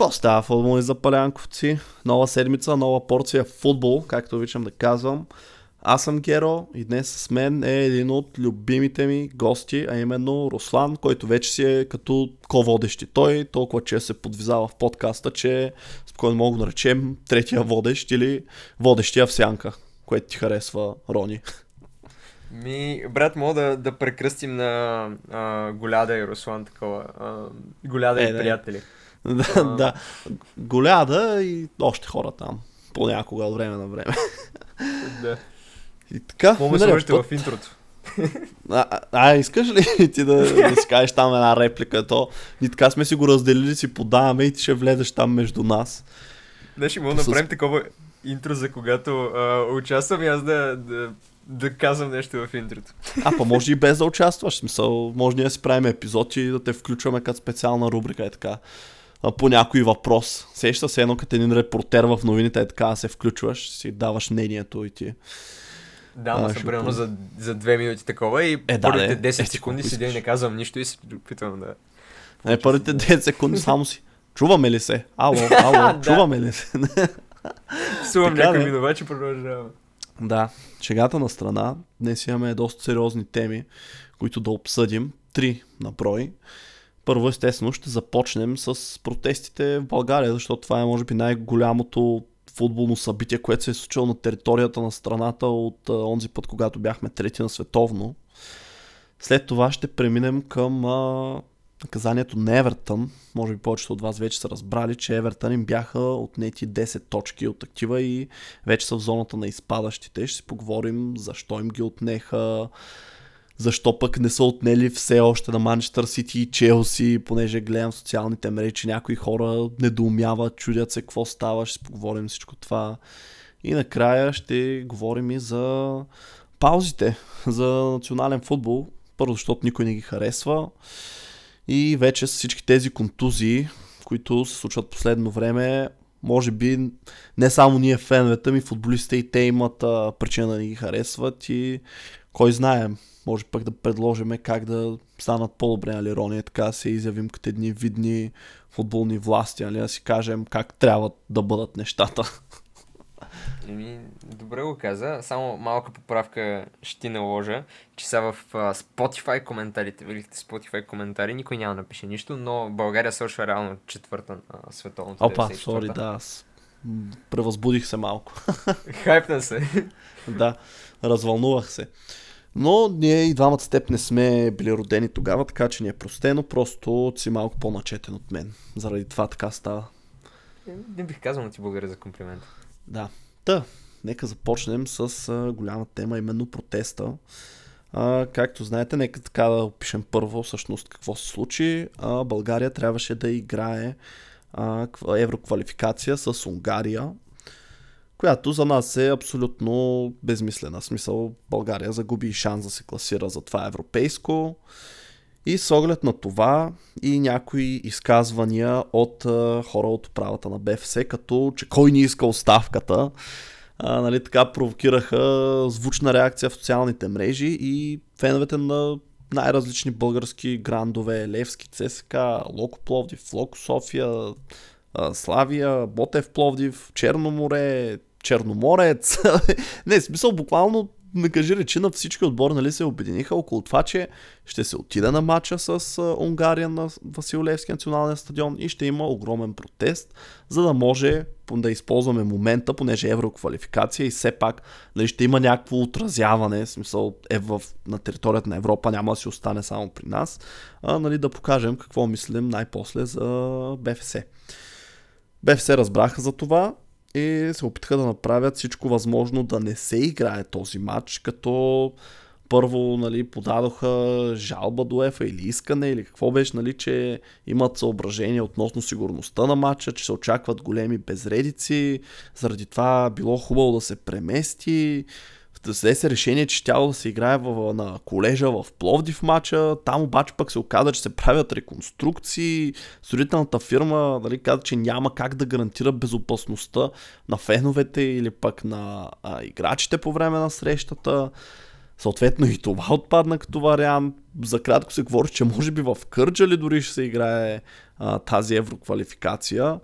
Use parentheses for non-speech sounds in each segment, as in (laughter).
Какво става футболни запалянковци? Нова седмица, нова порция футбол, както обичам да казвам. Аз съм Геро и днес с мен е един от любимите ми гости, а именно Руслан, който вече си е като ко-водещи. Той толкова че се подвизава в подкаста, че спокойно мога да наречем третия водещ или водещия в сянка, което ти харесва, Рони. Ми, брат, мога да, да прекръстим на а, Голяда и Руслан такова. А, голяда Е, и приятели. да, (laughs) да. Голяда и още хора там. Понякога от време на време. Да. И така, да миналия сложите път- в интрото. А, а, искаш ли (laughs) ти да, да си кажеш там една реплика? То, и така сме си го разделили, си подаваме и ти ще влезеш там между нас. Днес ще мога да направим такова интро, за когато а, участвам и аз да, да, да казвам нещо в интрото. А, па може и без да участваш. Смисъл, може ние да си правим епизод и да те включваме като специална рубрика е така. По някой въпрос. Сеща се едно като един репортер в новините е така, се включваш, си даваш мнението и ти. Да, А, ама ще съм примерно за, за две минути такова и Е, да, първите де. 10 Е, секунди седя и не казвам нищо и се опитвам да... Е, първите 10 секунди само си. Чуваме ли се? Ало, (laughs) ало, чуваме ли се? Псувам някой де. минувач и продължавам. Да, шегата на страна. Днес имаме доста сериозни теми, които да обсъдим. Три на брой. Първо, естествено, ще започнем с протестите в България, защото това е, може би, най-голямото футболно събитие, което се е случило на територията на страната от онзи път, когато бяхме трети на световно. След това ще преминем към а, наказанието на Евертън. Може би повечето от вас вече са разбрали, че Евертън им бяха отнети 10 точки от актива и вече са в зоната на изпадащите. Ще си поговорим защо им ги отнеха, защо пък не са отнели все още на Манчестър Сити и Челси, понеже гледам социалните мрежи, че някои хора недоумяват, чудят се какво става, ще поговорим всичко това. И накрая ще говорим и за паузите за национален футбол. Първо, защото никой не ги харесва. И вече с всички тези контузии, които се случват последно време, може би не само ние феновете, ми футболистите и те имат а, причина да ни ги харесват и кой знае, може пък да предложиме как да станат по-добре, нали, Рони, е така се изявим като едни видни футболни власти, нали, да си кажем как трябва да бъдат нещата. Еми, добре го каза. Само малка поправка ще ти наложа, че са в Spotify коментарите, великите Spotify коментари, никой няма да напише нищо, но България свършва реално четвърта на световното. Опа, 94-та. сори, да, аз превъзбудих се малко. Хайпна се. (laughs) да, развълнувах се. Но ние и двамата с теб не сме били родени тогава, така че ни е простено, просто си малко по-начетен от мен. Заради това така става. Не бих казал на ти благодаря за комплимент. Да. Та, нека започнем с а, голяма тема, именно протеста. А, както знаете, нека така да опишем първо всъщност какво се случи. А, България трябваше да играе а, ква- евроквалификация с Унгария, която за нас е абсолютно безмислена. Смисъл, България загуби шанс да се класира за това европейско. И с оглед на това и някои изказвания от а, хора от управата на БФС, като че кой ни иска оставката, а, нали, така провокираха звучна реакция в социалните мрежи и феновете на най-различни български грандове, Левски, ЦСК, Локо Пловдив, Локо София, Славия, Ботев Пловдив, Черноморе, Черноморец. (laughs) Не, смисъл буквално не кажи речи на всички отбори, нали се обединиха около това, че ще се отиде на матча с Унгария на Василевски национален стадион и ще има огромен протест, за да може да използваме момента, понеже е евроквалификация и все пак нали, ще има някакво отразяване, в смисъл е в, на територията на Европа, няма да си остане само при нас, а, нали, да покажем какво мислим най-после за БФС. БФС разбраха за това и се опитаха да направят всичко възможно да не се играе този матч, като първо нали, подадоха жалба до ЕФА или искане или какво беше, нали, че имат съображение относно сигурността на матча, че се очакват големи безредици, заради това било хубаво да се премести. Взе се решение, че тяло да се играе в, на колежа в Пловдив матча. Там обаче пък се оказа, че се правят реконструкции. Строителната фирма нали, каза, че няма как да гарантира безопасността на феновете или пък на а, играчите по време на срещата. Съответно и това отпадна като вариант. За кратко се говори, че може би в Кърджали дори ще се играе а, тази евроквалификация.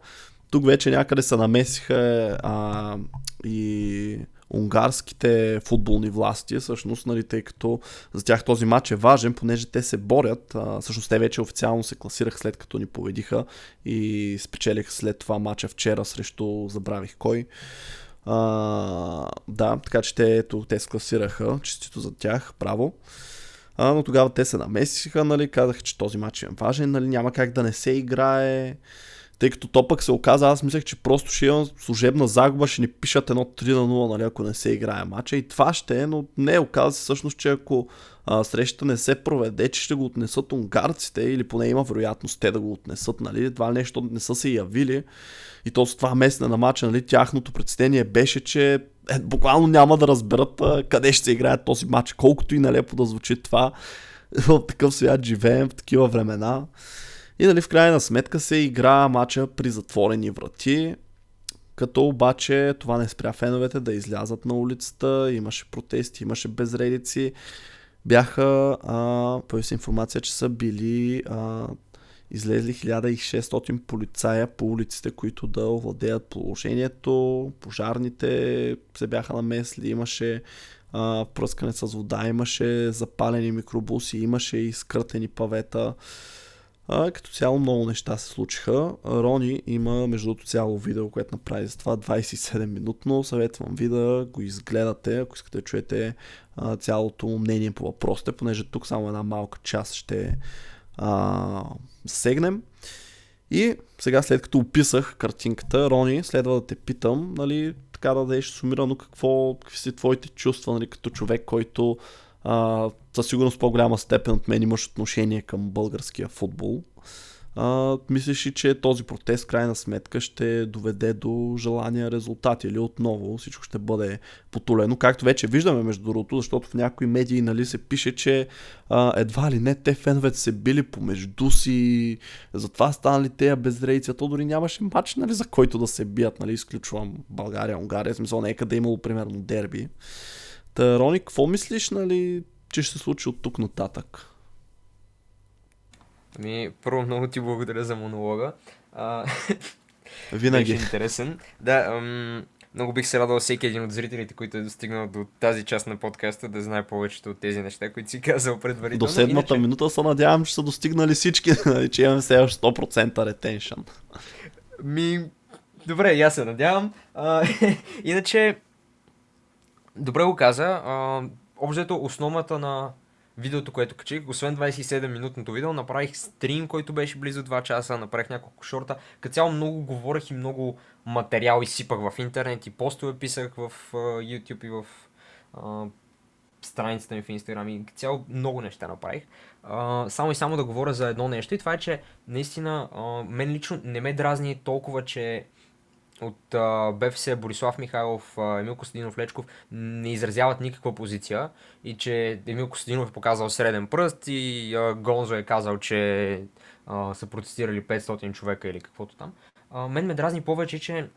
Тук вече някъде се намесиха а, и унгарските футболни власти, всъщност, нали, тъй като за тях този матч е важен, понеже те се борят. А, всъщност те вече официално се класираха след като ни победиха и спечелиха след това матча вчера срещу забравих кой. А, да, така че те, ето, те се класираха, честито за тях, право. А, но тогава те се намесиха, нали, казаха, че този матч е важен, нали, няма как да не се играе. Тъй като то пък се оказа, аз мислех, че просто ще имам служебна загуба, ще ни пишат едно 3 на 0, нали, ако не се играе матча. И това ще е, но не, оказа се всъщност, че ако а, срещата не се проведе, че ще го отнесат унгарците, или поне има вероятност те да го отнесат, нали, това нещо не са се явили. И то с това месене на матча, нали, тяхното предстение беше, че е, буквално няма да разберат а, къде ще се играе този матч, колкото и налепо да звучи това. (laughs) В такъв свят живеем, в такива времена. И нали, в крайна сметка се игра матча при затворени врати, като обаче това не спря феновете да излязат на улицата, имаше протести, имаше безредици. Бяха, а, появи информация, че са били а, излезли 1600 полицая по улиците, които да овладеят положението. Пожарните се бяха намесли, имаше а, пръскане с вода, имаше запалени микробуси, имаше и скъртени павета. А, като цяло много неща се случиха. Рони има между другото цяло видео, което направи за това 27 минутно. Съветвам ви да го изгледате, ако искате да чуете а, цялото мнение по въпросите, понеже тук само една малка част ще а, сегнем. И сега след като описах картинката, Рони, следва да те питам, нали, така да дадеш сумирано какво, какви са твоите чувства, нали, като човек, който със сигурност по-голяма степен от мен имаш отношение към българския футбол. А, мислиш ли, че този протест, крайна сметка, ще доведе до желания резултат или отново всичко ще бъде потулено, както вече виждаме между другото, защото в някои медии нали, се пише, че а, едва ли не те феновете се били помежду си, затова станали тези безрейци, то дори нямаше матч, нали, за който да се бият, нали, изключвам България, Унгария, смисъл нека да е имало примерно дерби. Та, Рони, какво мислиш, нали, че ще се случи от тук нататък? Ами, първо много ти благодаря за монолога. А, (laughs) Винаги. Беше интересен. Да, ам, много бих се радвал всеки един от зрителите, който е достигнал до тази част на подкаста, да знае повечето от тези неща, които си казал предварително. До седмата Иначе... минута се надявам, че са достигнали всички, (laughs) нали, че имаме все още 100% ретеншън. Ми, добре, я се надявам. А, (laughs) иначе, добре го каза. Общо основата на видеото, което качих, освен 27-минутното видео, направих стрим, който беше близо 2 часа, направих няколко шорта. Като цяло много говорех и много материал изсипах в интернет и постове писах в YouTube и в uh, страницата ми в Instagram и цяло много неща направих. Uh, само и само да говоря за едно нещо и това е, че наистина мен лично не ме дразни толкова, че от а, БФС Борислав Михайлов, а, Емил Костадинов Лечков не изразяват никаква позиция и че Емил Костадинов е показал среден пръст и а, Гонзо е казал, че а, са протестирали 500 човека или каквото там. А, мен ме дразни повече, че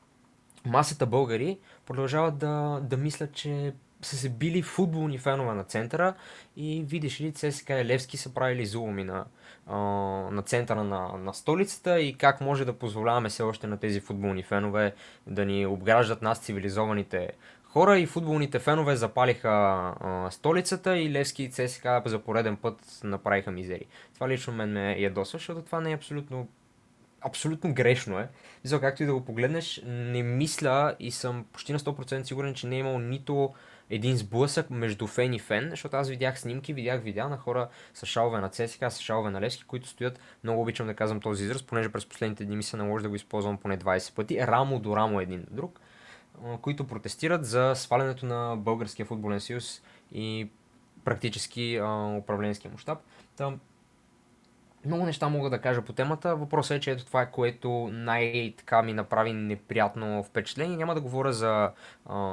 масата българи продължават да, да мислят, че са се били футболни фенове на центъра и видиш ли, ЦСКА и Левски са правили зуломи на, на центъра на, на столицата и как може да позволяваме все още на тези футболни фенове да ни обграждат нас цивилизованите хора и футболните фенове запалиха а, столицата и Левски и ЦСКА за пореден път направиха мизери. Това лично мен ме ядосва, защото това не е абсолютно абсолютно грешно е. За както и да го погледнеш, не мисля и съм почти на 100% сигурен, че не е имал нито един сблъсък между фен и фен, защото аз видях снимки, видях видеа на хора с шалове на ЦСКА, с шалове на Левски, които стоят, много обичам да казвам този израз, понеже през последните дни ми се наложи да го използвам поне 20 пъти, рамо до рамо един до друг, които протестират за свалянето на Българския футболен съюз и практически а, управленския мащаб. Там много неща мога да кажа по темата. Въпросът е, че ето това е което най-така ми направи неприятно впечатление. Няма да говоря за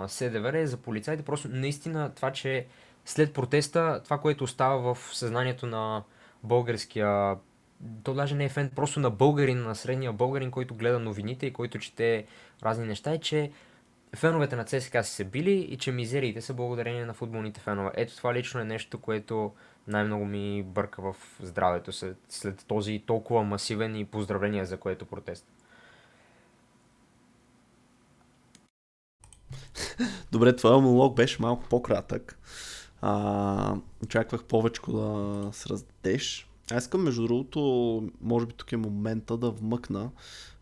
СДВР, за полицайите, просто наистина това, че след протеста, това, което остава в съзнанието на българския то даже не е фен, просто на българин, на средния българин, който гледа новините и който чете разни неща, е, че феновете на ЦСКА си се били и че мизериите са благодарение на футболните фенове. Ето това лично е нещо, което най-много ми бърка в здравето след, след този толкова масивен и поздравления за което протест. (laughs) Добре, твоя монолог беше малко по-кратък. А, очаквах повече да се раздадеш. Аз искам, между другото, може би тук е момента да вмъкна.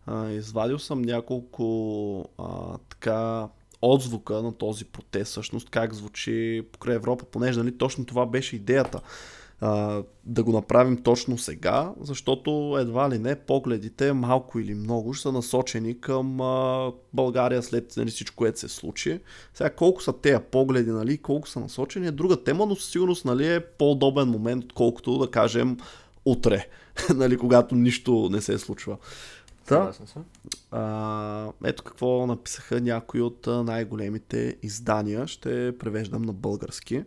А, извадил съм няколко а, така отзвука на този протест, всъщност как звучи покрай Европа, понеже нали, точно това беше идеята. А, да го направим точно сега, защото едва ли не погледите малко или много ще са насочени към а, България след нали, всичко, което се случи. Сега колко са тези погледи, нали, колко са насочени е друга тема, но със сигурност нали, е по-удобен момент, отколкото да кажем утре, (laughs) нали, когато нищо не се случва. Да. А, ето какво написаха някои от най-големите издания. Ще превеждам на български.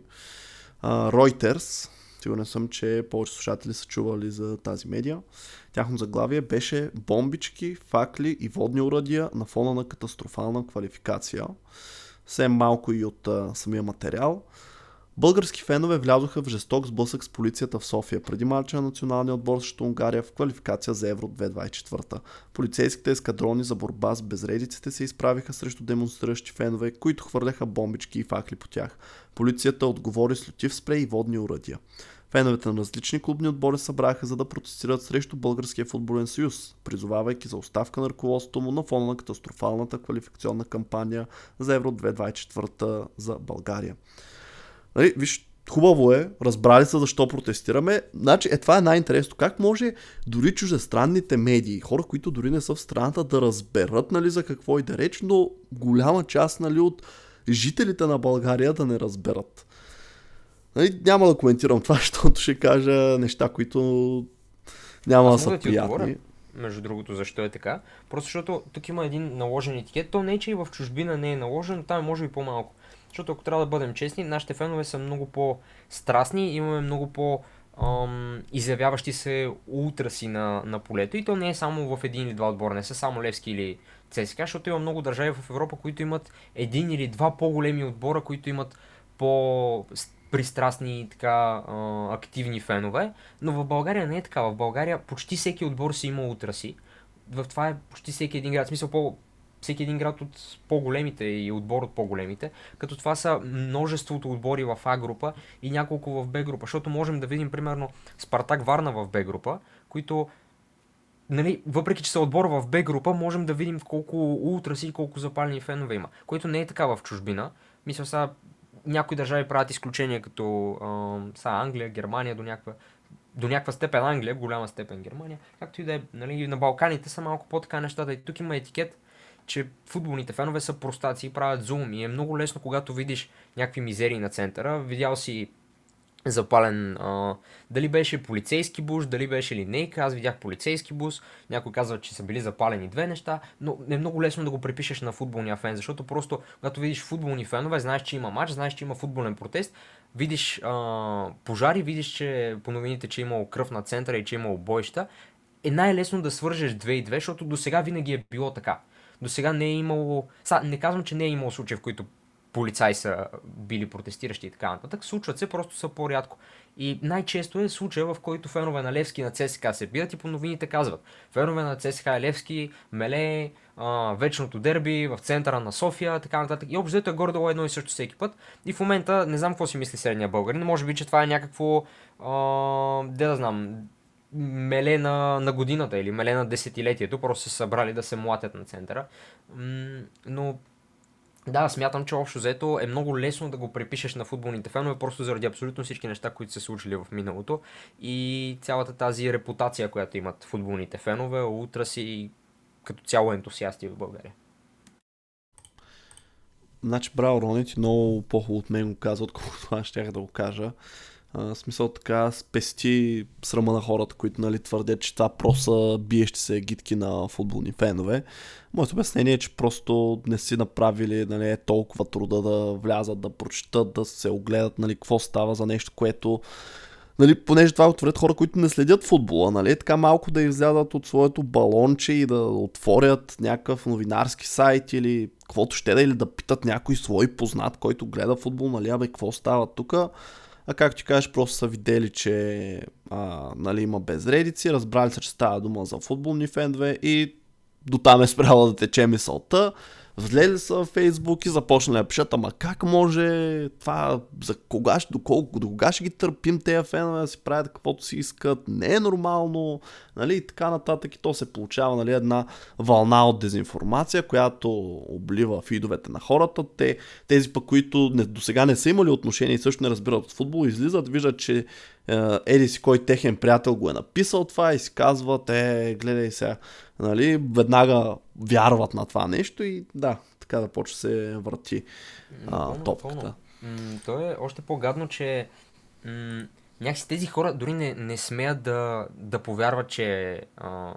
А, Reuters, сигурен съм, че повече слушатели са чували за тази медия. Тяхно заглавие беше бомбички, факли и водни уръдия на фона на катастрофална квалификация. Все малко и от а, самия материал. Български фенове влязоха в жесток сблъсък с полицията в София преди матча на националния отбор срещу Унгария в квалификация за Евро 2024. Полицейските ескадрони за борба с безредиците се изправиха срещу демонстриращи фенове, които хвърляха бомбички и факли по тях. Полицията отговори с лютив спрей и водни уръдия. Феновете на различни клубни отбори събраха за да протестират срещу Българския футболен съюз, призовавайки за оставка на ръководството му на фона на катастрофалната квалификационна кампания за Евро 2024 за България. Нали, виж, хубаво е, разбрали са защо протестираме. Значи, е, това е най-интересно. Как може дори чуждестранните медии, хора, които дори не са в страната, да разберат нали, за какво и да реч, но голяма част нали, от жителите на България да не разберат. Нали, няма да коментирам това, (laughs) защото ще кажа неща, които няма да са приятни. между другото, защо е така. Просто защото тук има един наложен етикет. То не е, че и в чужбина не е наложен, там е може и по-малко. Защото ако трябва да бъдем честни, нашите фенове са много по-страстни, имаме много по- ам, изявяващи се ултраси на, на полето и то не е само в един или два отбора, не са само Левски или ЦСКА, защото има много държави в Европа, които имат един или два по-големи отбора, които имат по пристрастни и така активни фенове, но в България не е така. В България почти всеки отбор си има утраси. В това е почти всеки един град. В смисъл по, всеки един град от по-големите и отбор от по-големите, като това са множеството отбори в А група и няколко в Б група, защото можем да видим примерно Спартак Варна в Б група, които нали, въпреки че са отбор в Б група, можем да видим колко ултраси и колко запалени фенове има, което не е така в чужбина. Мисля, са някои държави правят изключения, като а, са Англия, Германия до някаква до някаква степен Англия, голяма степен Германия, както и да е, нали, на Балканите са малко по-така нещата. И тук има етикет, че футболните фенове са простаци и правят зум и е много лесно, когато видиш някакви мизерии на центъра. Видял си запален. А, дали беше полицейски бус, дали беше линейка, аз видях полицейски бус, някой казва, че са били запалени две неща, но е много лесно да го припишеш на футболния фен, защото просто когато видиш футболни фенове, знаеш, че има матч, знаеш, че има футболен протест, видиш а, пожари, видиш, че по новините, че е имало кръв на центъра и че е имало бойща, е най-лесно да свържеш две и две, защото до сега винаги е било така. До сега не е имало... Са, не казвам, че не е имало случаи, в които полицаи са били протестиращи и така нататък. Случват се, просто са по-рядко. И най-често е случая, в който фенове на Левски на ЦСКА се бият и по новините казват. Фенове на ЦСКА Левски, Меле, а, вечното дерби в центъра на София, така нататък. И общо е гордо едно и също всеки път. И в момента не знам какво си мисли средния българин. Може би, че това е някакво, а, де да знам, меле на, на годината или меле на десетилетието, просто се събрали да се млатят на центъра. но да, смятам, че общо взето е много лесно да го припишеш на футболните фенове, просто заради абсолютно всички неща, които са случили в миналото и цялата тази репутация, която имат футболните фенове, утра си като цяло ентусиасти в България. Значи, браво, Рони, ти много по-хубаво от мен го каза, отколкото аз щях да го кажа. А, смисъл така спести срама на хората, които нали, твърдят, че това просто биещи се гидки на футболни фенове. Моето обяснение е, че просто не си направили нали, толкова труда да влязат, да прочитат, да се огледат нали, какво става за нещо, което нали, понеже това отворят хора, които не следят футбола, нали, така малко да излязат от своето балонче и да отворят някакъв новинарски сайт или каквото ще да, или да питат някой свой познат, който гледа футбол, нали, абе, какво става тук. А как ти кажеш, просто са видели, че а, нали, има безредици, разбрали се, че става дума за футболни фенове и до там е спряла да тече мисълта влезли са в Фейсбук и започнали да пишат, ама как може това, за кога, до, колко, до кога ще ги търпим тези фенове да си правят каквото си искат, не е нормално, нали, и така нататък. И то се получава, нали, една вълна от дезинформация, която облива фидовете на хората, те, тези пък, които до сега не са имали отношение и също не разбират от футбол, излизат, виждат, че еди си кой техен приятел го е написал това и си казват, е, гледай сега, нали, веднага вярват на това нещо и да, така да почва се върти а, топката. М- то е още по-гадно, че м- някакси тези хора дори не, не смеят да, да повярват, че а,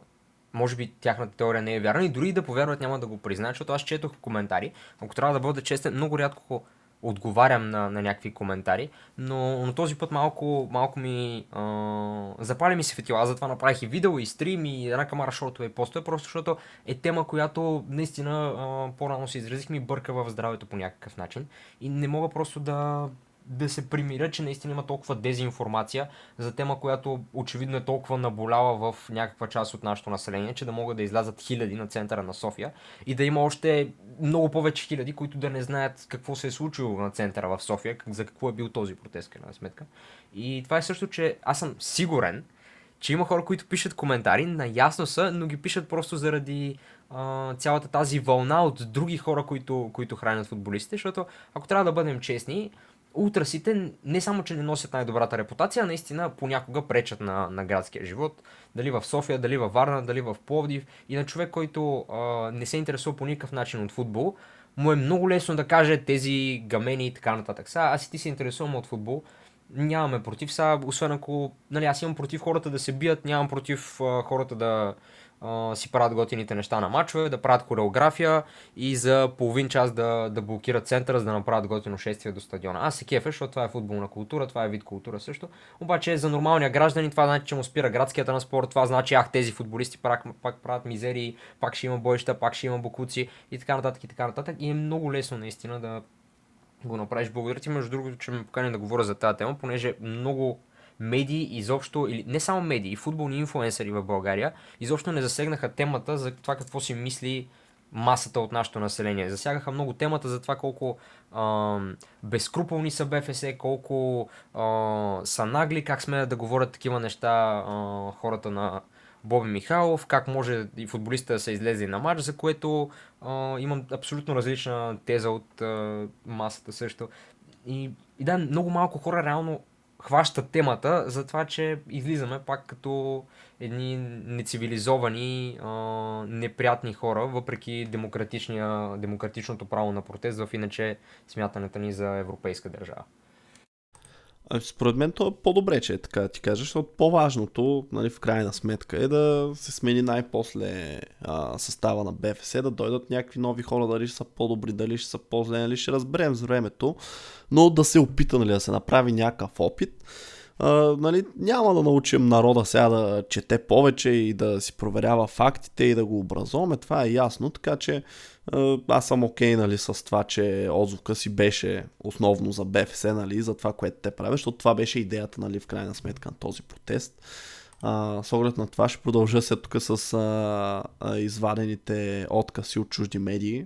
може би тяхната теория не е вярна и дори да повярват няма да го признаят, защото аз четох коментари, ако трябва да бъда честен, много рядко отговарям на, на някакви коментари, но, но този път малко, малко ми а, запали ми се фетила, затова направих и видео, и стрим, и една камара шортове и постове, просто защото е тема, която наистина а, по-рано се изразих ми бърка в здравето по някакъв начин. И не мога просто да, да се примиря, че наистина има толкова дезинформация за тема, която очевидно е толкова наболяла в някаква част от нашето население, че да могат да излязат хиляди на центъра на София и да има още много повече хиляди, които да не знаят какво се е случило на центъра в София, за какво е бил този протест, крайна сметка. И това е също, че аз съм сигурен, че има хора, които пишат коментари, наясно са, но ги пишат просто заради цялата тази вълна от други хора, които, които хранят футболистите, защото ако трябва да бъдем честни, ултрасите не само, че не носят най-добрата репутация, а наистина понякога пречат на, на градския живот. Дали в София, дали във Варна, дали в Пловдив. И на човек, който а, не се интересува по никакъв начин от футбол, му е много лесно да каже тези гамени и така нататък. Сега, аз и ти се интересувам от футбол, нямаме против. Сега, освен ако, нали, аз имам против хората да се бият, нямам против а, хората да, си правят готините неща на мачове, да правят хореография и за половин час да, да блокират центъра, за да направят готино шествие до стадиона. Аз се кефа, защото това е футболна култура, това е вид култура също. Обаче за нормалния гражданин това значи, че му спира градския транспорт, това значи, ах, тези футболисти пак, пак правят мизерии, пак ще има бойща, пак ще има бокуци и така нататък и така нататък. И е много лесно наистина да го направиш. Благодаря ти, между другото, че ме покани да говоря за тази тема, понеже много медии изобщо, или не само медии, футболни инфуенсъри в България, изобщо не засегнаха темата за това какво си мисли масата от нашето население. Засягаха много темата за това колко а, безкруполни са БФС, колко а, са нагли, как смеят да говорят такива неща а, хората на Боби Михайлов, как може и футболиста да се излезе на матч, за което а, имам абсолютно различна теза от а, масата също. И, и да, много малко хора реално хваща темата за това, че излизаме пак като едни нецивилизовани, а, неприятни хора, въпреки демократичното право на протест в иначе смятането ни за европейска държава. Според мен то е по-добре, че е така ти кажа, защото по-важното, нали, в крайна сметка, е да се смени най-после а, състава на БФС, да дойдат някакви нови хора, дали ще са по-добри, дали ще са по-зле, нали, ще разберем с времето, но да се опита, нали, да се направи някакъв опит. А, нали, няма да научим народа сега да чете повече и да си проверява фактите и да го образуваме, това е ясно, така че аз съм окей, okay, нали, с това, че отзвука си беше основно за БФС, нали, за това, което те правят, защото това беше идеята, нали, в крайна сметка на този протест. А, с оглед на това ще продължа се тук с а, а, извадените откази от чужди медии.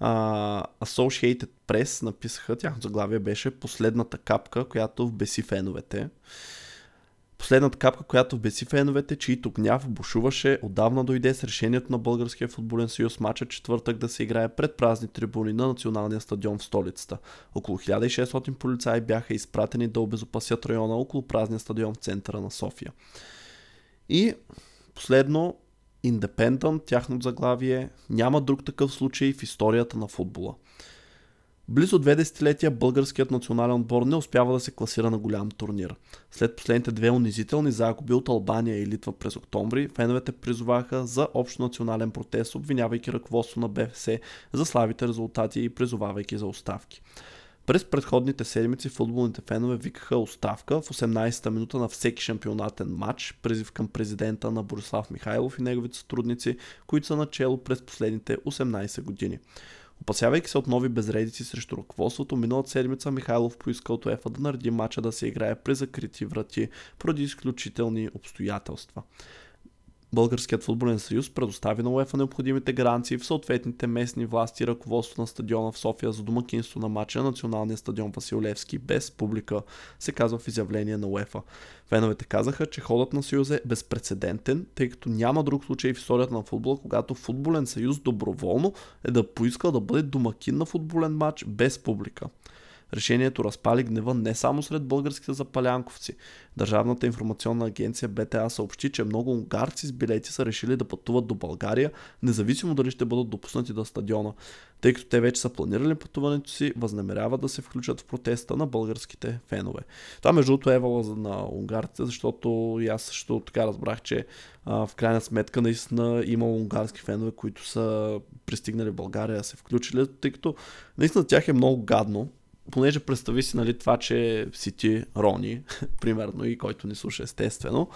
А, Associated Press написаха, тяхното заглавие беше последната капка, която вбеси феновете. Последната капка, която беси феновете, чието гняв бушуваше, отдавна дойде с решението на Българския футболен съюз матча четвъртък да се играе пред празни трибуни на националния стадион в столицата. Около 1600 полицаи бяха изпратени да обезопасят района около празния стадион в центъра на София. И последно, Independent, тяхното заглавие, няма друг такъв случай в историята на футбола. Близо две десетилетия българският национален отбор не успява да се класира на голям турнир. След последните две унизителни загуби от Албания и Литва през октомври, феновете призоваха за общо национален протест, обвинявайки ръководство на БФС за слабите резултати и призовавайки за оставки. През предходните седмици футболните фенове викаха оставка в 18-та минута на всеки шампионатен матч, призив към президента на Борислав Михайлов и неговите сътрудници, които са начало през последните 18 години. Опасявайки се от нови безредици срещу ръководството, миналата седмица Михайлов поиска от УЕФА да нареди мача да се играе при закрити врати поради изключителни обстоятелства. Българският футболен съюз предостави на УЕФА необходимите гаранции в съответните местни власти и ръководство на стадиона в София за домакинство на матча на националния стадион Василевски без публика, се казва в изявление на УЕФА. Феновете казаха, че ходът на съюза е безпредседентен, тъй като няма друг случай в историята на футбола, когато футболен съюз доброволно е да поиска да бъде домакин на футболен матч без публика. Решението разпали гнева не само сред българските запалянковци. Държавната информационна агенция БТА съобщи, че много унгарци с билети са решили да пътуват до България, независимо дали ще бъдат допуснати до стадиона. Тъй като те вече са планирали пътуването си, възнамеряват да се включат в протеста на българските фенове. Това между другото е вала на унгарците, защото и аз също така разбрах, че а, в крайна сметка наистина има унгарски фенове, които са пристигнали в България, се включили, тъй като наистина тях е много гадно понеже представи си нали, това, че си ти Рони, (laughs) примерно, и който ни слуша естествено,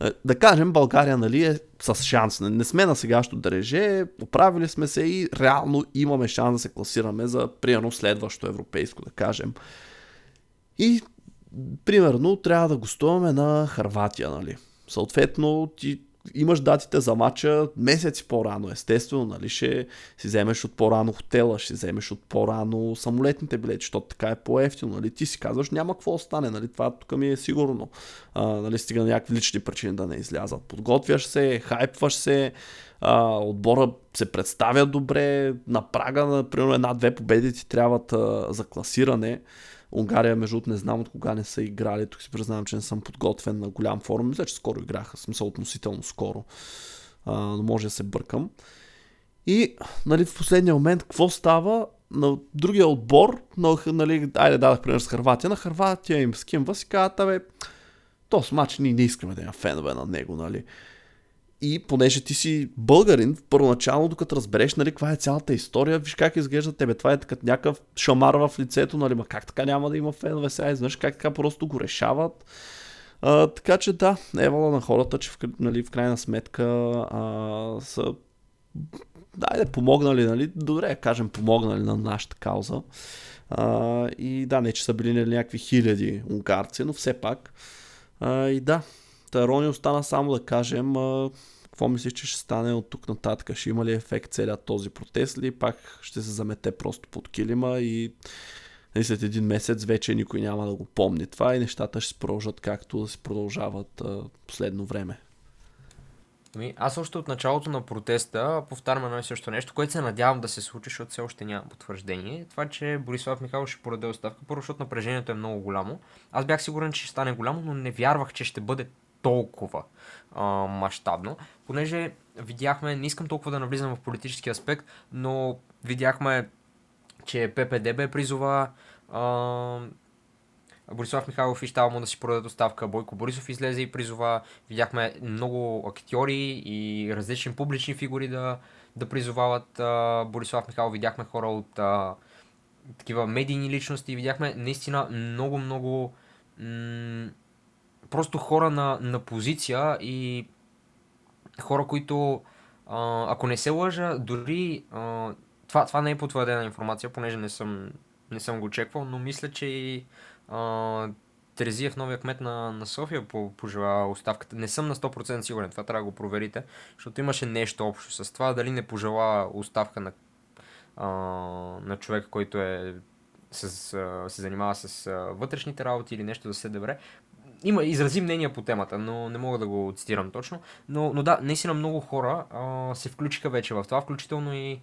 е, да кажем, България нали, е с шанс. Не сме на сегащо дреже, поправили сме се и реално имаме шанс да се класираме за, примерно, следващо европейско, да кажем. И, примерно, трябва да гостуваме на Харватия, нали. Съответно, ти имаш датите за матча месеци по-рано, естествено, нали, ще си вземеш от по-рано хотела, ще си вземеш от по-рано самолетните билети, защото така е по-ефтино, нали, ти си казваш, няма какво остане, нали, това тук ми е сигурно, а, нали, стига на някакви лични причини да не излязат. Подготвяш се, хайпваш се, а, отбора се представя добре, на прага на, примерно, една-две победи ти трябват а, за класиране, Унгария, между не знам от кога не са играли. Тук си признавам, че не съм подготвен на голям форум. Мисля, че скоро играха. Смисъл относително скоро. А, но може да се бъркам. И нали, в последния момент, какво става? На другия отбор, на, нали, айде дадах пример с Харватия, на Харватия им скимва си казват, абе, този матч ние не искаме да има фенове на него, нали. И понеже ти си българин, първоначално, докато разбереш, нали, каква е цялата история, виж как изглежда тебе. Това е като някакъв шамар в лицето, нали, ма как така няма да има фенове сега, изведнъж как така просто го решават. А, така че да, евала на хората, че в, нали, в крайна сметка а, са да, помогнали, нали, добре, кажем, помогнали на нашата кауза. А, и да, не, че са били нали, някакви хиляди унгарци, но все пак. А, и да, Рони остана само да кажем а, какво мислиш, че ще стане от тук нататък? Ще има ли ефект целият този протест или пак ще се замете просто под килима и нали, след един месец вече никой няма да го помни това и нещата ще се продължат както да се продължават а, последно време. Ами, аз още от началото на протеста повтарям едно и също нещо, което се надявам да се случи, защото все още няма потвърждение. Това, че Борислав Михайлов ще подаде оставка, първо, защото напрежението е много голямо. Аз бях сигурен, че ще стане голямо, но не вярвах, че ще бъде толкова а, мащабно, понеже видяхме, не искам толкова да навлизам в политически аспект, но видяхме, че ППДБ призова а, Борислав Михайлов и щава му да си продадат оставка. Бойко Борисов излезе и призова. Видяхме много актьори и различни публични фигури да, да призовават а, Борислав Михайлов. Видяхме хора от а, такива медийни личности. Видяхме наистина много, много м- просто хора на, на позиция и хора, които, ако не се лъжа, дори това, това не е потвърдена информация, понеже не съм, не съм го чеквал, но мисля, че и а, Терезиев, новия кмет на, на София, по, пожела оставката. Не съм на 100% сигурен, това трябва да го проверите, защото имаше нещо общо с това, дали не пожела оставка на, а, на човек, който е с, се занимава с вътрешните работи или нещо да се добре има, изрази мнения по темата, но не мога да го цитирам точно. Но, но да, наистина много хора а, се включиха вече в това, включително и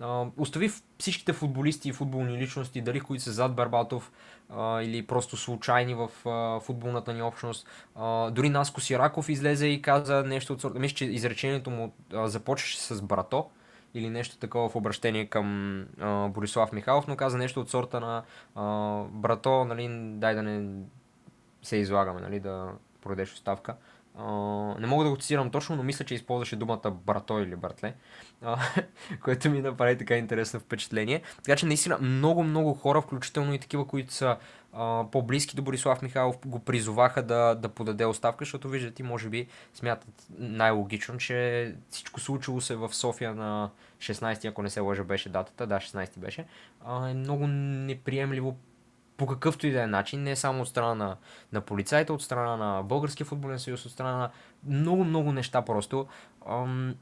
а, остави всичките футболисти и футболни личности, дали които са зад Барбатов а, или просто случайни в а, футболната ни общност. А, дори Наско Сираков излезе и каза нещо от сорта. Мисля, че изречението му а, започваше с брато или нещо такова в обращение към а, Борислав Михайлов, но каза нещо от сорта на а, брато, нали, дай да не се излагаме, нали, да продадеш оставка. Uh, не мога да го цитирам точно, но мисля, че използваше думата брато или братле, uh, (laughs) което ми направи така интересно впечатление. Така че наистина много, много хора, включително и такива, които са uh, по-близки до Борислав Михайлов, го призоваха да, да подаде оставка, защото виждате, може би смятат най-логично, че всичко случило се в София на 16, ако не се лъжа беше датата, да, 16 беше, е много неприемливо по какъвто и да е начин, не само от страна на, на полицайите, от страна на Българския футболен съюз, от страна на много-много неща просто. Ам...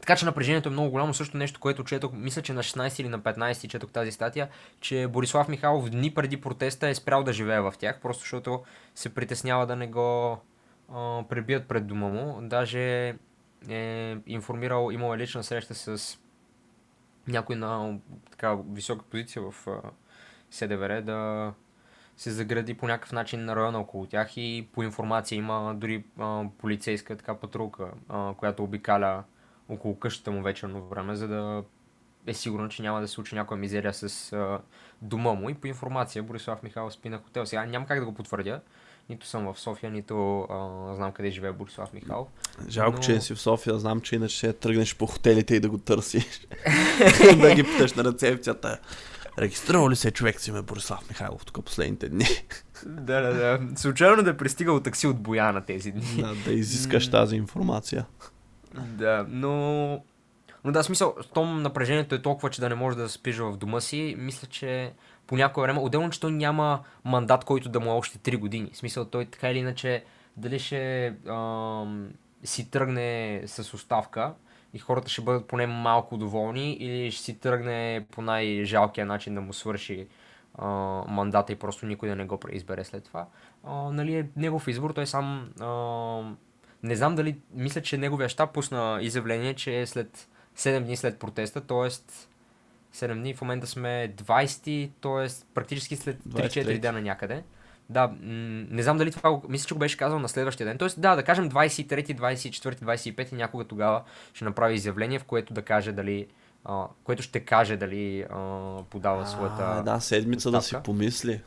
Така че напрежението е много голямо. Също нещо, което четох, мисля, че на 16 или на 15 четох тази статия, че Борислав Михайлов дни преди протеста е спрял да живее в тях, просто защото се притеснява да не го а, пребият пред дома му. Даже е информирал, имал е лична среща с някой на така висока позиция в СДВР да се загради по някакъв начин на района около тях и по информация има дори а, полицейска така патрулка, а, която обикаля около къщата му вечерно време, за да е сигурно, че няма да се случи някоя мизерия с а, дома му и по информация Борислав Михайлов спи на хотел. Сега няма как да го потвърдя, нито съм в София, нито а, знам къде живее Борислав Михайлов. Жалко, но... че си в София, знам, че иначе ще тръгнеш по хотелите и да го търсиш. (laughs) да ги питаш на рецепцията. Регистрирал ли се човек си ме Борислав Михайлов тук последните дни? (laughs) да, да, да. Случайно да е пристигал такси от Бояна тези дни. Да, да изискаш тази информация. Да, но... Но да, смисъл, том напрежението е толкова, че да не може да спиш в дома си, мисля, че по някое време, отделно, че той няма мандат, който да му е още 3 години. В смисъл, той така или иначе, дали ще ам, си тръгне с оставка, и хората ще бъдат поне малко доволни или ще си тръгне по най-жалкия начин да му свърши а, мандата и просто никой да не го преизбере след това. А, нали е негов избор, той сам а, не знам дали, мисля, че неговия щаб пусна изявление, че е след 7 дни след протеста, т.е. 7 дни, в момента сме 20, т.е. практически след 3-4 дена някъде. Да, м- не знам дали това, мисля, че го беше казал на следващия ден. Тоест, да, да кажем 23, 24, 25 някога тогава ще направи изявление, в което да каже дали, а, което ще каже дали а, подава а, своята. Да, седмица оставка. да си помисли.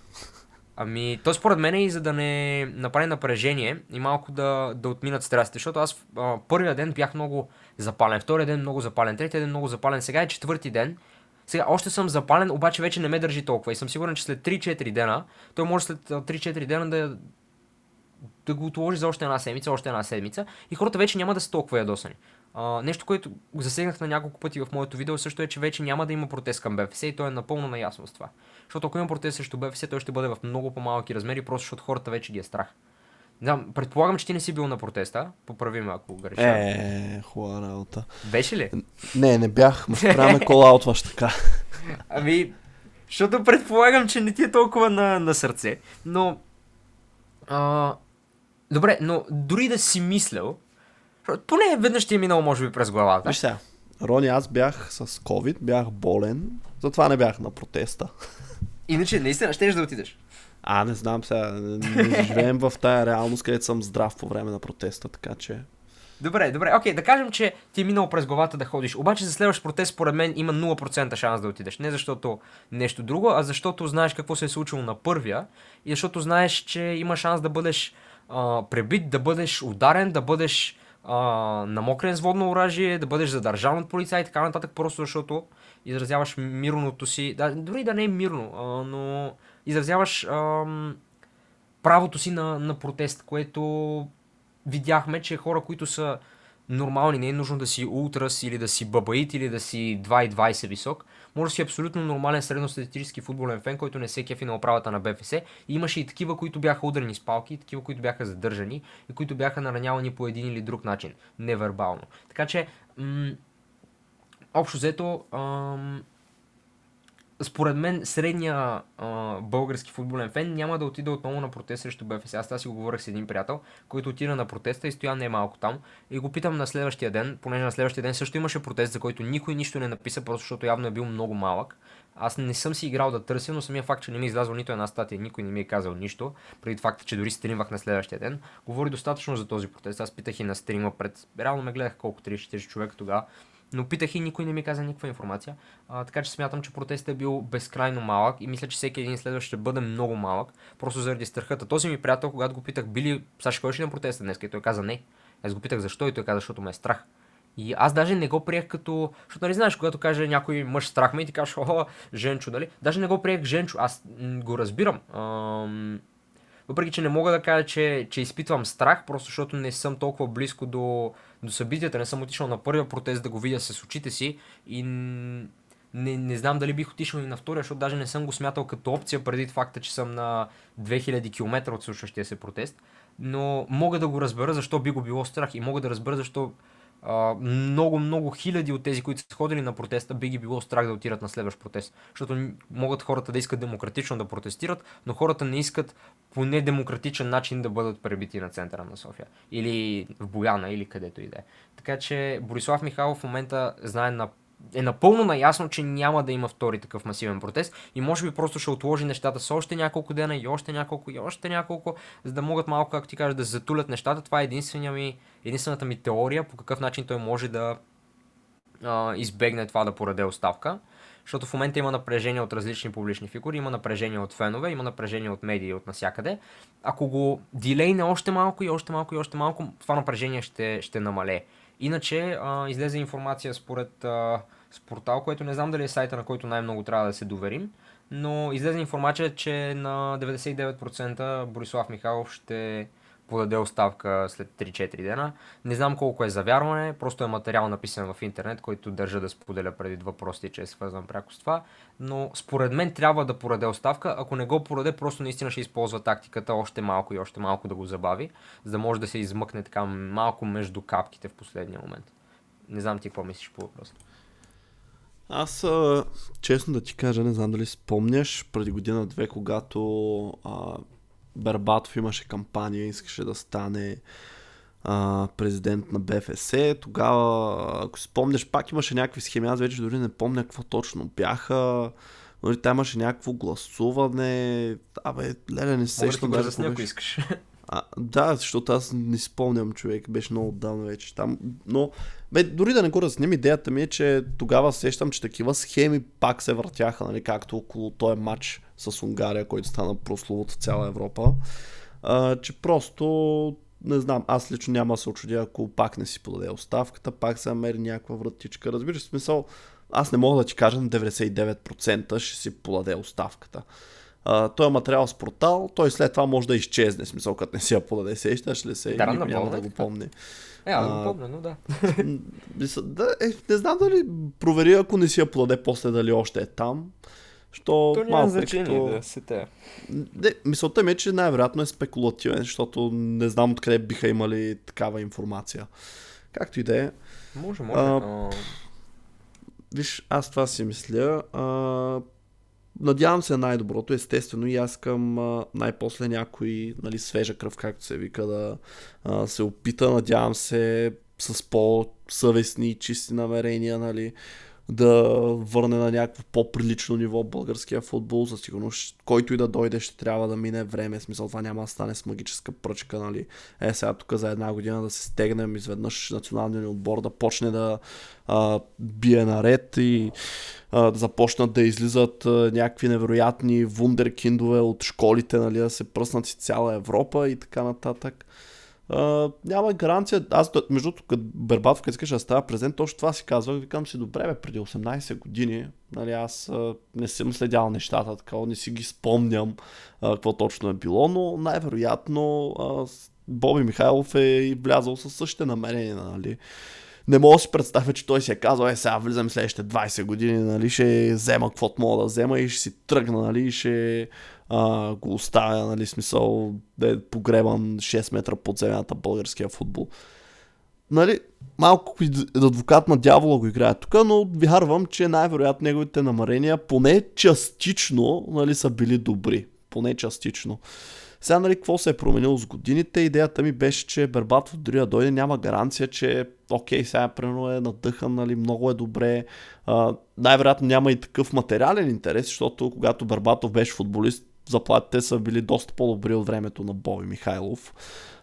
Ами, то според мен е и за да не направи напрежение и малко да, да отминат страстите, защото аз а, първия ден бях много запален, втория ден много запален, третия ден много запален, сега е четвърти ден сега още съм запален, обаче вече не ме държи толкова и съм сигурен, че след 3-4 дена, той може след 3-4 дена да, да го отложи за още една седмица, още една седмица и хората вече няма да са толкова ядосани. А, нещо, което засегнах на няколко пъти в моето видео, също е, че вече няма да има протест към БФС и той е напълно наясно с това. Защото ако има протест срещу БФС, той ще бъде в много по-малки размери, просто защото хората вече ги е страх. Да, предполагам, че ти не си бил на протеста. Поправи ме, ако греша. Е, хубава работа. Беше ли? Не, не бях. Ма спряме (laughs) колаутваш така. Ами, защото предполагам, че не ти е толкова на, на сърце. Но... А, добре, но дори да си мислял, поне веднъж ти е минало, може би, през главата. Виж сега, Рони, аз бях с COVID, бях болен, затова не бях на протеста. Иначе, наистина, ще да отидеш. А, не знам сега. Не живеем в тая реалност, където съм здрав по време на протеста, така че... Добре, добре. Окей, да кажем, че ти е минало през главата да ходиш. Обаче за следващ протест, според мен, има 0% шанс да отидеш. Не защото нещо друго, а защото знаеш какво се е случило на първия и защото знаеш, че има шанс да бъдеш а, пребит, да бъдеш ударен, да бъдеш а, намокрен с водно оръжие, да бъдеш задържан от полицай и така нататък, просто защото изразяваш мирното си. Да, дори да не е мирно, а, но изразяваш ам, правото си на, на протест, което видяхме, че хора, които са нормални, не е нужно да си ултрас или да си бабаит или да си 2,20 висок, може да си абсолютно нормален средностатистически футболен фен, който не се кефи на оправата на БФС. И имаше и такива, които бяха ударени с палки, и такива, които бяха задържани и които бяха наранявани по един или друг начин, невербално. Така че, м- общо взето, ам- според мен средния а, български футболен фен няма да отиде отново на протест срещу БФС. Аз това си го говорих с един приятел, който отида на протеста и стоя не малко там. И го питам на следващия ден, понеже на следващия ден също имаше протест, за който никой нищо не написа, просто защото явно е бил много малък. Аз не съм си играл да търся, но самия факт, че не ми е излязъл нито една статия, никой не ми е казал нищо, преди факта, че дори стримвах на следващия ден, говори достатъчно за този протест. Аз питах и на стрима пред... Реално ме гледах колко 30-40 човека тогава Но питах и никой не ми каза никаква информация. А, така че смятам, че протестът е бил безкрайно малък и мисля, че всеки един следващ ще бъде много малък, просто заради страхата. Този ми приятел, когато го питах, били, Саши, ходиш ли на протеста днес? И той каза не. Аз го питах защо и той каза, защото ме е страх. И аз даже не го приех като... Защото нали знаеш, когато каже някой мъж страх ме и ти кажеш, о, Женчо, дали? Даже не го приех Женчо. Аз го разбирам. Ам... Въпреки, че не мога да кажа, че, че изпитвам страх, просто защото не съм толкова близко до, до събитията, не съм отишъл на първия протест да го видя с очите си и не, не знам дали бих отишъл и на втория, защото даже не съм го смятал като опция преди факта, че съм на 2000 км от случващия се протест. Но мога да го разбера защо би го било страх и мога да разбера защо много, много хиляди от тези, които са ходили на протеста, би ги било страх да отират на следващ протест. Защото могат хората да искат демократично да протестират, но хората не искат по недемократичен начин да бъдат пребити на центъра на София. Или в Бояна, или където и да е. Така че Борислав Михайлов в момента знае на е напълно наясно, че няма да има втори такъв масивен протест и може би просто ще отложи нещата с още няколко дена и още няколко и още няколко, за да могат малко, както ти кажеш, да затулят нещата. Това е ми, единствената ми теория по какъв начин той може да а, избегне това да пораде оставка. Защото в момента има напрежение от различни публични фигури, има напрежение от фенове, има напрежение от медии от насякъде. Ако го дилейне още малко и още малко и още малко, това напрежение ще, ще намалее. Иначе а, излезе информация според а, с портал, което не знам дали е сайта, на който най-много трябва да се доверим, но излезе информация, че на 99% Борислав Михайлов ще подаде оставка след 3-4 дена. Не знам колко е завярване, просто е материал написан в интернет, който държа да споделя преди два прости, че е свързан пряко с това. Но според мен трябва да подаде оставка. Ако не го подаде, просто наистина ще използва тактиката още малко и още малко да го забави, за да може да се измъкне така малко между капките в последния момент. Не знам ти какво мислиш по въпроса. Аз, честно да ти кажа, не знам дали спомняш, преди година-две, когато а, Бербатов имаше кампания, искаше да стане а, президент на БФС. Тогава, ако си спомняш, пак имаше някакви схеми, аз вече дори не помня какво точно бяха. Нали, там имаше някакво гласуване. Абе, леле, не се сещам. Може да ако искаш. А, да, защото аз не спомням човек, беше много отдавна вече там. Но, бе, дори да не го разнем, идеята ми е, че тогава сещам, че такива схеми пак се въртяха, нали, както около този матч с Унгария, който стана прословут в цяла Европа. А, че просто, не знам, аз лично няма да се очудя, ако пак не си подаде оставката, пак се намери някаква вратичка. Разбираш, смисъл, аз не мога да ти кажа на 99% ще си подаде оставката а, този материал с портал, той след това може да изчезне, смисъл, като не си я подаде, сещаш ли се, да, никой няма да го помни. Е, аз го помня, но да. да е, не знам дали провери, ако не си я подаде после дали още е там. Що То няма малко, значение като... да се те. Не, мисълта ми е, че най-вероятно е спекулативен, защото не знам откъде биха имали такава информация. Както и да е. Може, може. А, но... Виж, аз това си мисля. А, Надявам се най-доброто, естествено, и аз искам най-после някой нали, свежа кръв, както се вика, да а, се опита. Надявам се с по-съвестни и чисти намерения, нали, да върне на някакво по-прилично ниво българския футбол. За сигурност, който и да дойде, ще трябва да мине време. В смисъл, това няма да стане с магическа пръчка. Нали. Е, сега тук за една година да се стегнем изведнъж националния отбор да почне да а, бие наред и а, да започнат да излизат а, някакви невероятни вундеркиндове от школите, нали, да се пръснат си цяла Европа и така нататък. Uh, няма гаранция. Аз, между другото, като Бербатов, като искаш да става президент, точно това си казвах. Викам си, добре, бе, преди 18 години, нали, аз uh, не съм следял нещата, така, не си ги спомням uh, какво точно е било, но най-вероятно uh, Боби Михайлов е влязал със същите намерения, нали не мога да си представя, че той си е казал, е сега влизам следващите 20 години, нали, ще взема каквото мога да взема и ще си тръгна, нали, ще а, го оставя, нали, смисъл да е погребан 6 метра под земята българския футбол. Нали, малко адвокат на дявола го играе тук, но вярвам, че най-вероятно неговите намерения поне частично нали, са били добри. Поне частично. Сега, нали, какво се е променило с годините? Идеята ми беше, че Бербатов дори да дойде, няма гаранция, че окей, сега примерно е надъхан, нали, много е добре. А, най-вероятно няма и такъв материален интерес, защото когато Бербатов беше футболист, заплатите са били доста по-добри от времето на Боби Михайлов.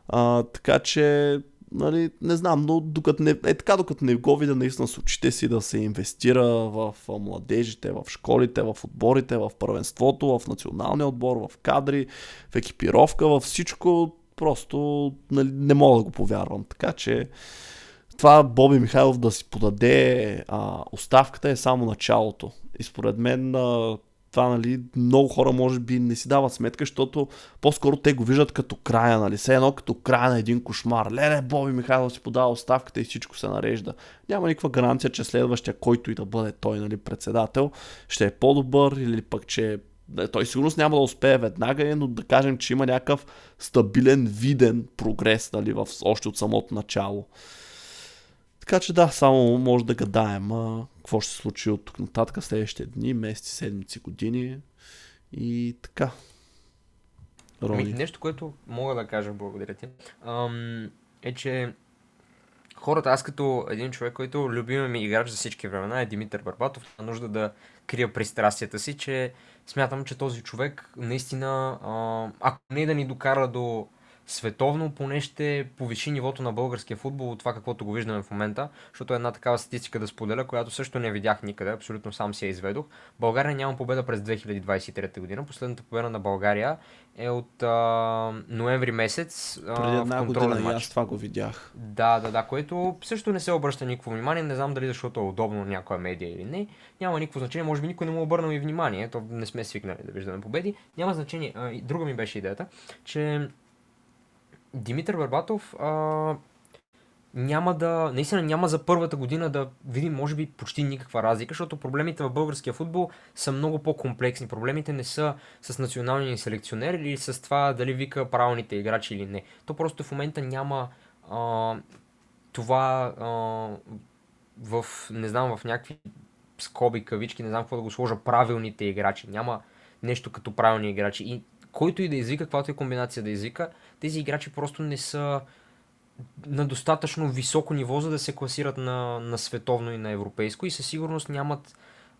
А, така че нали, не знам, но докато не, е така, докато не го видя наистина с очите си да се инвестира в младежите, в школите, в отборите, в първенството, в националния отбор, в кадри, в екипировка, в всичко, просто нали, не мога да го повярвам. Така че това Боби Михайлов да си подаде а, оставката е само началото. И според мен а, това, нали, много хора може би не си дават сметка, защото по-скоро те го виждат като края, нали, все едно като края на един кошмар. Леле, Боби Михайлов си подава оставката и всичко се нарежда. Няма никаква гаранция, че следващия, който и да бъде той, нали, председател, ще е по-добър или пък, че той сигурно няма да успее веднага, но да кажем, че има някакъв стабилен, виден прогрес, нали, в, още от самото начало. Така че да, само може да гадаем какво ще се случи от тук нататък следващите дни, месеци, седмици, години и така. Рони. Ами, нещо, което мога да кажа, благодаря ти, ам, е, че хората, аз като един човек, който любиме ми играч за всички времена е Димитър Барбатов, на нужда да крия пристрастията си, че смятам, че този човек наистина, а, ако не да ни докара до световно поне ще повиши нивото на българския футбол от това каквото го виждаме в момента, защото е една такава статистика да споделя, която също не видях никъде, абсолютно сам си я изведох. България няма победа през 2023 година. Последната победа на България е от а, ноември месец. А, Преди една година матч. аз това го видях. Да, да, да, което също не се обръща никакво внимание. Не знам дали защото е удобно някоя медия или не. Няма никакво значение. Може би никой не му обърнал и внимание. То не сме свикнали да виждаме победи. Няма значение. А, друга ми беше идеята, че Димитър Барбатов а, няма да, наистина няма за първата година да видим, може би, почти никаква разлика, защото проблемите в българския футбол са много по-комплексни. Проблемите не са с националния селекционер или с това дали вика правилните играчи или не. То просто в момента няма а, това а, в, не знам, в някакви скоби, кавички, не знам какво да го сложа, правилните играчи. Няма нещо като правилни играчи. И който и да извика, каквато и комбинация да извика, тези играчи просто не са на достатъчно високо ниво, за да се класират на, на световно и на европейско и със сигурност нямат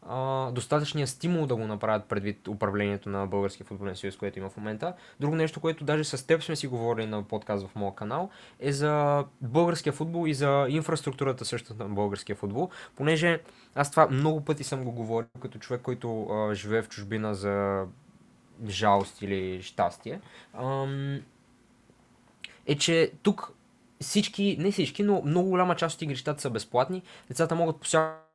а, достатъчния стимул да го направят предвид управлението на Българския футболен съюз, което има в момента. Друго нещо, което даже с теб сме си говорили на подкаст в моя канал, е за българския футбол и за инфраструктурата също на българския футбол, понеже аз това много пъти съм го говорил като човек, който а, живее в чужбина за жалост или щастие, ам, е, че тук всички, не всички, но много голяма част от игрищата са безплатни. Децата могат по всяко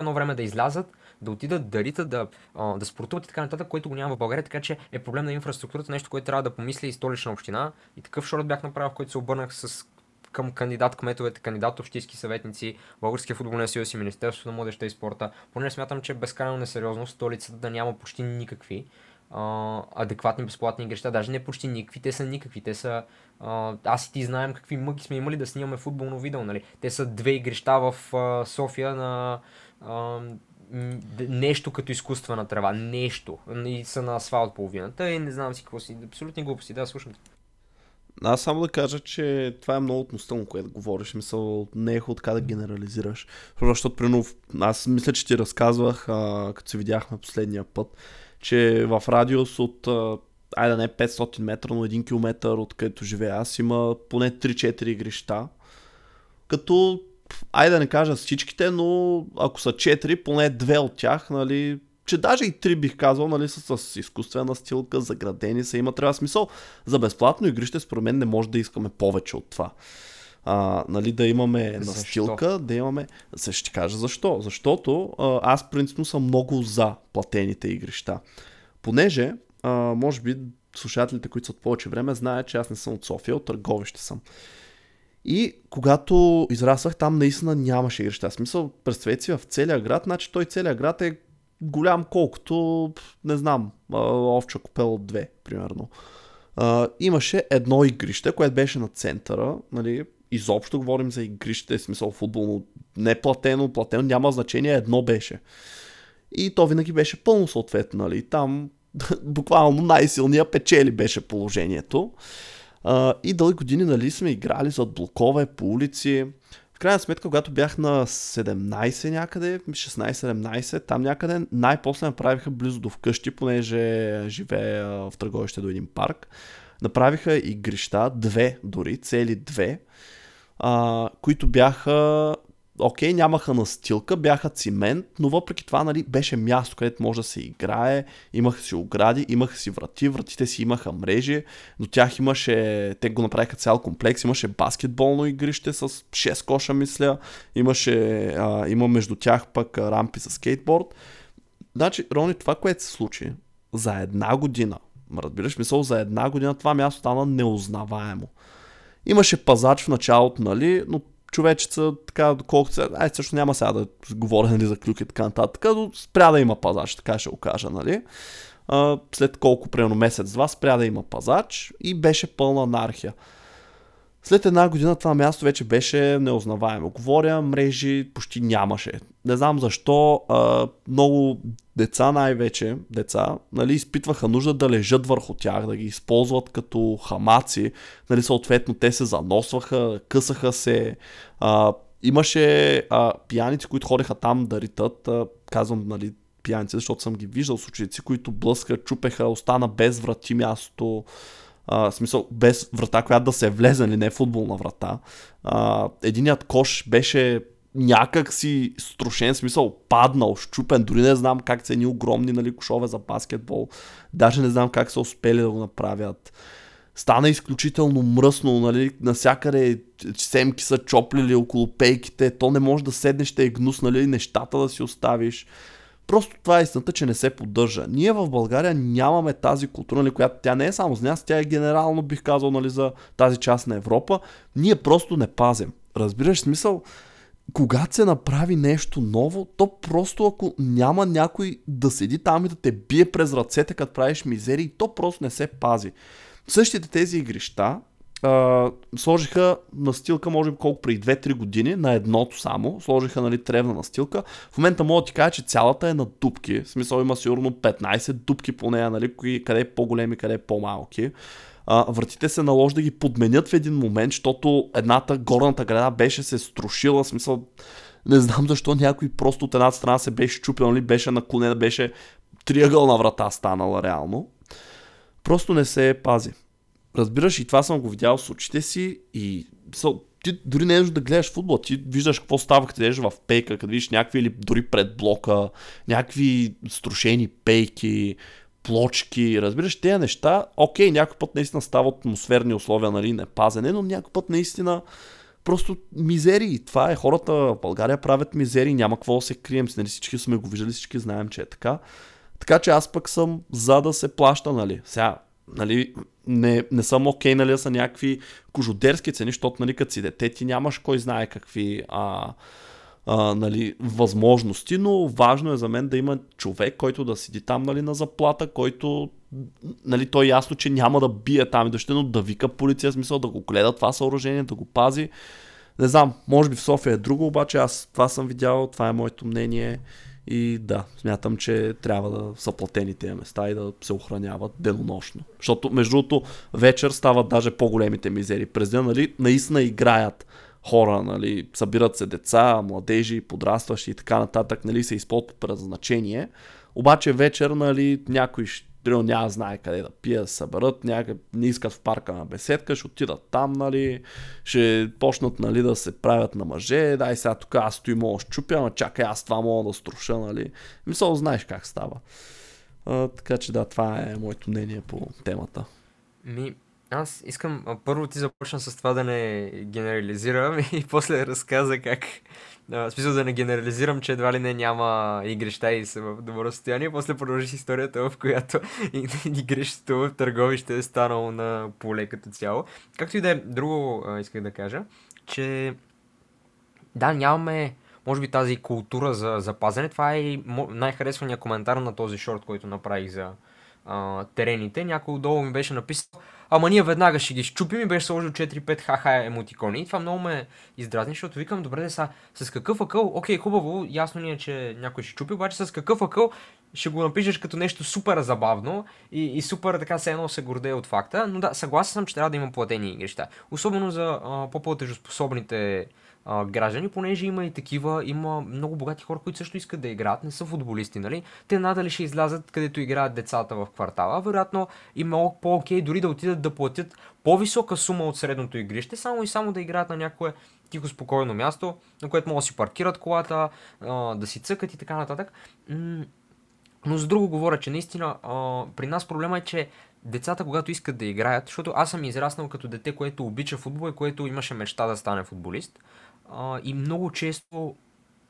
едно време да излязат, да отидат, да ритат, да, да спортуват и така нататък, което го няма в България, така че е проблем на инфраструктурата, нещо, което трябва да помисли и столична община. И такъв шорт бях направил, в който се обърнах с към кандидат кметовете, кандидат общински съветници, Българския футболен съюз и Министерството на младеща и спорта. Поне смятам, че е безкрайно несериозно столицата да няма почти никакви а, адекватни безплатни игрища, даже не почти никакви, те са никакви, те са, а, аз и ти знаем какви мъки сме имали да снимаме футболно видео, нали? Те са две игрища в а, София на а, нещо като изкуствена трева, нещо, и са на асфалт половината и не знам си какво си, абсолютни глупости, да, слушам. Аз само да кажа, че това е много относително, което говориш. Мисъл, не е така да генерализираш. Защото, примерно, аз мисля, че ти разказвах, а, като се видяхме последния път, че в радиус от, айде не 500 метра, но 1 км от където живея аз има поне 3-4 игрища. Като, айде да не кажа всичките, но ако са 4, поне две от тях, нали, че даже и три бих казал, нали, са с изкуствена стилка, заградени са, има трябва смисъл. За безплатно игрище, според мен, не може да искаме повече от това. А, нали, да имаме защо? настилка, да имаме... Се ще кажа защо. Защото а, аз принципно съм много за платените игрища. Понеже, а, може би, слушателите, които са от повече време, знаят, че аз не съм от София, от Търговище съм. И когато израснах, там наистина нямаше игрища. Смисъл, представете си в целия град, значи той целият град е голям колкото, не знам, овча купел от две, примерно. Имаше едно игрище, което беше на центъра, нали, изобщо говорим за игрище, смисъл футболно, не платено, няма значение, едно беше. И то винаги беше пълно съответно, нали, там (laughs) буквално най-силния печели беше положението. И дълги години, нали, сме играли зад блокове, по улици, крайна сметка, когато бях на 17 някъде, 16-17, там някъде, най-после направиха близо до вкъщи, понеже живея в търговище до един парк. направиха игрища, две дори, цели две, а, които бяха окей, нямаха настилка, бяха цимент, но въпреки това нали, беше място, където може да се играе, имаха си огради, имаха си врати, вратите си имаха мрежи, до тях имаше, те го направиха цял комплекс, имаше баскетболно игрище с 6 коша, мисля, имаше, а, има между тях пък рампи за скейтборд. Значи, Рони, това, което се случи за една година, разбираш, мисъл, за една година това място стана неузнаваемо. Имаше пазач в началото, нали, но човечеца, така, доколкото. Ай, също няма сега да говоря нали, за клюки и така нататък, но спря да има пазач, така ще го кажа, нали. А, след колко, примерно месец-два, спря да има пазач и беше пълна анархия. След една година това място вече беше неузнаваемо. Говоря, мрежи почти нямаше. Не знам защо а, много деца най-вече, деца, нали, изпитваха нужда да лежат върху тях, да ги използват като хамаци. Нали, съответно, те се заносваха, късаха се. А, имаше а, пияници, които ходеха там да ритат. А, казвам, нали, пияници, защото съм ги виждал с ученици, които блъскаха, чупеха, остана без врати място а, смисъл, без врата, която да се влезе, нали, не футболна врата. А, единият кош беше някак си струшен, смисъл паднал, щупен, дори не знам как са едни огромни нали, кошове за баскетбол, даже не знам как са успели да го направят. Стана изключително мръсно, нали, насякъде семки са чоплили около пейките, то не може да седнеш, ще е гнус, нали, нещата да си оставиш. Просто това е истината, че не се поддържа. Ние в България нямаме тази култура, нали, която тя не е само за нас, тя е генерално, бих казал, нали, за тази част на Европа. Ние просто не пазим. Разбираш смисъл? Когато се направи нещо ново, то просто ако няма някой да седи там и да те бие през ръцете, като правиш мизерии, то просто не се пази. Същите тези игрища а, сложиха настилка, може би колко преди 2-3 години, на едното само, сложиха нали, тревна настилка. В момента мога да ти кажа, че цялата е на дупки, в смисъл има сигурно 15 дупки по нея, нали, кои, къде е по-големи, къде е по-малки. А, вратите се наложи да ги подменят в един момент, защото едната горната града беше се струшила, в смисъл не знам защо някой просто от едната страна се беше чупил, нали, беше наклонена, беше триъгълна врата станала реално. Просто не се пази. Разбираш, и това съм го видял с очите си и ти дори не е да гледаш футбол, ти виждаш какво става, къде в пейка, къде видиш някакви или дори пред блока, някакви струшени пейки, плочки, разбираш, тези неща, окей, някой път наистина става атмосферни условия, нали, непазене, но някой път наистина просто мизерии. Това е хората в България правят мизерии, няма какво да се крием, нали, всички сме го виждали, всички знаем, че е така. Така че аз пък съм за да се плаща, нали. Сега, нали, не, не съм окей, okay, нали, са някакви кожодерски цени, защото, нали, като си дете, ти нямаш кой знае какви а, а, нали, възможности, но важно е за мен да има човек, който да седи там, нали, на заплата, който, нали, той е ясно, че няма да бие там и дъще, но да вика полиция, смисъл да го гледа това съоръжение, да го пази. Не знам, може би в София е друго, обаче аз това съм видял, това е моето мнение. И да, смятам, че трябва да са платени тези места и да се охраняват денонощно. Защото, между другото, вечер стават даже по-големите мизери. През ден, нали, наистина играят хора, нали, събират се деца, младежи, подрастващи и така нататък, нали, се използват по предназначение. Обаче вечер, нали, някой ще Дрил няма знае къде да пие, да съберат, някъде не искат в парка на беседка, ще отидат там, нали, ще почнат, нали, да се правят на мъже, дай сега тук аз стои мога да щупя, ама чакай аз това мога да струша, нали. Мисля, знаеш как става. А, така че да, това е моето мнение по темата. Ми, аз искам първо ти започна с това да не генерализирам (laughs) и после разказа как смисъл да не генерализирам, че едва ли не няма игрища и са в добро състояние. После продължи историята, в която (laughs) игрището в търговище е станало на поле като цяло. Както и да е, друго а, исках да кажа, че да, нямаме може би тази култура за запазене. Това е най-харесвания коментар на този шорт, който направих за а, терените. Някой отдолу ми беше написал ама ние веднага ще ги щупим и беше сложил 4-5 ха-ха емотикони. И това много ме издразни, защото викам, добре, са, с какъв акъл, окей, хубаво, ясно ни е, че някой ще чупи, обаче с какъв акъл ще го напишеш като нещо супер забавно и, и супер така се едно се гордее от факта, но да, съгласен съм, че трябва да има платени игрища. Особено за а, по-платежоспособните а, граждани, понеже има и такива, има много богати хора, които също искат да играят, не са футболисти, нали? Те надали ще излязат където играят децата в квартала. Вероятно им е по-окей дори да отидат да платят по-висока сума от средното игрище, само и само да играят на някое тихо, спокойно място, на което могат да си паркират колата, а, да си цъкат и така нататък. Но за друго говоря, че наистина а, при нас проблема е, че децата, когато искат да играят, защото аз съм израснал като дете, което обича футбол и което имаше мечта да стане футболист. А, и много често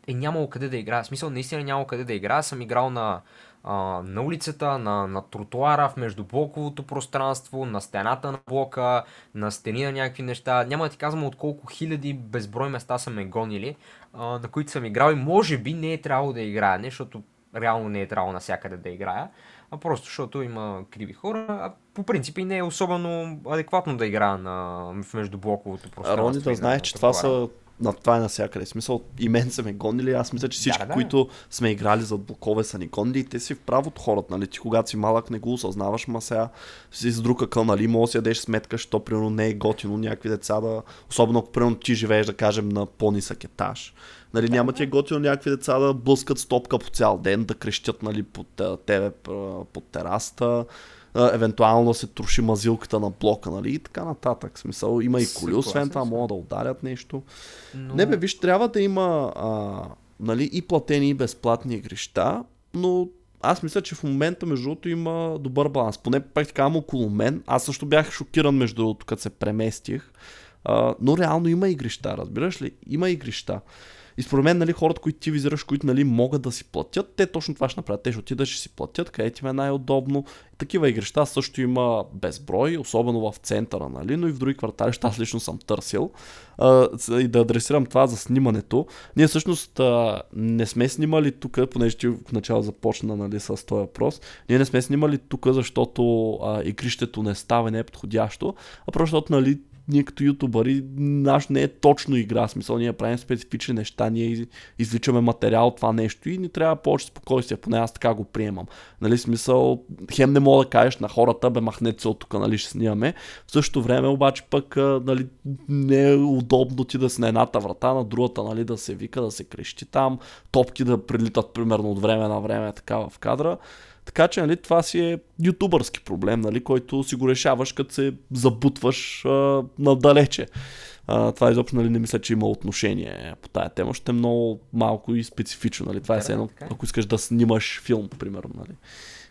е нямало къде да играя. В смисъл, наистина нямало къде да играя. Съм играл на, а, на улицата, на, на тротуара, в междублоковото пространство, на стената на блока, на стени на някакви неща. Няма да ти казвам от колко хиляди безброй места са ме гонили, а, на които съм играл и може би не е трябвало да играя, не, защото реално не е трябвало навсякъде да играя, а просто защото има криви хора, а по принцип и не е особено адекватно да играя на, в междублоковото пространство. Рони да знаеш, че това са на това е навсякъде. Смисъл, и мен са ме гонили. Аз мисля, че всички, да, да. които сме играли зад блокове са ни гонили и те си в правото хората. Нали? Ти когато си малък не го осъзнаваш, ма сега си с друг акъл, нали? Може да си ядеш сметка, що примерно не е готино някакви деца да... Особено ако примерно ти живееш, да кажем, на по-нисък етаж. Нали, да, няма ти е готино някакви деца да блъскат стопка по цял ден, да крещят нали, под тебе под терасата евентуално се троши мазилката на блока, нали, и така нататък. Смисъл, има и коли, освен това, могат да ударят нещо. Но... Не бе, виж, трябва да има а, нали, и платени и безплатни игрища, но аз мисля, че в момента, между другото, има добър баланс. Поне практикавам около мен. Аз също бях шокиран, между другото, като се преместих. А, но реално има игрища, разбираш ли? Има игрища. И според мен, нали, хората, които ти визираш, които нали, могат да си платят, те точно това ще направят. Те ще отидат, ще си платят, къде ти е най-удобно. Такива игрища също има безброй, особено в центъра, нали, но и в други квартали, аз лично съм търсил. А, и да адресирам това за снимането. Ние всъщност а, не сме снимали тук, понеже ти в начало започна нали, с този въпрос. Ние не сме снимали тук, защото а, игрището не става не е подходящо, а просто защото нали, ние като ютубъри, наш не е точно игра, смисъл ние правим специфични неща, ние извличаме материал това нещо и ни трябва повече спокойствие, поне аз така го приемам. Нали, смисъл, хем не мога да кажеш на хората, бе махнете се от тук, нали, ще снимаме. В същото време обаче пък, нали, не е удобно ти да си на едната врата, на другата, нали, да се вика, да се крещи там, топки да прилитат примерно от време на време така в кадра. Така че, нали, това си е ютубърски проблем, нали, който си го решаваш, като се забутваш а, надалече. А, това изобщо нали, не мисля, че има отношение по тая тема. Ще е много малко и специфично. Нали. Това е едно, е. ако искаш да снимаш филм, примерно. Нали.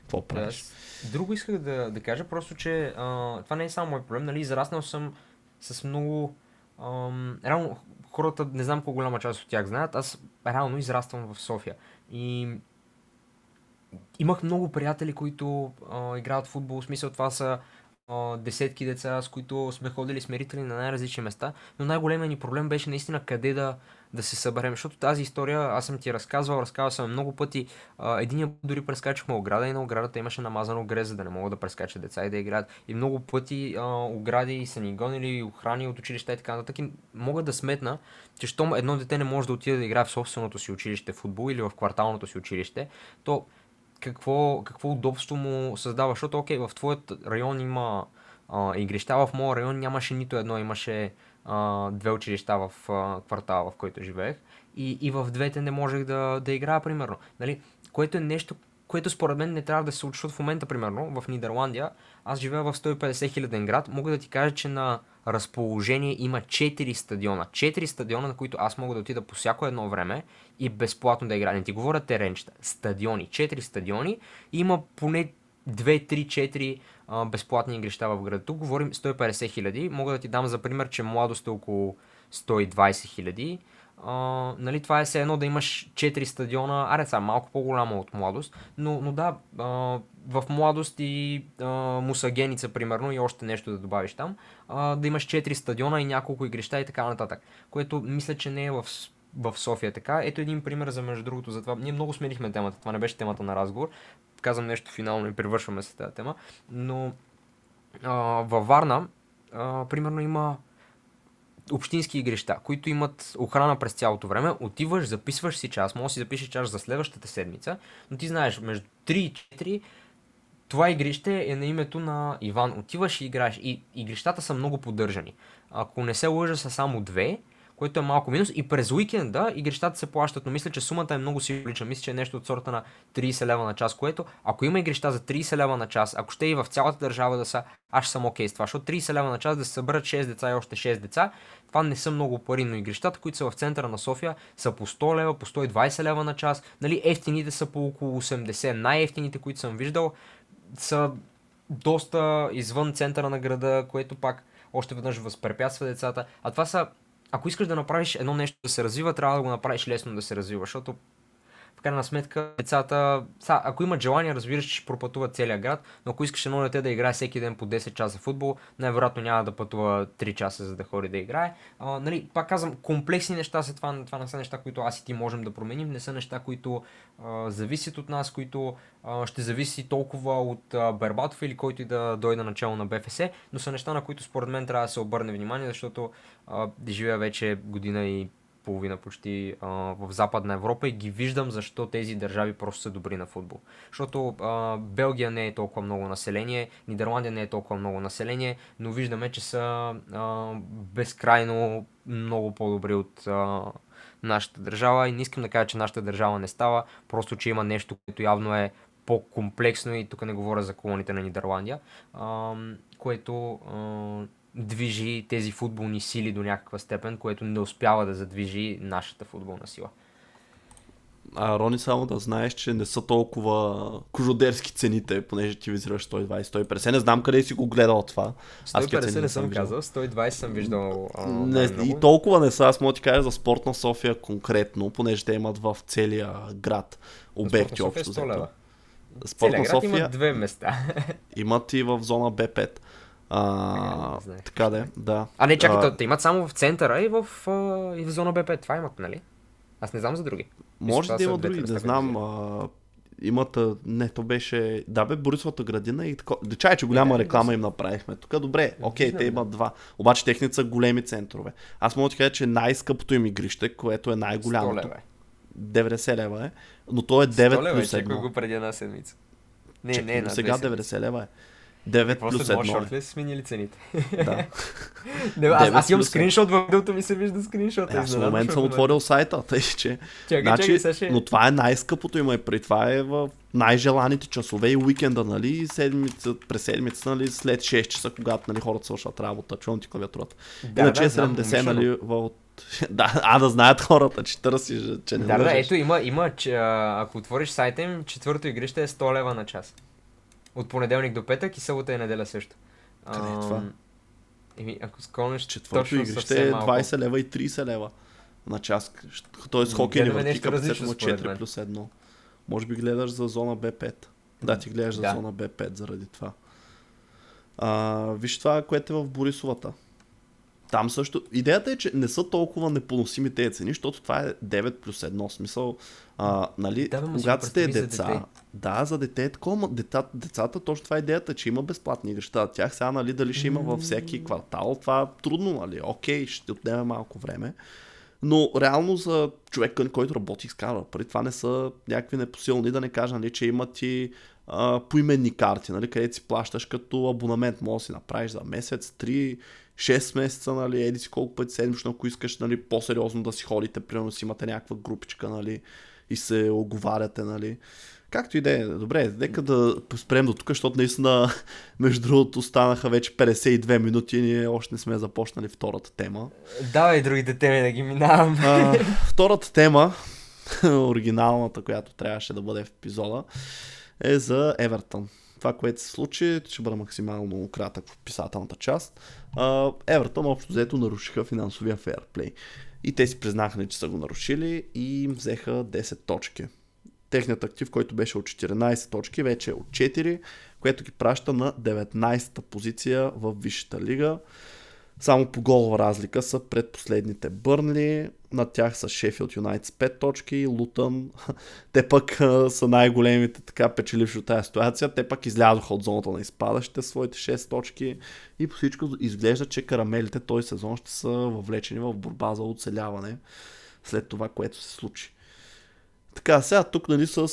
Какво правиш? Друго исках да, да кажа, просто, че а, това не е само мой проблем. Нали, израснал съм с много... Ам, реално, хората, не знам колко голяма част от тях знаят, аз реално израствам в София. И имах много приятели, които а, играят в футбол. В смисъл това са а, десетки деца, с които сме ходили смирители на най-различни места. Но най-големият ни проблем беше наистина къде да, да се съберем. Защото тази история аз съм ти разказвал, разказвал съм много пъти. А, единия дори прескачахме ограда и на оградата имаше намазано грез, за да не могат да прескачат деца и да играят. И много пъти а, огради са ни гонили, охрани от училища и така нататък. И мога да сметна, че щом едно дете не може да отиде да играе в собственото си училище футбол или в кварталното си училище, то какво, какво удобство му създава, защото окей, в твоят район има а, игрища, в моят район нямаше нито едно, имаше а, две училища в а, квартала, в който живеех. И, и в двете не можех да, да играя, примерно. Нали? Което е нещо, което според мен не трябва да се случи, в момента, примерно, в Нидерландия, аз живея в 150 хиляден град, мога да ти кажа, че на разположение има 4 стадиона. 4 стадиона, на които аз мога да отида по всяко едно време и безплатно да играя. Не ти говоря теренчета. Стадиони. 4 стадиони. Има поне 2, 3, 4 безплатни игрища в града. Тук говорим 150 хиляди. Мога да ти дам за пример, че младост е около 120 хиляди. Uh, нали, това е все едно да имаш 4 стадиона, аре са малко по-голяма от младост, но, но да, uh, в младост и uh, мусагеница, примерно, и още нещо да добавиш там, uh, да имаш 4 стадиона и няколко игрища и така нататък, което мисля, че не е в, в София така. Ето един пример за между другото за това. Ние много сменихме темата, това не беше темата на разговор. Казвам нещо финално и привършваме се тази тема, но uh, във Варна, uh, примерно има общински игрища, които имат охрана през цялото време, отиваш, записваш си час, може да си запишеш час за следващата седмица, но ти знаеш, между 3 и 4 това игрище е на името на Иван. Отиваш и играеш. И игрищата са много поддържани. Ако не се лъжа, са само две, което е малко минус. И през уикенда игрищата се плащат, но мисля, че сумата е много символична. Мисля, че е нещо от сорта на 30 лева на час, което ако има игрища за 30 лева на час, ако ще и в цялата държава да са, аз съм окей okay с това, защото 30 лева на час да се съберат 6 деца и още 6 деца, това не са много пари, но игрищата, които са в центъра на София, са по 100 лева, по 120 лева на час. Нали, ефтините са по около 80. Най-ефтините, които съм виждал, са доста извън центъра на града, което пак още веднъж възпрепятства децата. А това са, ако искаш да направиш едно нещо да се развива, трябва да го направиш лесно да се развива, защото крайна сметка децата, са, ако имат желание, разбираш, че ще пропътуват целия град, но ако искаш едно дете да играе всеки ден по 10 часа футбол, най-вероятно няма да пътува 3 часа, за да ходи да играе. А, нали, пак казвам, комплексни неща са това, това не са неща, които аз и ти можем да променим, не са неща, които а, зависят от нас, които а, ще зависи толкова от а, Бербатов или който и да дойде начало на БФС, но са неща, на които според мен трябва да се обърне внимание, защото а, живея вече година и половина почти а, в Западна Европа и ги виждам защо тези държави просто са добри на футбол. Защото а, Белгия не е толкова много население, Нидерландия не е толкова много население, но виждаме, че са а, безкрайно много по-добри от а, нашата държава и не искам да кажа, че нашата държава не става, просто че има нещо, което явно е по-комплексно и тук не говоря за колоните на Нидерландия, а, което а, движи тези футболни сили до някаква степен, което не успява да задвижи нашата футболна сила. А, Рони, само да знаеш, че не са толкова кожодерски цените, понеже ти визираш 120-150. Не знам къде си го гледал това. 150 не съм казал, 120 съм виждал. А, не, и толкова не са. Аз мога да ти кажа за спортна София конкретно, понеже те имат в целия град обекти общо. Спортна Спортна София има две места. имат и в зона Б5. А, не, не така да да. А не, чакай, а... те имат само в центъра и в, а, и в зона БП. Това имат, нали? Аз не знам за други. Може да има други, не знам. А, имат, не, то беше, да бе, Борисовата градина и така. Да чай, че голяма да, реклама да им направихме. Тук добре, окей, те имат два. Обаче техните са големи центрове. Аз мога да кажа, че най-скъпото им игрище, което е най-голямото. 90 лева е, но то е 9 плюс 1. го преди една седмица. Не, Чекай, не, на сега 90 лева е. 9 плюс 1. шорт ли са сменили цените? Да. (laughs) Не, аз, аз имам скриншот в видеото ми се вижда скриншот. Е, аз в момента съм отворил сайта, (laughs) тъй че... Чакай, значи, чакай, ще... Но това е най-скъпото има и при това е в най-желаните часове и уикенда, нали, седмица, през седмицата, нали, след 6 часа, когато нали, хората свършат работа, чувам ти клавиатурата. Да, Иначе да, 70, знам, нали, в (laughs) да, а да знаят хората, че търсиш, че не Да, да, ето има, има че, ако отвориш сайта им, четвърто игрище е 100 лева на час. От понеделник до петък и събота и неделя също. Къде е това? Еми, ако сколнеш Четвърто игрище е 20 лева и 30 лева на час. Тоест хокей не върти капацитет му 4 плюс 1. Може би гледаш за зона B5. Да, ти гледаш за да. зона B5 заради това. А, виж това, което е в Борисовата. Там също. Идеята е, че не са толкова непоносими тези цени, защото това е 9 плюс 1 смисъл. А, нали, да, когато сте деца, за да, за дете е такова, децата, децата, точно това е идеята, че има безплатни неща. Тях сега, нали, дали ще има във всеки квартал, това е трудно, нали, окей, ще отнеме малко време. Но реално за човек, който работи с кара, преди това не са някакви непосилни, да не кажа, нали, че имат и а, поименни карти, нали, където си плащаш като абонамент, може да си направиш за месец, 3, 6 месеца, нали, еди си колко пъти седмично, ако искаш нали, по-сериозно да си ходите, примерно си имате някаква групичка, нали, и се оговаряте, нали. Както и да е. Добре, нека да спрем до тук, защото наистина, (laughs) между другото, станаха вече 52 минути и ние още не сме започнали втората тема. Давай другите теми да ги минавам. А, втората тема, (laughs) оригиналната, която трябваше да бъде в епизода, е за Евертън. Това, което се случи, ще бъда максимално кратък в писателната част. Евертън общо взето нарушиха финансовия фейерплей. И те си признаха, че са го нарушили и им взеха 10 точки. Техният актив, който беше от 14 точки, вече е от 4, което ги праща на 19-та позиция в Висшата лига. Само по голова разлика са пред последните Бърнли, над тях са Шефилд Юнайт с 5 точки Лутън. (laughs) Те пък са най-големите така печеливши от тази ситуация. Те пък излязоха от зоната на изпадащите своите 6 точки и по всичко изглежда, че карамелите този сезон ще са въвлечени в борба за оцеляване след това, което се случи. Така, сега тук нали с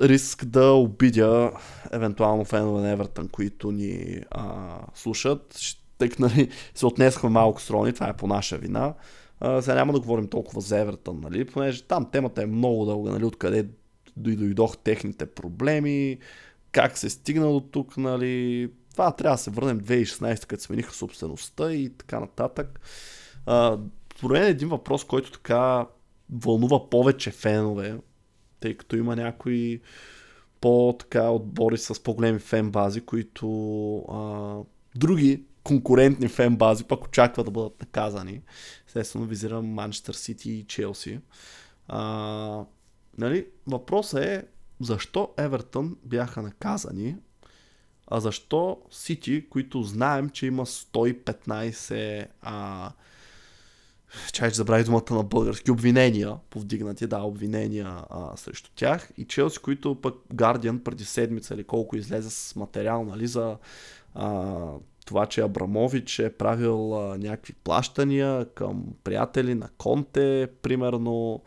риск да обидя евентуално фенове на Евертън, които ни а, слушат. Тъй нали, се отнесахме малко с Рони, това е по наша вина. А, сега няма да говорим толкова за Евертън, нали, понеже там темата е много дълга, нали, откъде дойдох техните проблеми, как се е стигнало тук, нали, това трябва да се върнем 2016, като смениха собствеността и така нататък. Според е един въпрос, който така вълнува повече фенове, тъй като има някои по-така отбори с по-големи фен бази, които а, други конкурентни фен бази пък очакват да бъдат наказани. Естествено визирам Манчестър Сити и Челси. А, нали, въпросът е защо Евертън бяха наказани, а защо Сити, които знаем, че има 115 а, чай, че забрави думата на български, обвинения, повдигнати, да, обвинения а, срещу тях. И Челси, които пък Guardian преди седмица или колко излезе с материал, нали, за а, това, че Абрамович е правил а, някакви плащания към приятели на Конте, примерно,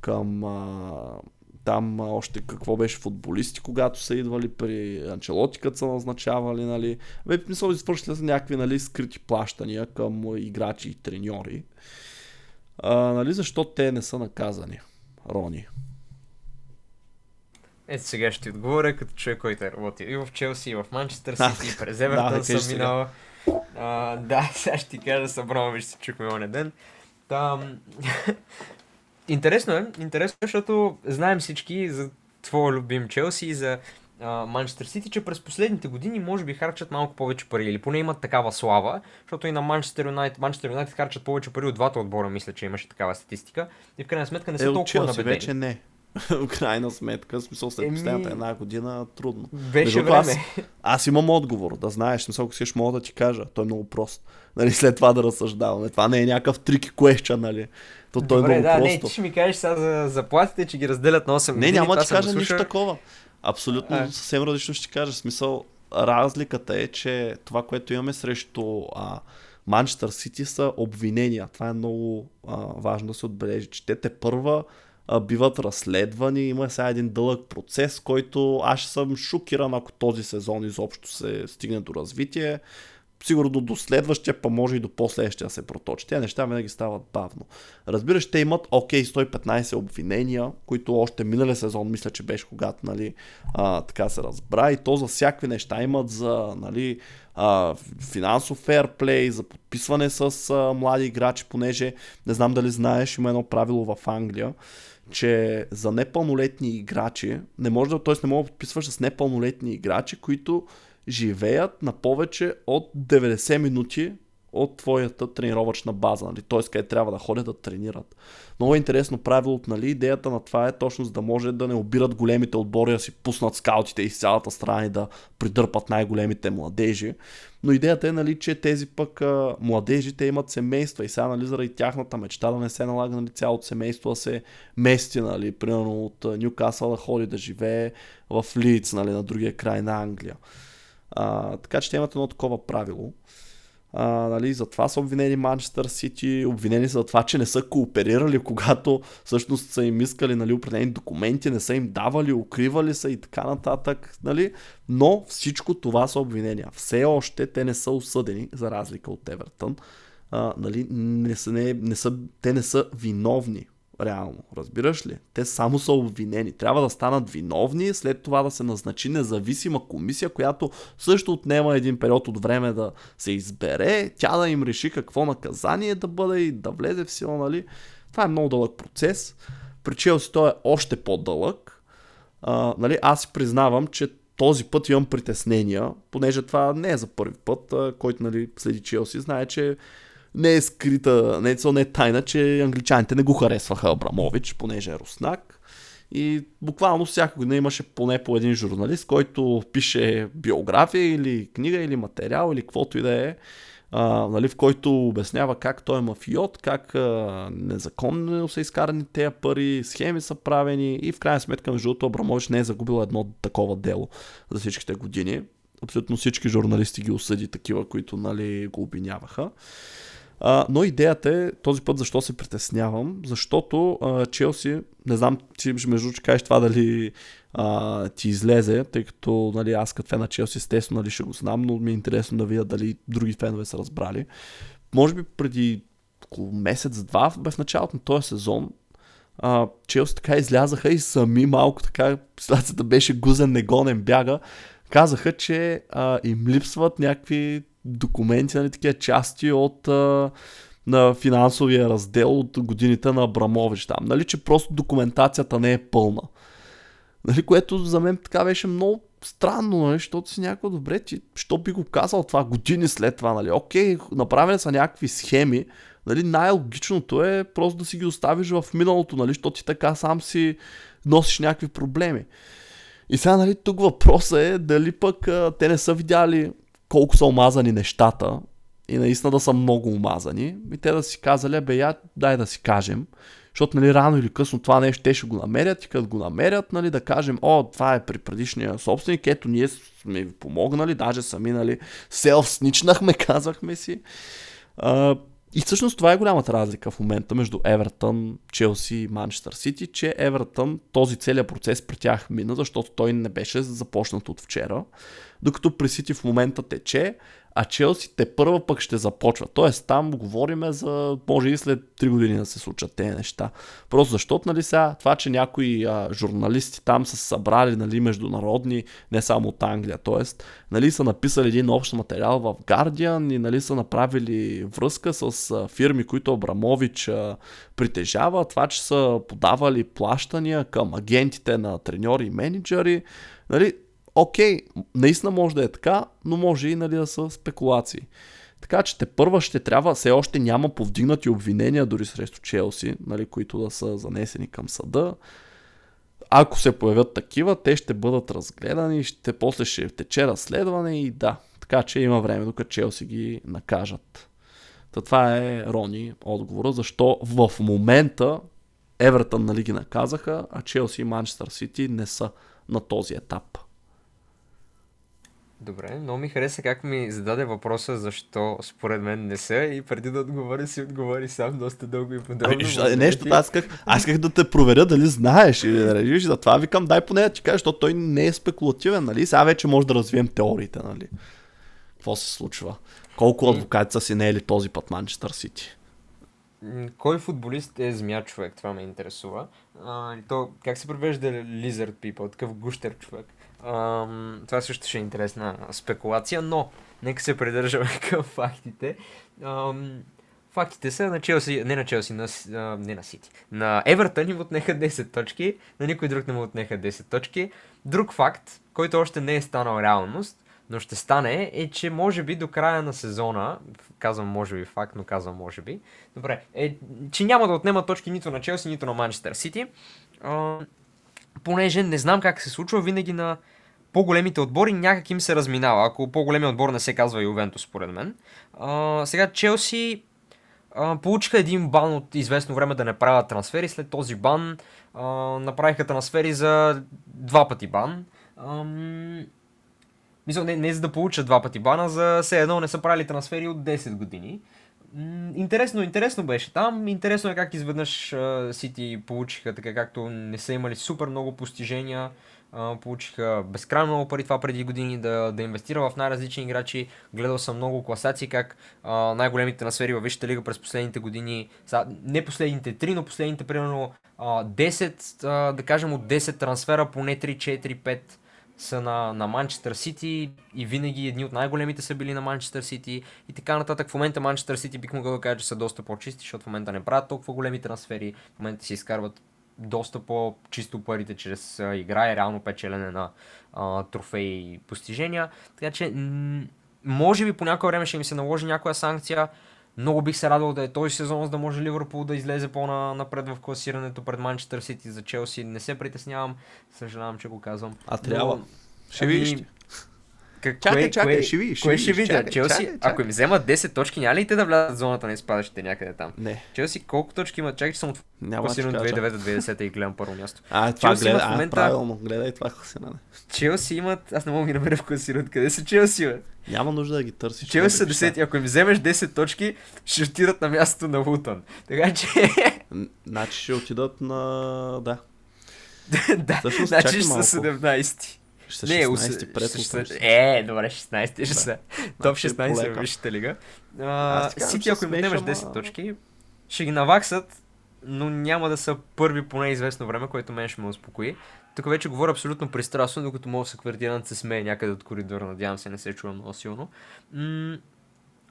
към а, там а, още какво беше футболисти, когато са идвали при Анчелоти, са назначавали, нали. Бе, мисля, извършили са някакви, нали, скрити плащания към играчи и треньори. А, нали, защо те не са наказани, Рони? Ето сега ще ти отговоря като човек, който е работил и в Челси, и в Манчестър Сити, и през Евертън да, съм минал. А, да, (laughs) сега ще ти кажа, събрано виж се чухме оня ден. Там... (laughs) интересно е, интересно е, защото знаем всички за твоя любим Челси и за Манчестър Сити, че през последните години може би харчат малко повече пари или поне имат такава слава, защото и на Манчестър Юнайтед, Манчестър Юнайтед харчат повече пари от двата отбора, мисля, че имаше такава статистика. И в крайна сметка не са е, толкова Челси набедени. вече не. В крайна сметка, в смисъл след Еми... последната една година, трудно. Беше време. Аз, аз имам отговор, да знаеш, смисъл, ако си мога да ти кажа, той е много прост. Нали, след това да разсъждаваме. Това не е някакъв трики question, нали? То, той Добре, е много да, просто. не, ти ще ми кажеш сега за заплатите, че ги разделят на 8 години. Не, няма да ти кажа нищо такова. Абсолютно а. съвсем различно ще ти кажа. Смисъл, разликата е, че това, което имаме срещу а, Манчестър Сити са обвинения. Това е много а, важно да се отбележи, че те те първа биват разследвани. Има сега един дълъг процес, който аз съм шокиран, ако този сезон изобщо се стигне до развитие сигурно до следващия, па може и до последващия се проточи. Тези неща винаги стават бавно. Разбираш, те имат окей 115 обвинения, които още миналия сезон, мисля, че беше когато нали, а, така се разбра и то за всякакви неща имат за нали, а, финансов фейрплей, за подписване с а, млади играчи, понеже не знам дали знаеш, има едно правило в Англия, че за непълнолетни играчи не може да, т.е. не мога да подписваш с непълнолетни играчи, които живеят на повече от 90 минути от твоята тренировъчна база, нали? т.е. къде трябва да ходят да тренират. Много е интересно правилото, нали? идеята на това е точно за да може да не обират големите отбори, да си пуснат скаутите из цялата страна и да придърпат най-големите младежи. Но идеята е, нали, че тези пък а, младежи, имат семейства и сега, нали, заради тяхната мечта да не се налага нали, цялото семейство да се мести, нали, примерно от Ньюкасъл да ходи да живее в Лиц, нали, на другия край на Англия. А, така че те имат едно такова правило. А, нали, затова са обвинени Манчестър Сити, обвинени са за това, че не са кооперирали, (laughs) когато всъщност са им искали нали, определени документи, не са им давали, укривали са и така нататък. Нали? Но всичко това са обвинения. Все още те не са осъдени, за разлика от Евертън. А, нали, не са, не, не са, те не са виновни реално. Разбираш ли? Те само са обвинени. Трябва да станат виновни, след това да се назначи независима комисия, която също отнема един период от време да се избере, тя да им реши какво наказание да бъде и да влезе в сила, нали? Това е много дълъг процес. При Челси той е още по-дълъг. А, нали, аз си признавам, че този път имам притеснения, понеже това не е за първи път, а, който нали, следи Челси, знае, че не е скрита, не е, не е тайна, че англичаните не го харесваха Абрамович, понеже е руснак. И буквално всяка година имаше поне по един журналист, който пише биография или книга или материал или каквото и да е, а, нали, в който обяснява как той е мафиот, как а, незаконно са изкарани тези пари, схеми са правени и в крайна сметка между другото Абрамович не е загубил едно такова дело за всичките години. Абсолютно всички журналисти ги осъди такива, които нали, го обвиняваха. А, но идеята е този път защо се притеснявам, защото а, Челси, не знам ти между че кажеш това дали а, ти излезе, тъй като нали, аз като фен на Челси естествено нали, ще го знам, но ми е интересно да видя дали други фенове са разбрали. Може би преди около месец-два в началото на този сезон а, Челси така излязаха и сами малко така, ситуацията беше гузен, негонен, бяга. Казаха, че а, им липсват някакви документи, нали, такива части от а, на финансовия раздел от годините на Абрамович там. Нали, че просто документацията не е пълна. Нали, което за мен така беше много странно, нали, защото си някакво добре, ти, що би го казал това години след това, нали, окей, направени са някакви схеми, нали, най-логичното е просто да си ги оставиш в миналото, нали, защото ти така сам си носиш някакви проблеми. И сега, нали, тук въпросът е дали пък а, те не са видяли колко са омазани нещата и наистина да са много омазани и те да си казали, бе, я, дай да си кажем, защото нали, рано или късно това нещо те ще го намерят и като го намерят, нали, да кажем, о, това е при предишния собственик, ето ние сме ви помогнали, даже сами нали, селф-сничнахме, (laughs) казахме си. А, и всъщност това е голямата разлика в момента между Евертън, Челси и Манчестър Сити, че Евертън този целият процес при тях мина, защото той не беше започнат от вчера, докато при Сити в момента тече, а Челси те първа пък ще започва. Тоест там говориме за, може и след 3 години да се случат тези неща. Просто защото, нали сега, това, че някои а, журналисти там са събрали, нали, международни, не само от Англия, тоест, нали, са написали един общ материал в Guardian и, нали, са направили връзка с а, фирми, които Абрамович а, притежава, това, че са подавали плащания към агентите на треньори и менеджери, нали, окей, наистина може да е така, но може и нали, да са спекулации. Така че те първа ще трябва, все още няма повдигнати обвинения дори срещу Челси, нали, които да са занесени към съда. Ако се появят такива, те ще бъдат разгледани, ще, после ще тече разследване и да. Така че има време, докато Челси ги накажат. Та това е Рони отговора, защо в момента Евертън нали ги наказаха, а Челси и Манчестър Сити не са на този етап. Добре, много ми хареса как ми зададе въпроса защо според мен не са и преди да отговори си отговори сам доста дълго и подробно. Ами, нещо, аз исках, аз исках да те проверя дали знаеш или да режиш, затова викам дай поне да ти кажа, защото той не е спекулативен, нали? Сега вече може да развием теориите, нали? Какво се случва? Колко адвокати са си не ели този път Манчестър Сити? Кой футболист е змия човек? Това ме интересува. А, то, как се превежда lizard people? Такъв гущер човек. Ам, това също ще е интересна спекулация, но нека се придържаме (laughs) към фактите. Ам, фактите са на Челси, не на Челси, на, а, не на Сити. На Евертън им отнеха 10 точки, на никой друг не му отнеха 10 точки. Друг факт, който още не е станал реалност, но ще стане, е, че може би до края на сезона, казвам може би факт, но казвам може би, добре, е, че няма да отнема точки нито на Челси, нито на Манчестър Сити понеже не знам как се случва, винаги на по-големите отбори някак им се разминава, ако по-големият отбор не се казва Ювентус, според мен. А, сега Челси а, получиха един бан от известно време да не правят трансфери, след този бан а, направиха трансфери за два пъти бан. Ам... Мисля, не, не за да получат два пъти бана, за все едно не са правили трансфери от 10 години. Интересно, интересно беше там. Интересно е как изведнъж Сити получиха така, както не са имали супер много постижения. Получиха безкрайно много пари това преди години да, да инвестира в най-различни играчи. Гледал съм много класации как uh, най-големите насфери във Висшата лига през последните години, са, не последните 3, но последните примерно uh, 10, uh, да кажем от 10 трансфера, поне 3, 4, 5 са на, на Манчестър Сити и винаги едни от най-големите са били на Манчестър Сити и така нататък. В момента Манчестър Сити бих могъл да кажа, че са доста по-чисти, защото в момента не правят толкова големи трансфери, в момента си изкарват доста по-чисто парите чрез а, игра и реално печелене на а, трофеи и постижения. Така че, м- може би по някое време ще им се наложи някоя санкция, много бих се радвал да е този сезон, за да може Ливърпул да излезе по-напред в класирането пред Манчестър Сити за Челси. Не се притеснявам, съжалявам, че го казвам. А трябва. Но... Ще ами... Как, чакай, кое, чакай, кое, ще видиш. Кое ще видя? Челси, чакай, чакай. ако им вземат 10 точки, няма ли те да влязат в зоната на изпадащите някъде там? Не. Челси колко точки имат? Чакай, че съм от класирано 2009-2010 и гледам първо място. А, това Челси гледа, в момента... а, правилно, гледай това класиране. Челси имат, аз не мога да ги намеря в класирането. Къде са Челси, бе? Няма нужда да ги търсиш. Челси са 10, ако им вземеш 10 точки, ще отидат на мястото на Лутон. Така че... Значи ще отидат на... Да. (laughs) да, значи ще са 17. Ще не, 16 пред ще, Е, добре, 16 ще са. Топ 16 в Висшата лига. Сити, ако им отнемеш 10 точки, ще ги наваксат, но няма да са първи по неизвестно време, което мен ще ме успокои. Тук вече говоря абсолютно пристрастно, докато мога квартирант се смее някъде от коридора, надявам се не се чува много силно. М-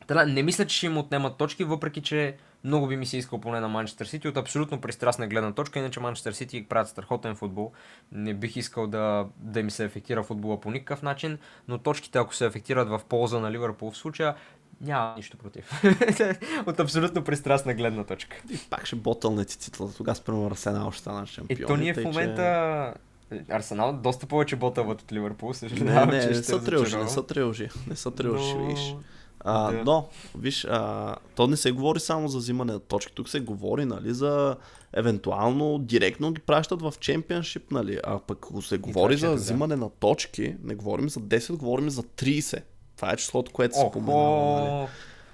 да, не мисля, че ще им отнемат точки, въпреки че много би ми се искал поне на Манчестър Сити от абсолютно пристрастна гледна точка, иначе Манчестър Сити правят страхотен футбол. Не бих искал да, да ми се ефектира футбола по никакъв начин, но точките, ако се ефектират в полза на Ливърпул в случая, няма нищо против. (laughs) От абсолютно пристрастна гледна точка. И пак ще ботълнете титлата. Тогава спрямо Арсенал ще стана шампион. Ето ние в момента... Че... Арсенал доста повече ботълват от Ливърпул. Съжалявам, не, не, че не, ще са трилжи, не са трилжи. Не са трилжи, но... виж. А, да. Но, виж, а, то не се говори само за взимане на точки. Тук се говори, нали, за евентуално директно ги пращат в чемпионшип, нали. А пък ако се говори за взимане да. на точки, не говорим за 10, говорим за 30. Това е числото, което се споменава. Нали?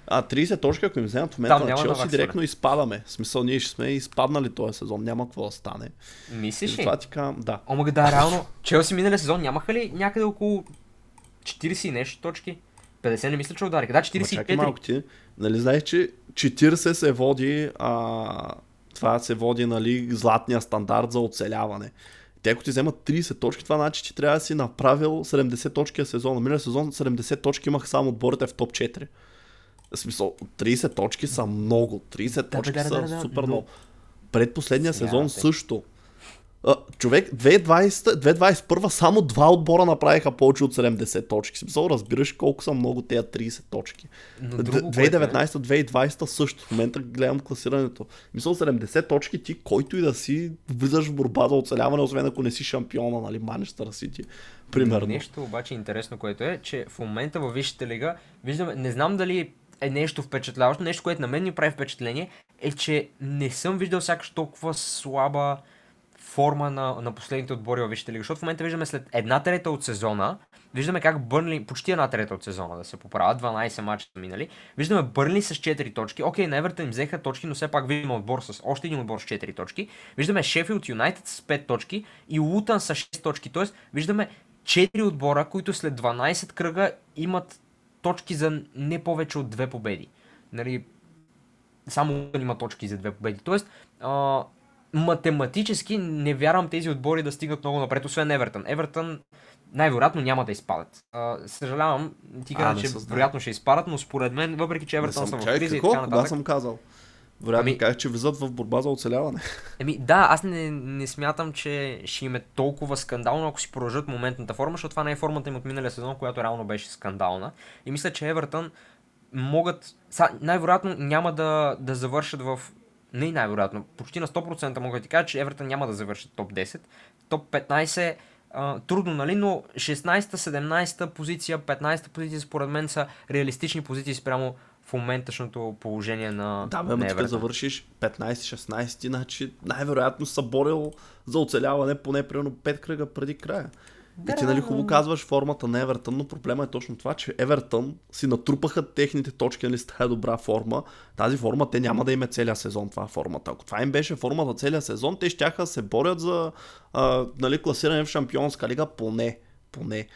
А 30 точки, ако им вземат в момента на Челси, директно изпадаме. В смисъл, ние ще сме изпаднали този сезон, няма какво да стане. Мислиш ли? Ти казвам, да. Омага, да, реално. Челси миналия сезон нямаха ли някъде около 40 и нещо точки? 50 не мисля, че удариха. Да, 45. Чакай малко ти. Нали знаеш, че 40 се води а, това се води нали, златния стандарт за оцеляване. Те ако ти вземат 30 точки, това значи, че трябва да си направил 70 точки в сезона. Миналия сезон 70 точки имаха само отборите в топ 4. В смисъл, 30 точки са много. 30 да, точки да, да, са да, да, супер много. Предпоследния сезон също. Човек, 2020, само два отбора направиха повече от 70 точки. Смисъл, разбираш колко са много тези 30 точки. 2019-2020 също. В момента гледам класирането. Мисъл, 70 точки ти, който и да си, влизаш в борба за оцеляване, освен ако не си шампиона, нали, Манчестър Сити. Примерно. Нещо обаче интересно, което е, че в момента във Висшата лига, виждаме, не знам дали е нещо впечатляващо, нещо, което на мен ми прави впечатление, е, че не съм виждал сякаш толкова слаба форма на, на последните отбори във Висшата лига. Защото в момента виждаме след една трета от сезона, виждаме как Бърнли, почти една трета от сезона да се поправят, 12 мача минали. Виждаме Бърнли с 4 точки. Окей, на Евертън им взеха точки, но все пак виждаме отбор с още един отбор с 4 точки. Виждаме Шефилд Юнайтед с 5 точки и Лутан с 6 точки. Тоест, виждаме 4 отбора, които след 12 кръга имат точки за не повече от две победи. Нали, само има точки за две победи. Тоест, а, математически не вярвам тези отбори да стигнат много напред, освен Евертън. Евертън най-вероятно няма да изпадат. А, съжалявам, ти каза, че вероятно ще изпадат, но според мен, въпреки че Евертън са в криза и така нататък. Да, съм казал. Вероятно ами... казах, че влизат в борба за оцеляване. (laughs) Еми да, аз не, не смятам, че ще им е толкова скандално, ако си продължат моментната форма, защото това не е формата им от миналия сезон, която реално беше скандална. И мисля, че Евертън могат, най-вероятно няма да, да завършат в не най-вероятно, почти на 100% мога да ти кажа, че Евертън няма да завършат топ 10. Топ 15 а, трудно, нали, но 16-та, 17-та позиция, 15-та позиция според мен са реалистични позиции спрямо в моменташното положение на Да, бе, като завършиш 15-16, значи най-вероятно са борил за оцеляване поне примерно 5 кръга преди края. Да, и ти нали хубаво казваш формата на Евертън, но проблема е точно това, че Евертън си натрупаха техните точки нали, с тази добра форма. Тази форма те няма да има целия сезон, това формата. Ако това им беше формата целия сезон, те ще се борят за а, нали, класиране в Шампионска лига поне. поне.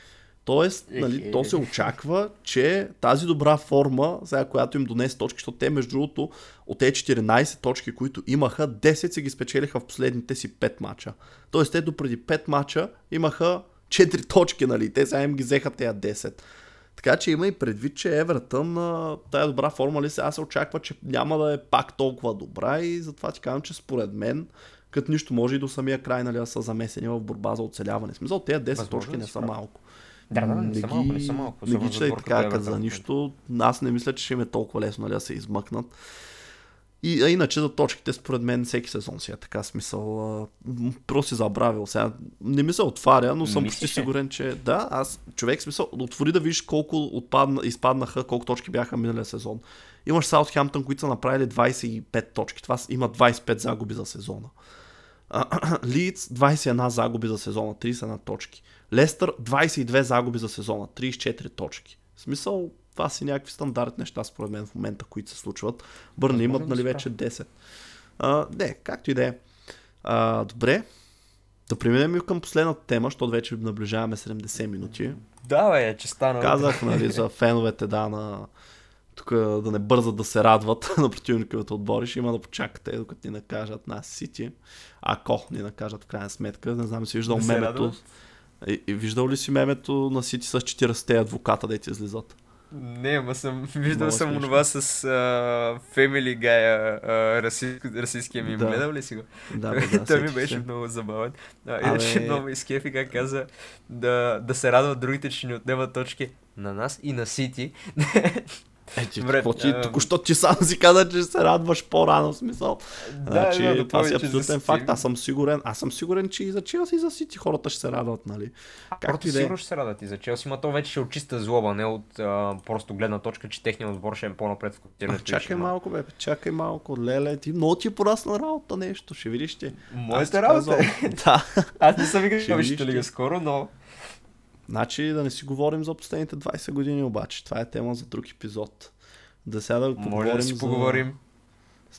Тоест, нали, то се очаква, че тази добра форма, сега която им донесе точки, защото те между другото от тези 14 точки, които имаха, 10 си ги спечелиха в последните си 5 мача. Тоест те допреди 5 мача имаха 4 точки, нали? Те сега им ги взеха тези 10. Така че има и предвид, че Евертън, тая добра форма ли сега се очаква, че няма да е пак толкова добра и затова ти казвам, че според мен, като нищо може и до самия край нали, да са замесени в борба за оцеляване. Смисъл, тези 10 Възможно точки не са малко. Да, да, не, са малко, не са малко. Не ги чай така, като за нищо. Аз не мисля, че ще им е толкова лесно нали, да се измъкнат. И, а иначе за точките, според мен, всеки сезон си е така смисъл. А, просто си забравил. Сега не ми се отваря, но съм почти сигурен, че да, аз човек смисъл, отвори да видиш колко отпадна, изпаднаха, колко точки бяха миналия сезон. Имаш Саутхемптън, които са направили 25 точки. Това има 25 загуби за сезона. (clears throat) Лидс 21 загуби за сезона, 31 точки. Лестър 22 загуби за сезона, 34 точки. В смисъл, това си някакви стандарт неща, според мен, в момента, които се случват. Бърни имат, нали, вече 10. А, не, както и да е. Добре, да преминем и към последната тема, защото вече наближаваме 70 минути. Да, бе, че стана. Казах, нали, (laughs) за феновете, да, на тук да не бързат да се радват (laughs) на противниковите отбори, ще има да почакате, докато ни накажат нас Сити. Ако ни накажат в крайна сметка, не знам си виждал Да се мемето. И, и, виждал ли си мемето на Сити с 40-те адвоката, да ти излизат? Не, ама съм (laughs) виждал Много съм онова с uh, Family Guy, uh, расистски, расистския мим. Да. Гледал ли си го? Да, бе, (laughs) да, Той ми беше се. много забавен. А, Абе- иначе (laughs) много изкефи как каза да, да се радват другите, че ни отнемат точки на нас и на Сити. Е, ти, Добре, какво ти, а, току-що ти сам си каза, че се радваш по-рано, в смисъл. значи, да, да, това си абсолютен факт. Аз съм сигурен, аз съм сигурен, че и за Челси и за Сити хората ще се радват, нали? Както Както и да е. сигурно ще се радват и за Челси, но то вече ще е от чиста злоба, не от а, просто гледна точка, че техният отбор ще е по-напред в ще чакай малко, бе, чакай малко, леле, ти много ти е порасна работа нещо, ще видиш ти. Моята работа е. (laughs) да. Аз не съм играл в лига скоро, но Значи да не си говорим за последните 20 години обаче. Това е тема за друг епизод. Да сега да може да си за... поговорим.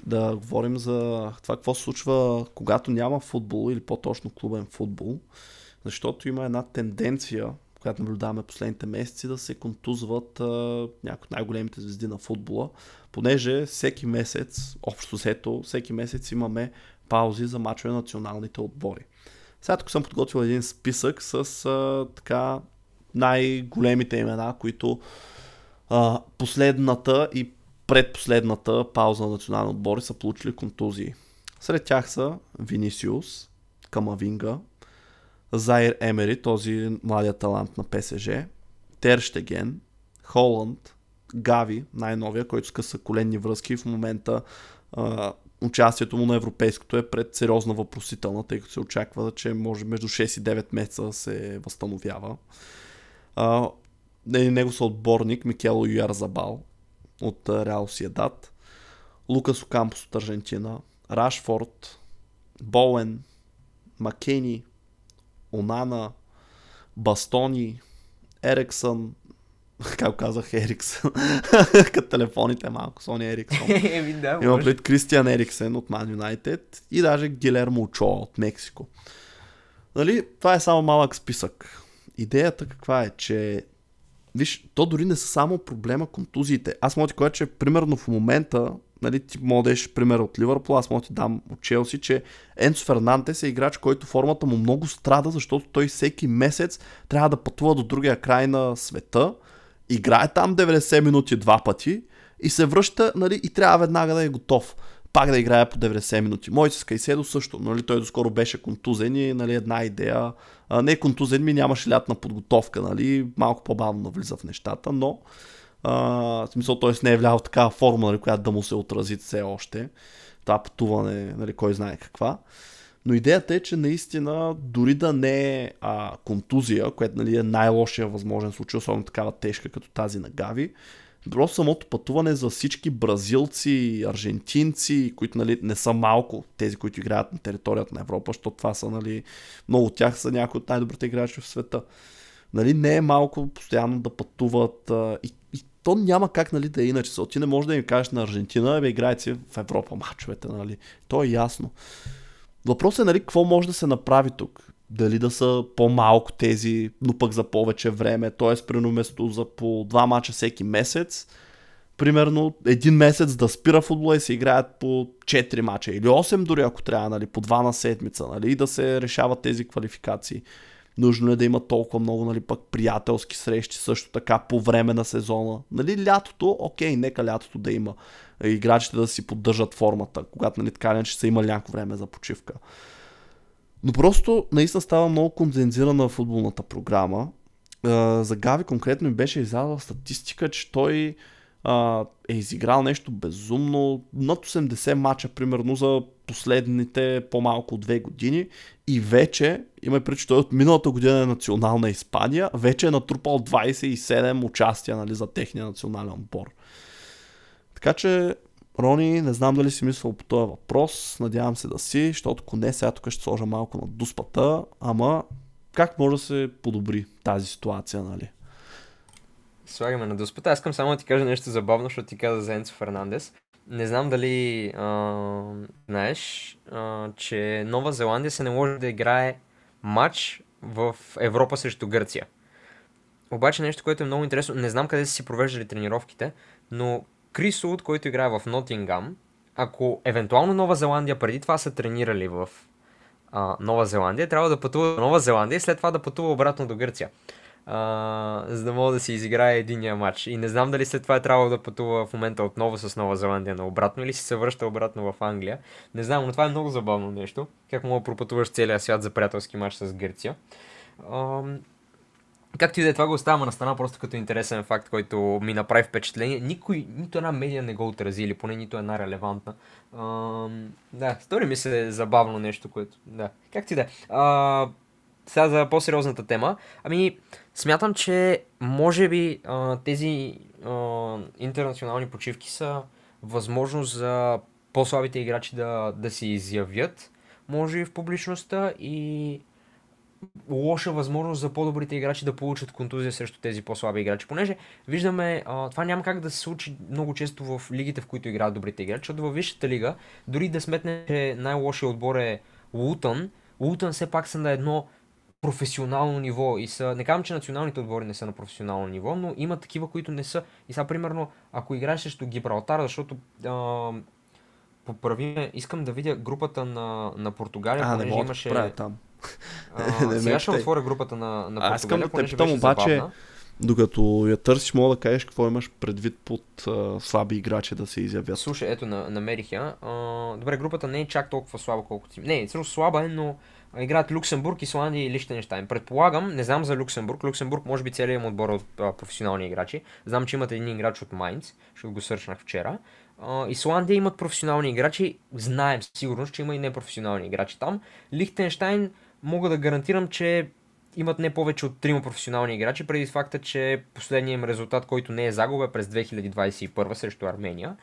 да говорим за това какво се случва, когато няма футбол или по-точно клубен футбол. Защото има една тенденция, която наблюдаваме последните месеци, да се контузват а, някои от най-големите звезди на футбола, понеже всеки месец, общо взето, всеки месец имаме паузи за мачове на националните отбори. Сега тук съм подготвил един списък с а, така най-големите имена, които а, последната и предпоследната пауза на национални отбори са получили контузии. Сред тях са Винисиус, Камавинга, Зайр Емери, този младия талант на ПСЖ, Терштеген, Холанд, Гави, най-новия, който скъса коленни връзки в момента участието му на европейското е пред сериозна въпросителна, тъй като се очаква, че може между 6 и 9 месеца се възстановява. А, не- него са отборник Микело Юярзабал от а, Реал Сиедат, Лукас Окампос от Аржентина, Рашфорд, Боуен, Макени, Онана, Бастони, Ериксън, (laughs) как казах Ериксън, (laughs) като телефоните малко, Сони Ериксън. (laughs) Еми да, Има пред Кристиан Ериксен от Man United и даже Гилермо Очоа от Мексико. Нали, това е само малък списък. Идеята каква е, че Виж, то дори не са само проблема контузиите. Аз мога ти кажа, че примерно в момента, нали, ти дадеш пример от Ливърпул, аз мога ти дам от Челси, че Енцо Фернандес е играч, който формата му много страда, защото той всеки месец трябва да пътува до другия край на света, играе там 90 минути два пъти и се връща нали, и трябва веднага да е готов. Пак да играе по 90 минути. Моите с Кайседо също. Нали, той доскоро беше контузен и нали, една идея. А, не контузен ми, нямаше лятна подготовка. Нали, малко по-бавно навлиза в нещата, но а, в смисъл, т.е. не е влял такава форма, нали, която да му се отрази все още. Това пътуване, нали, кой знае каква. Но идеята е, че наистина, дори да не е а, контузия, което нали, е най-лошия възможен случай, особено такава тежка като тази на Гави, просто самото пътуване за всички бразилци, аржентинци, които нали, не са малко, тези, които играят на територията на Европа, защото това са, нали, много от тях са някои от най-добрите играчи в света. Нали, не е малко постоянно да пътуват а, и, и то няма как нали, да е иначе. Ти не можеш да им кажеш на Аржентина, бе, играйте в Европа мачовете, нали. То е ясно. Въпросът е, нали, какво може да се направи тук? Дали да са по-малко тези, но пък за повече време, т.е. примерно вместо за по два мача всеки месец, примерно един месец да спира футбола и се играят по 4 мача или 8 дори ако трябва, нали, по 2 на седмица, нали, и да се решават тези квалификации. Нужно е да има толкова много, нали, пък приятелски срещи също така по време на сезона. Нали, лятото, окей, нека лятото да има. Играчите да си поддържат формата, когато, нали, така че са имали някакво време за почивка. Но просто наистина става много кондензирана футболната програма. За Гави конкретно ми беше излязла статистика, че той е изиграл нещо безумно. Над 80 мача, примерно, за последните по-малко две години. И вече, има преди, че той от миналата година е национална Испания, вече е натрупал 27 участия нали, за техния национален отбор. Така че, Рони, не знам дали си мислил по този въпрос, надявам се да си, защото ако не, сега тук ще сложа малко на дуспата, ама как може да се подобри тази ситуация, нали? Слагаме на доспата. Аз искам само да ти кажа нещо забавно, защото ти каза за Енцо Фернандес. Не знам дали а, знаеш, а, че Нова Зеландия се не може да играе матч в Европа срещу Гърция. обаче нещо, което е много интересно, не знам къде са си провеждали тренировките, но Крис Уд, който играе в Нотингам, ако евентуално Нова Зеландия преди това са тренирали в а, Нова Зеландия, трябва да пътува до Нова Зеландия и след това да пътува обратно до Гърция. А, за да мога да си изиграе единия матч. И не знам дали след това е трябвало да пътува в момента отново с Нова Зеландия на обратно или си се връща обратно в Англия. Не знам, но това е много забавно нещо. Как мога да пропътуваш целия свят за приятелски матч с Гърция. А, Както и да е, това го оставяме на страна просто като интересен факт, който ми направи впечатление. Никой, нито една медия не го отрази, или поне нито една релевантна. А, да, стори ми се забавно нещо, което... Да, както и да е. Сега за по-сериозната тема. Ами, смятам, че може би а, тези а, интернационални почивки са възможност за по-слабите играчи да, да се изявят, може и в публичността и лоша възможност за по-добрите играчи да получат контузия срещу тези по-слаби играчи. Понеже виждаме, а, това няма как да се случи много често в лигите, в които играят добрите играчи, защото във Висшата лига, дори да сметне, че най-лошия отбор е Лутън, Лутън все пак са на едно професионално ниво и са, не казвам, че националните отбори не са на професионално ниво, но има такива, които не са. И сега, примерно, ако играеш срещу Гибралтар, защото а, поправиме, искам да видя групата на, на Португалия, А, не понеже да имаше... правя там. А, (laughs) сега ще отворя групата на, на Аз искам Португалия, да те питам обаче, забавна. Докато я търсиш, мога да кажеш какво имаш предвид под а, слаби играчи да се изявят. Слушай, ето, на, намерих я. А, добре, групата не е чак толкова слаба, колкото си. Не, също слаба е, но играят Люксембург, Исландия и Лихтенштайн. Предполагам, не знам за Люксембург. Люксембург може би целият им отбор е от а, професионални играчи. Знам, че имат един играч от Майнц, защото го сърчнах вчера. А, Исландия имат професионални играчи. Знаем сигурно, че има и непрофесионални играчи там. Лихтенштайн мога да гарантирам, че имат не повече от трима професионални играчи, преди факта, че последният им резултат, който не е загуба, е през 2021 срещу Армения.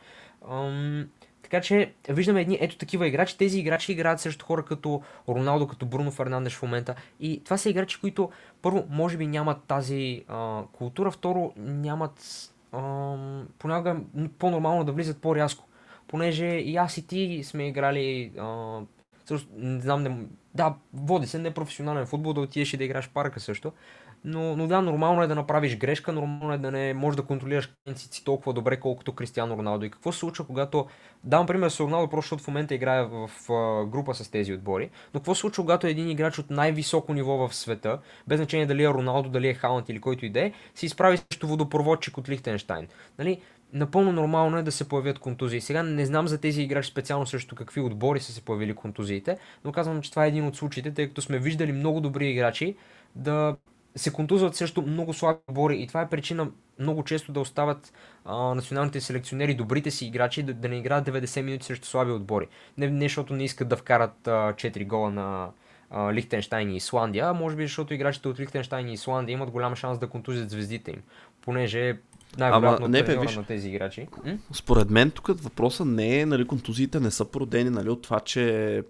Ам, така че виждаме едни ето такива играчи. Тези играчи играят срещу хора като Роналдо, като Бруно Фернандеш в момента. И това са играчи, които първо, може би нямат тази а, култура, второ, нямат ам, понякога по-нормално да влизат по-рязко. Понеже и аз и ти сме играли а, също, не знам, не, да, води се непрофесионален футбол, да отидеш и да играеш парка също. Но, но да, нормално е да направиш грешка, нормално е да не можеш да контролираш клиентите си толкова добре, колкото Кристиано Роналдо. И какво се случва, когато... Давам пример с Роналдо, просто защото в момента играе в, група с тези отбори. Но какво се случва, когато един играч от най-високо ниво в света, без значение дали е Роналдо, дали е Халанд или който и да е, се изправи срещу водопроводчик от Лихтенштайн. Нали? Напълно нормално е да се появят контузии. Сега не знам за тези играчи специално срещу какви отбори са се появили контузиите, но казвам, че това е един от случаите, тъй като сме виждали много добри играчи да се контузват срещу много слаби отбори и това е причина много често да остават а, националните селекционери, добрите си играчи, да, да не играят 90 минути срещу слаби отбори. Не, не защото не искат да вкарат а, 4 гола на Лихтенштайн и Исландия, а може би защото играчите от Лихтенштайн и Исландия имат голям шанс да контузят звездите им, понеже Ама, не, бе, виж. на тези играчи. М? Според мен тук въпросът не е, нали, контузиите не са породени, нали, от това, че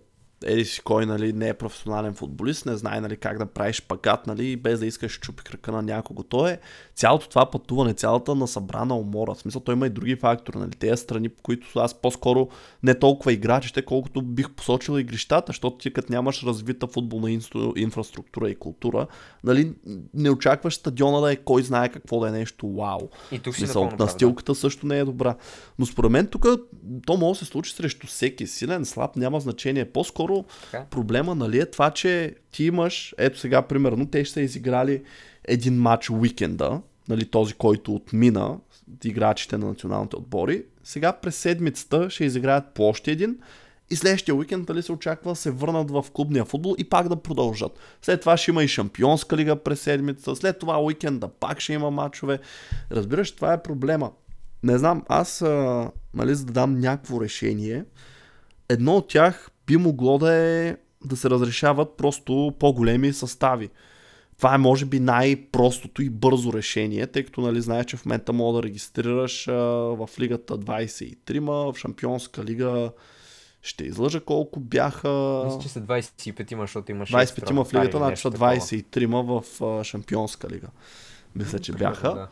еди си кой, нали, не е професионален футболист, не знае, нали, как да правиш пакат, нали, без да искаш чупи крака на някого. То е цялото това пътуване, цялата насъбрана умора. В смисъл, той има и други фактори, нали, тези страни, по които аз по-скоро не толкова играчите, колкото бих посочил игрищата, защото ти като нямаш развита футболна инстру- инфраструктура и култура, нали, не очакваш стадиона да е кой знае какво да е нещо вау. И тук си Смисъл, прав, да. настилката също не е добра. Но според мен тук то може да се случи срещу всеки. Силен, слаб, няма значение. По-скоро Така. проблема нали, е това, че ти имаш, ето сега примерно, те ще са изиграли един матч уикенда, нали, този, който отмина играчите на националните отбори. Сега през седмицата ще изиграят по още един и следващия уикенд нали, се очаква да се върнат в клубния футбол и пак да продължат. След това ще има и шампионска лига през седмицата, след това уикенда пак ще има матчове. Разбираш, това е проблема. Не знам, аз, а, нали, за да дам някакво решение, едно от тях би могло да е да се разрешават просто по-големи състави. Това е може би най-простото и бързо решение, тъй като нали, знаеш, че в момента мога да регистрираш а, в лигата 23, в Шампионска лига ще излъжа колко бяха... Мисля, че са 25 има, защото има 6 25 в лигата, значи са такова. 23 в а, Шампионска лига. Мисля, че Примерно, бяха. Да.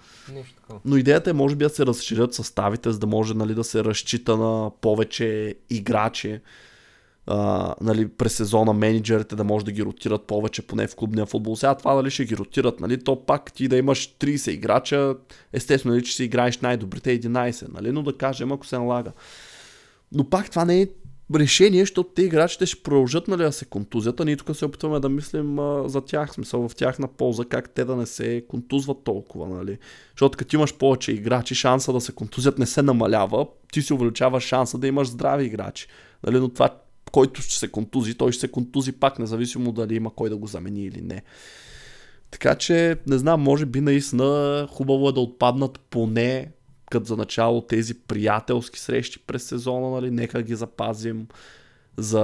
Но идеята е може би да се разширят съставите, за да може нали, да се разчита на повече играчи. А, нали, през сезона менеджерите да може да ги ротират повече, поне в клубния футбол. Сега това нали, ще ги ротират, нали, то пак ти да имаш 30 играча, естествено, нали, че си играеш най-добрите 11, нали, но да кажем, ако се налага. Но пак това не е решение, защото те играчите ще продължат нали, да се контузят, а ние тук се опитваме да мислим а, за тях, смисъл в тяхна полза, как те да не се контузват толкова. Нали. Защото като имаш повече играчи, шанса да се контузят не се намалява, ти си увеличаваш шанса да имаш здрави играчи. Нали, но това, който ще се контузи, той ще се контузи пак, независимо дали има кой да го замени или не. Така че, не знам, може би наистина хубаво е да отпаднат поне като за начало тези приятелски срещи през сезона, нали, нека ги запазим за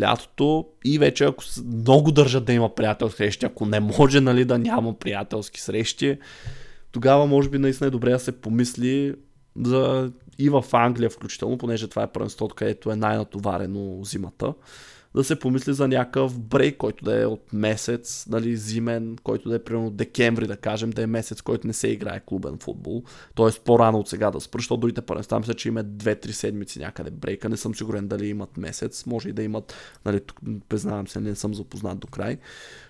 лятото и вече ако много държат да има приятелски срещи, ако не може нали, да няма приятелски срещи, тогава може би наистина е добре да се помисли за и в Англия включително, понеже това е първенството, където е най-натоварено зимата да се помисли за някакъв брейк, който да е от месец, нали, зимен, който да е примерно декември, да кажем, да е месец, който не се играе клубен футбол. Тоест по-рано от сега да спра, защото другите първенства мисля, че има 2-3 седмици някъде брейка. Не съм сигурен дали имат месец, може и да имат, нали, признавам се, не съм запознат до край.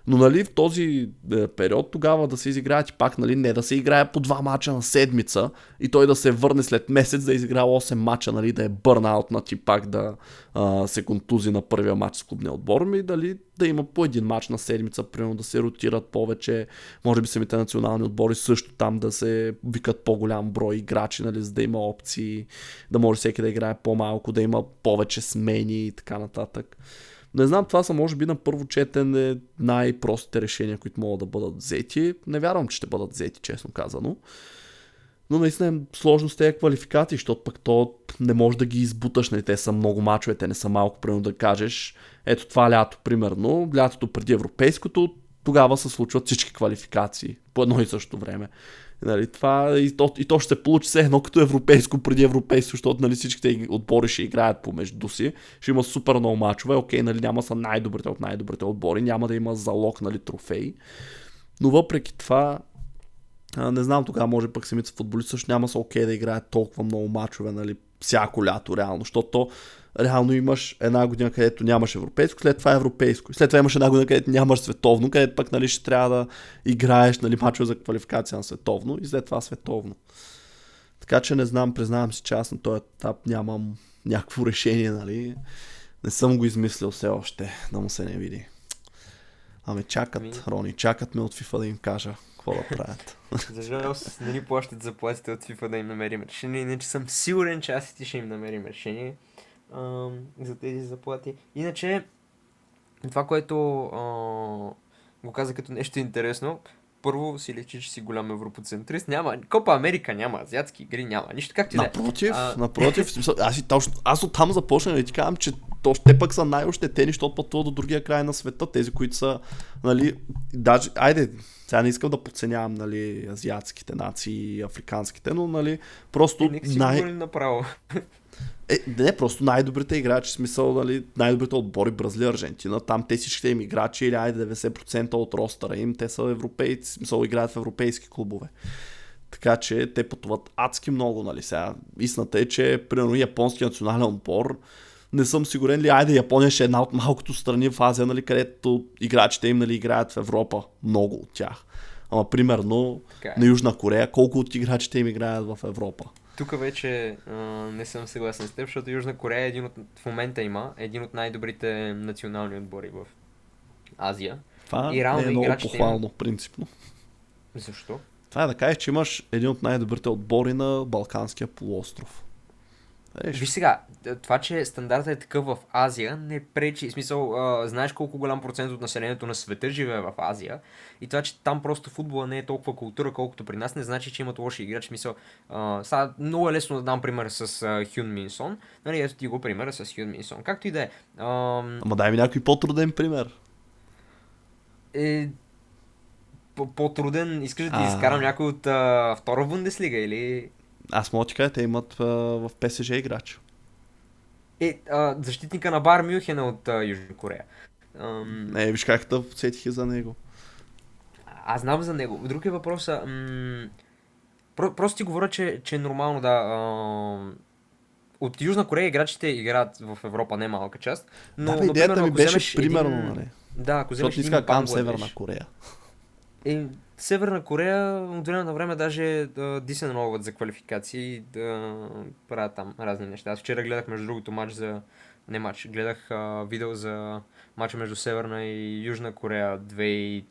Но нали, в този е, период тогава да се изиграят пак, нали, не да се играе по два мача на седмица и той да се върне след месец да изиграе 8 мача, нали, да е бърнаут на ти пак да а, се контузи на първия матч с клубния отбор, ми дали да има по един матч на седмица, примерно да се ротират повече, може би самите национални отбори също там да се викат по-голям брой играчи, нали, за да има опции, да може всеки да играе по-малко, да има повече смени и така нататък. Не знам, това са може би на първо четене най-простите решения, които могат да бъдат взети. Не вярвам, че ще бъдат взети, честно казано. Но наистина е квалификации, защото пък то не може да ги избуташ, нали? те са много мачове, те не са малко, примерно да кажеш, ето това лято, примерно, лятото преди европейското, тогава се случват всички квалификации по едно и също време. Нали, това, и, то, и то ще се получи все едно като европейско преди европейско, защото нали, всичките отбори ще играят помежду си. Ще има супер много мачове. Окей, нали, няма са най-добрите от най-добрите отбори. Няма да има залог нали, трофеи. Но въпреки това, а, не знам тогава, може пък самите футболисти също няма са окей да играят толкова много мачове, нали, всяко лято, реално, защото реално имаш една година, където нямаш европейско, след това европейско. След това имаш една година, където нямаш световно, където пък нали, ще трябва да играеш нали, мачове за квалификация на световно и след това световно. Така че не знам, признавам си, че аз на този етап нямам някакво решение, нали. Не съм го измислил все още, да му се не види. Ами чакат, Ми... Рони, чакат ме от FIFA да им кажа какво да правят. За жалост не ни плащат заплатите от FIFA да им намерим решение, иначе съм сигурен, че аз и ти ще им намерим решение а, за тези заплати. Иначе, това, което а, го каза като нещо интересно, първо си лечи, че си голям европоцентрист. Няма, Копа Америка няма, азиатски игри няма, нищо както и да е. Напротив, а... напротив, (laughs) аз, точно, аз оттам започнах да ти казвам, че то, те пък са най-ощетени, защото пътуват до другия край на света, тези, които са, нали, даже, айде, сега не искам да подценявам, нали, азиатските нации, африканските, но, нали, просто е, най... направо. (laughs) Е, не, просто най-добрите играчи, смисъл, нали, най-добрите отбори Бразилия, Аржентина, там те всичките им играчи, или айде 90% от ростъра им, те са европейци, смисъл, играят в европейски клубове. Така че те пътуват адски много, нали сега. Истината е, че примерно японски национален отбор, не съм сигурен ли, айде Япония ще е една от малкото страни в Азия, нали, където играчите им нали, играят в Европа. Много от тях. Ама примерно okay. Е. на Южна Корея, колко от играчите им играят в Европа тук вече а, не съм съгласен с теб, защото Южна Корея е един от, в момента има един от най-добрите национални отбори в Азия. Това и реално е много похвално, има... принципно. Защо? Това е да кажеш, че имаш един от най-добрите отбори на Балканския полуостров. Виж. Виж сега, това, че стандартът е такъв в Азия, не пречи. В смисъл, а, знаеш колко голям процент от населението на света живее в Азия. И това, че там просто футбола не е толкова култура, колкото при нас, не значи, че имат лоши играчи. Смисъл, а, сега много е лесно да дам пример с а, Хюн Минсон. Нали, ето ти го примера с Хюн Минсон. Както и да е. Ама дай ми някой по-труден пример. Е, по-труден, искаш да ти изкарам някой от а, втора Бундеслига или... Аз мога ти кажа, те имат а, в ПСЖ играч. Е, а, защитника на Бар Мюхен е от а, Южна Корея. Ам... Виж как да сетих за него. Аз знам за него. Друг е въпроса. М- про- просто ти говоря, че, че е нормално да... А- от Южна Корея играчите играят в Европа, не малка част. Но, да, бе, идеята ми беше примерно, един... нали? Да, ако вземеш Защото иска Бангладеш, Северна Корея. Е, Северна Корея от време на време даже да дисенроват за квалификации да правят там разни неща. Аз вчера гледах между другото матч за... Не матч, гледах а, видео за матча между Северна и Южна Корея 2020,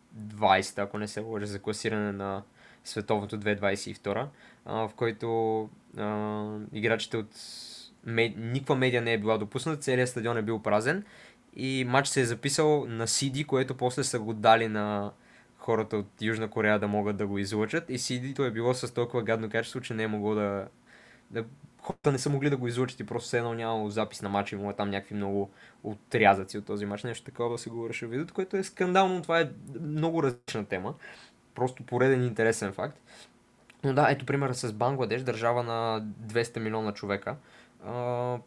ако не се лъжа, за класиране на световното 2022, а, в който а, играчите от мед... никаква медия не е била допусната, целият стадион е бил празен и матч се е записал на CD, което после са го дали на хората от Южна Корея да могат да го излъчат и CD-то е било с толкова гадно качество, че не е могло да, да хората не са могли да го излъчат и просто все едно нямало запис на матча, имало там някакви много отрязъци от този матч, нещо такова да се говореше в видеото, което е скандално, това е много различна тема, просто пореден интересен факт. Но да, ето примера с Бангладеш, държава на 200 милиона човека. А,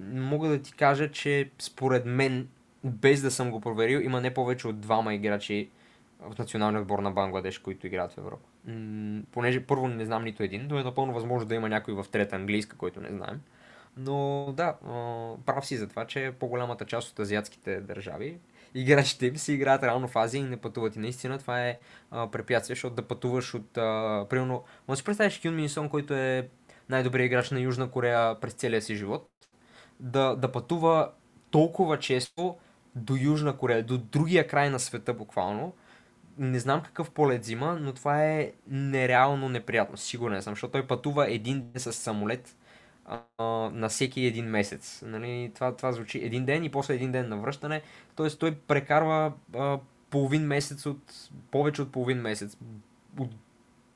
мога да ти кажа, че според мен, без да съм го проверил, има не повече от двама играчи в националния отбор на Бангладеш, които играят в Европа. М- понеже първо не знам нито един, но е напълно възможно да има някой в трета английска, който не знаем. Но да, прав си за това, че по-голямата част от азиатските държави играчите им си играят реално в Азия и не пътуват. И наистина това е препятствие, защото да пътуваш от, а, примерно, може да си представиш Хюн Минсон, който е най-добрият играч на Южна Корея през целия си живот, да, да пътува толкова често до Южна Корея, до другия край на света буквално. Не знам какъв полет взима, но това е нереално неприятно, сигурен съм, защото той пътува един ден с самолет а, на всеки един месец. Нали, това, това звучи един ден и после един ден на връщане. Тоест той прекарва а, половин месец от, повече от половин месец от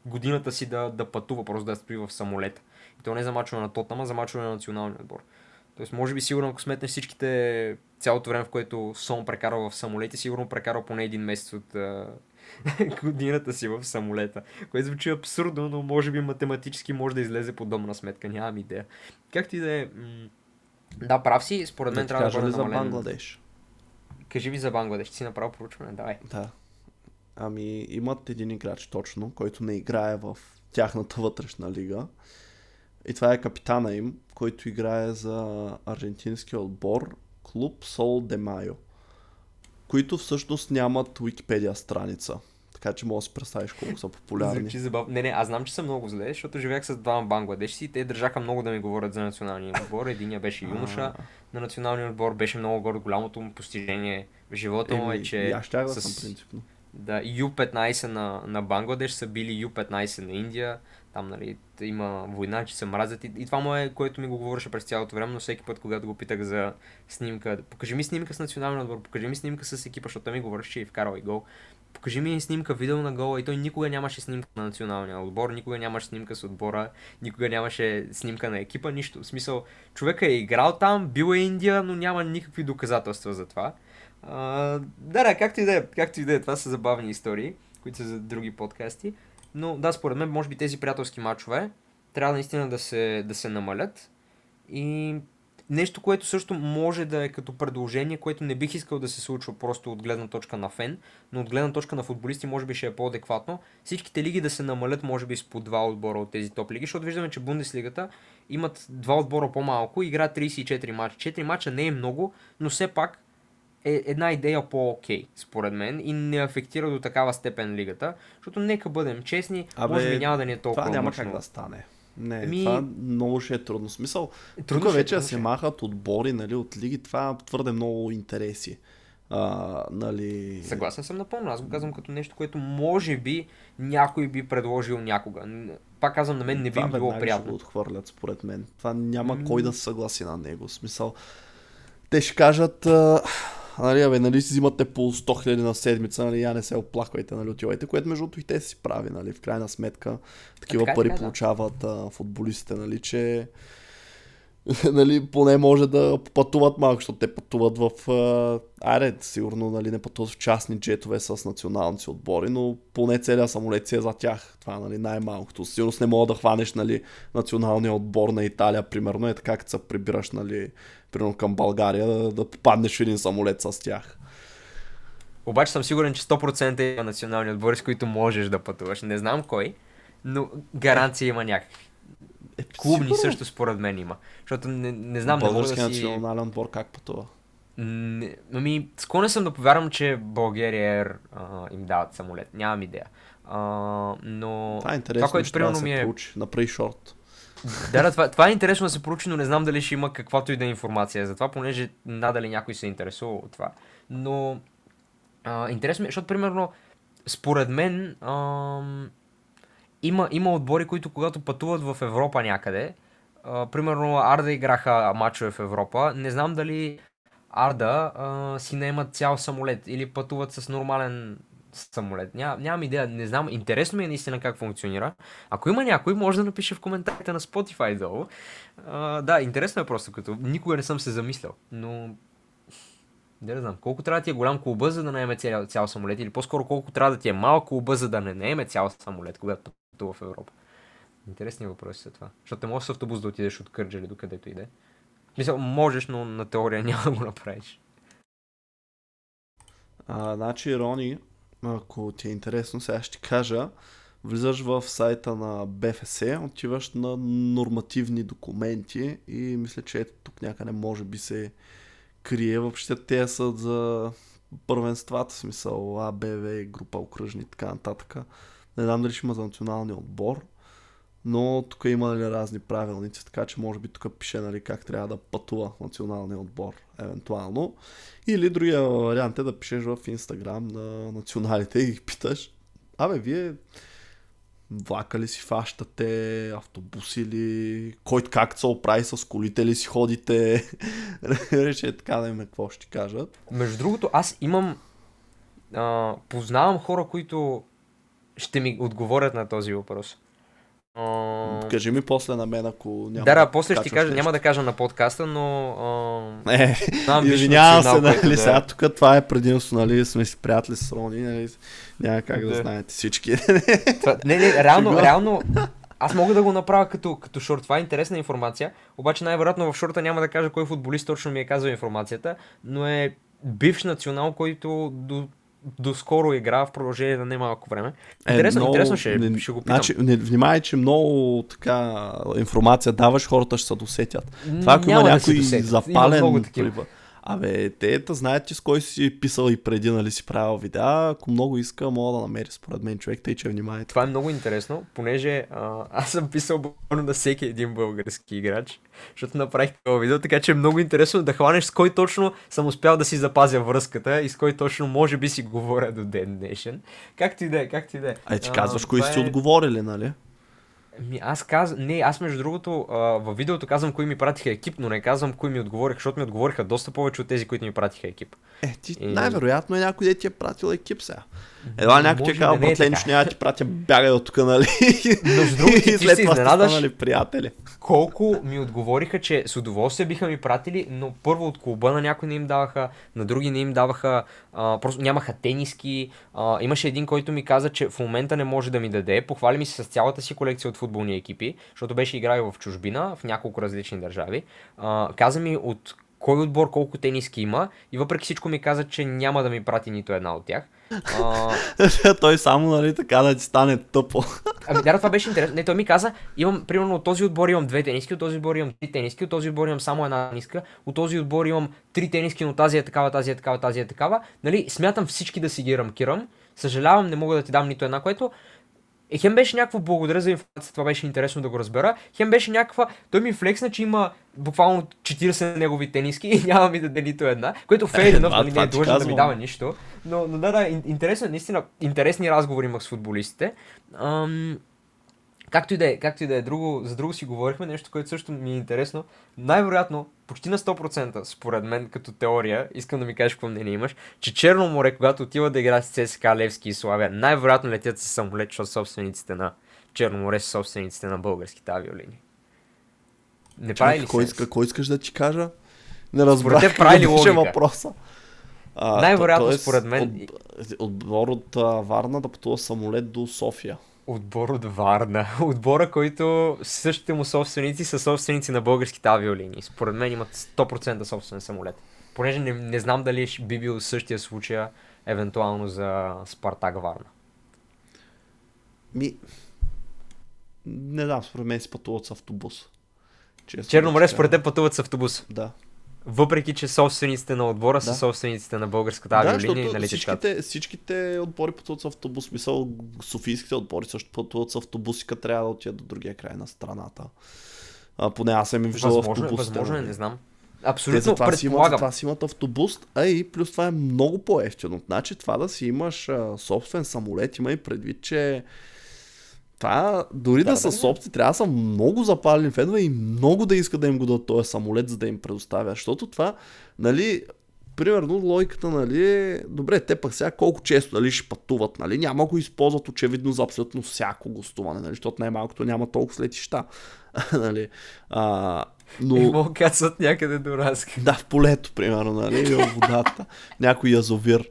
годината си да, да пътува, просто да стои в самолета. И то не за мачове на Тотнама, за мачове на националния отбор. Тоест, може би сигурно, ако сметнеш всичките, цялото време, в което Сон прекарва в самолети, сигурно прекарва поне един месец от (laughs) годината си в самолета. Което звучи абсурдно, но може би математически може да излезе подобна сметка. Нямам идея. Както и да е. Да, прав си, според мен Да ти трябва да бъде за намален. Бангладеш? Кажи ви за Бангладеш, си направя проучване, давай. Да. Ами имат един играч точно, който не играе в тяхната вътрешна лига. И това е капитана им, който играе за аржентинския отбор клуб Сол де Майо, които всъщност нямат Википедия страница. Така че може да си представиш колко са популярни. Звучи забавно. Не, не, аз знам, че са много зле, защото живеех с двама бангладешци и те държаха много да ми говорят за националния отбор. Единия беше юноша на националния отбор, беше много горд. Голямото му постижение в живота му е, че аз щях да с- съм принципно. да, Ю-15 на, на Бангладеш са били Ю-15 на Индия. Там, нали, има война, че се мразят. И, и това му е, което ми го говореше през цялото време, но всеки път, когато го питах за снимка, покажи ми снимка с националния отбор, покажи ми снимка с екипа, защото ми говореше, че е вкарал и гол. Покажи ми снимка, видео на гола и той никога нямаше снимка на националния отбор, никога нямаше снимка с отбора, никога нямаше снимка на екипа, нищо. В смисъл, човека е играл там, бил е Индия, но няма никакви доказателства за това. А, да, да, както и да е, както и да е, това са забавни истории, които са за други подкасти. Но да, според мен, може би тези приятелски матчове трябва наистина да се, да се намалят. И нещо, което също може да е като предложение, което не бих искал да се случва просто от гледна точка на фен, но от гледна точка на футболисти може би ще е по-адекватно. Всичките лиги да се намалят може би с по два отбора от тези топ лиги, защото виждаме, че Бундеслигата имат два отбора по-малко, играят 34 мача. 4 мача не е много, но все пак е една идея по-окей, според мен, и не афектира до такава степен лигата, защото нека бъдем честни, Абе, може би няма да ни е толкова Това няма мъчно. как да стане. Не, Ами- това много ще е трудно. Смисъл, Трудно тук е, вече трудно се е. махат отбори нали, от лиги, това твърде много интереси. А, нали... Съгласен съм напълно. Аз го казвам като нещо, което може би някой би предложил някога. Пак казвам, на мен не би това било веднага ще го приятно. отхвърлят, според мен. Това няма М. кой да се съгласи на него. Смисъл, те ще кажат, нали, абе, нали си взимате по 100 хиляди на седмица, нали, я не се оплаквайте, нали, отивайте, което между другото и те си прави, нали, в крайна сметка. Такива така пари така да. получават а, футболистите, нали, че (laughs) нали, поне може да пътуват малко, защото те пътуват в... А, айде, сигурно нали, не пътуват в частни джетове с националните отбори, но поне целият самолет си е за тях. Това нали, най-малкото. Сигурно не мога да хванеш нали, националния отбор на Италия, примерно, е така, като се прибираш нали, примерно към България, да, да попаднеш в един самолет с тях. Обаче съм сигурен, че 100% има национални отбори, с които можеш да пътуваш. Не знам кой, но гаранция има някакви. Е, клубни сигурно. също според мен има. Защото не, не знам, Българския да си... национален отбор как пътува? Не, ами, склонен съм да повярвам, че България Air а, им дават самолет. Нямам идея. А, но Това е интересно, това, което примерно ми е... проучи. Направи шорт. Да, да, това, това е интересно да се проучи, но не знам дали ще има каквато и да е информация. Затова, понеже надали някой се интересува от това. Но а, интересно ми е, защото примерно, според мен, ам, има, има отбори, които когато пътуват в Европа някъде, а, примерно Арда играха мачове в Европа, не знам дали Арда а, си наемат цял самолет или пътуват с нормален самолет. Ня, нямам идея, не знам. Интересно ми е наистина как функционира. Ако има някой, може да напише в коментарите на Spotify долу. А, да, интересно е просто, като никога не съм се замислял, но не да знам, колко трябва да ти е голям клуба, за да наеме цял, цял самолет, или по-скоро колко трябва да ти е малък клуба, за да не наеме цял самолет, когато пътува в Европа. Интересни въпроси са това. Защото не можеш с автобус да отидеш от Кърджали до където иде. Мисля, можеш, но на теория няма да го направиш. А, значи, Рони, ако ти е интересно, сега ще кажа, влизаш в сайта на БФС, отиваш на нормативни документи и мисля, че ето тук някъде може би се крие. Въобще те са за първенствата, в смисъл А, Б, В, група окръжни и така нататък. Не знам дали ще има за националния отбор, но тук има нали, разни правилници, така че може би тук пише нали, как трябва да пътува националния отбор, евентуално. Или другия вариант е да пишеш в Инстаграм на националите и ги питаш, абе, вие влака ли си фащате, автобуси ли, кой как се оправи с колите ли си ходите, (laughs) рече така да им е какво ще кажат. Между другото, аз имам. А, познавам хора, които ще ми отговорят на този въпрос. А, Кажи ми после на мен, ако няма да, да, после ще ти кажа, няма да кажа на подкаста, но. А, Е, (laughs) извинявам се, национал, нали, да е. сега тук това е предимство, нали, сме си приятели с Рони, нали, няма как да, Да. знаете всички. Това, не, не, реално, реално, аз мога да го направя като, като шорт. Това е интересна информация, обаче най-вероятно в шорта няма да кажа кой футболист точно ми е казал информацията, но е бивш национал, който до, доскоро игра в продължение на немалко време. Интересно, интересно ще, Е, не, ще го питам. Значи, не, внимай, че много така информация даваш, хората ще се досетят. Това ако има Няма да някой досетят. Има запален... много такива. Абе, те та знаят ти с кой си писал и преди, нали си правил видеа. Ако много иска, мога да намери според мен човек, тъй че внимайте. Това е много интересно, понеже а, аз съм писал буквално на всеки един български играч, защото направих това видео, така че е много интересно да хванеш с кой точно съм успял да си запазя връзката и с кой точно може би си говоря до ден днешен. Както и да е, както и да е. Ай, ти А, казваш кои това си е- отговорили, нали? Ми, аз казвам, не, аз между другото а, във видеото казвам кои ми пратиха екип, но не казвам кои ми отговориха, защото ми отговориха доста повече от тези, които ми пратиха екип. Е, ти И- най-вероятно е някой да ти е пратил екип сега. Едва някой ти не е братле, нищо няма ти пратя, бягай от тук, нали? Между другото, (laughs) ти и след това изненадаш. станали приятели. колко ми отговориха, че с удоволствие биха ми пратили, но първо от клуба на някой не им даваха, на други не им даваха, а, просто нямаха тениски. А, имаше един, който ми каза, че в момента не може да ми даде. Похвали ми се с цялата си колекция от футболни екипи, защото беше играл в чужбина, в няколко различни държави. А, каза ми от кой отбор колко тениски има и въпреки всичко ми каза, че няма да ми прати нито една от тях. А, (laughs) Той само, нали, така да ти стане тъпо. Ами да, това беше интересно. Не, той ми каза, имам, примерно от този отбор имам две тениски, от този отбор имам три тениски, от този отбор имам само една тениска, от този отбор имам три тениски, но тази е такава, тази е такава, тази е такава. Нали, смятам всички да си ги рамкирам. Съжалявам, не мога да ти дам нито една, което е, хем беше някакво благодаря за информация, това беше интересно да го разбера. Хем беше някаква, той ми флексна, че има буквално 40 негови тениски и (laughs) няма ми да даде нито една, което (laughs) enough, това- нали, не е длъжен да ми дава нищо. Но, но да, да, ин- интересно, е, наистина, интересни разговори имах с футболистите. Ам, както и да е, както и да е, друго, за друго си говорихме, нещо, което също ми е интересно. Най-вероятно, почти на 100%, според мен, като теория, искам да ми кажеш какво мнение имаш, че Черно море, когато отива да игра с ЦСКА, Левски и Славия, най-вероятно летят с самолет, защото собствениците на Черно море са собствениците на българските авиолинии. Не прави ли кой, иска, кой искаш да ти кажа? Не разбрах теб (laughs) прави ли логика? въпроса. Най-вероятно, според мен- От, отбор от а, Варна да пътува самолет до София. Отбор от Варна. (laughs) Отбора, който същите му собственици са собственици на българските авиолинии. Според мен имат 100% собствен самолет. Понеже не, не знам дали би бил същия случай евентуално за Спартак Варна. Ми, Не знам, според мен си пътуват с автобус. Честно Черно море според те пътуват с автобус. Да. Въпреки, че собствениците на отбора са Да. собствениците на българската Да, авиолиния и защото на летищата. всичките, всичките отбори пътуват с автобус. Мисъл, софийските отбори също пътуват с автобуси, като трябва да отидат до другия край на страната. А, поне аз съм им виждал Възможно, е, автобусите. възможно е, нали. не знам. Те Абсолютно затова си, имат, затова си имат автобус, а и плюс това е много по-ефтино. Значи това да си имаш а, собствен самолет, има и предвид, че това дори да, Да, са да, собствени, трябва да са много запалени фенове и много да искат да им го дадат този самолет, за да им предоставя. Защото това, нали, примерно логиката, нали, е, добре, те пък сега колко често, нали, ще пътуват, нали, няма го използват очевидно за абсолютно всяко гостуване, нали, защото най-малкото няма толкова летища, (laughs) нали, а, но... И могат кацат някъде до Раска. Да, в полето, примерно, нали, в водата, някой язовир.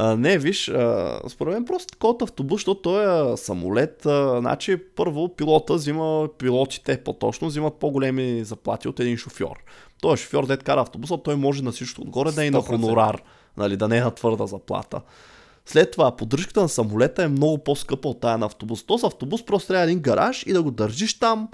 А, не, виж, а, според мен просто такова автобус, защото той е самолет, а, значи първо пилота взима, пилотите по-точно взимат по-големи заплати от един шофьор. Той е шофьор, дет кара автобуса, той може на всичко отгоре да е и на 100%. хонорар, нали, да не е на твърда заплата. След това, поддръжката на самолета е много по-скъпа от тая на автобус. То с автобус просто трябва един гараж и да го държиш там,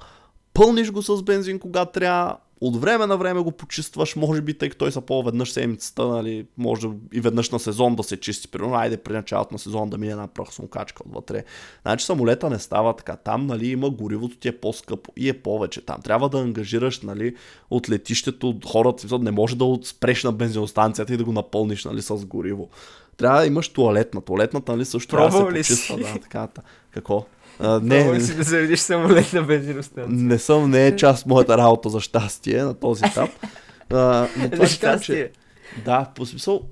пълниш го с бензин, когато трябва, от време на време го почистваш, може би, тъй като той са по-веднъж седмицата, нали, може и веднъж на сезон да се чисти, примерно, айде при началото на сезон да мине една прахосмокачка отвътре. Значи самолета не става така. Там, нали, има горивото ти е по-скъпо и е повече. Там трябва да ангажираш, нали, от летището, от хората, не може да спреш на бензиностанцията и да го напълниш, нали, с гориво. Трябва да имаш туалетна. Туалетната, нали, също трябва да се почиства. Да, така, така. Какво? А, Не, си да заведеш самолет на бензиностанция. не съм, не е част от моята работа за щастие на този етап. А, но това За ще кажа, че, да, по смисъл,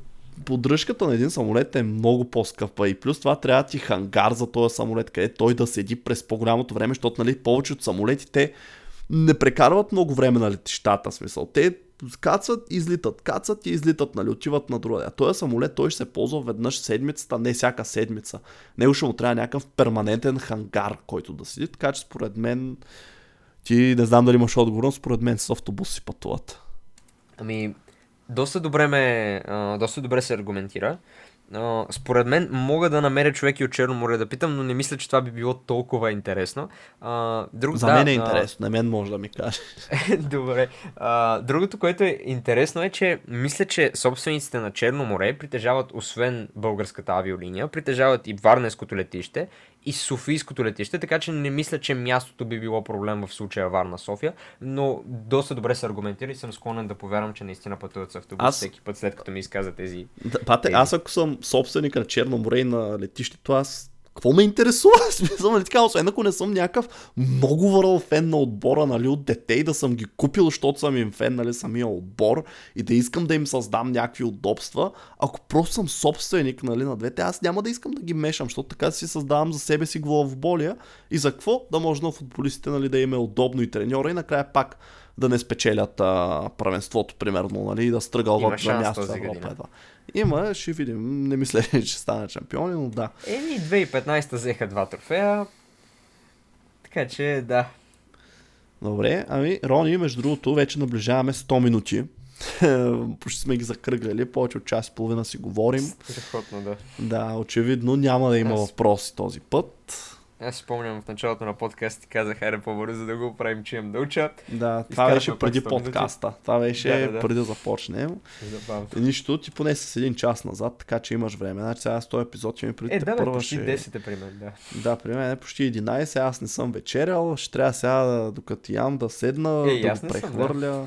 поддръжката на един самолет е много по-скъпа и плюс това трябва да ти хангар за този самолет, къде той да седи през по-голямото време, защото нали, повече от самолетите не прекарват много време на летищата, смисъл. Те кацат, излитат, кацат и излитат, нали, отиват на друга. А този самолет той ще се ползва веднъж седмицата, не всяка седмица. Него ще му трябва някакъв перманентен хангар, който да седи, така че според мен ти не знам дали имаш отговор, но според мен с автобус си пътуват. Ами, доста добре ме, а, доста добре се аргументира. Според мен мога да намеря човек и от Черно море да питам, но не мисля, че това би било толкова интересно. А, друг, За да, мен е интересно, на мен може да ми каже. (laughs) Добре. Другото, което е интересно е, че мисля, че собствениците на Черно море притежават, освен българската авиолиния, притежават и Варненското летище и Софийското летище, така че не мисля, че мястото би било проблем в случая Варна-София, но доста добре се аргументира и съм склонен да повярвам, че наистина пътуват с автобус Аз- всеки път, след като ми изказа тези... Да, Пате, Тези. аз ако съм собственик на Черно море и на летището, аз какво ме интересува? (laughs) Смисъл, нали така, освен ако не съм някакъв много върл фен на отбора, нали, от дете и да съм ги купил, защото съм им фен, нали, самия отбор и да искам да им създам някакви удобства, ако просто съм собственик, нали, на двете, аз няма да искам да ги мешам, защото така си създавам за себе си главоболия и за какво? Да може на футболистите, нали, да им е удобно и треньора и накрая пак да не спечелят а, правенството, примерно, нали, да стръгълват на място в Европа. едва. Има, ще видим. Не мисля, че ще стане шампиони, но да. Еми, 2015 взеха два трофея, така че да. Добре, ами Рони, между другото, вече наближаваме 100 минути. Почти сме ги закръгляли, повече от час и половина си говорим. Страхотно, да. Да, очевидно няма да има Аз- въпроси този път. Аз си спомням в началото на подкаст ти казах, хайде по-бързо да го правим, че имам да уча. Да, това беше преди 100 минути. подкаста. Това беше Да, да, да. преди да започнем. Забавно. Нищо, ти поне с един час назад, така че имаш време. Значи сега с този епизод ще ми преди Е, да, бе, почти ще... 10 е при мен, да. Да, при мен е почти 11, аз не съм вечерял, ще трябва сега, докато ям, да седна, Е, да го не съм, да. прехвърля.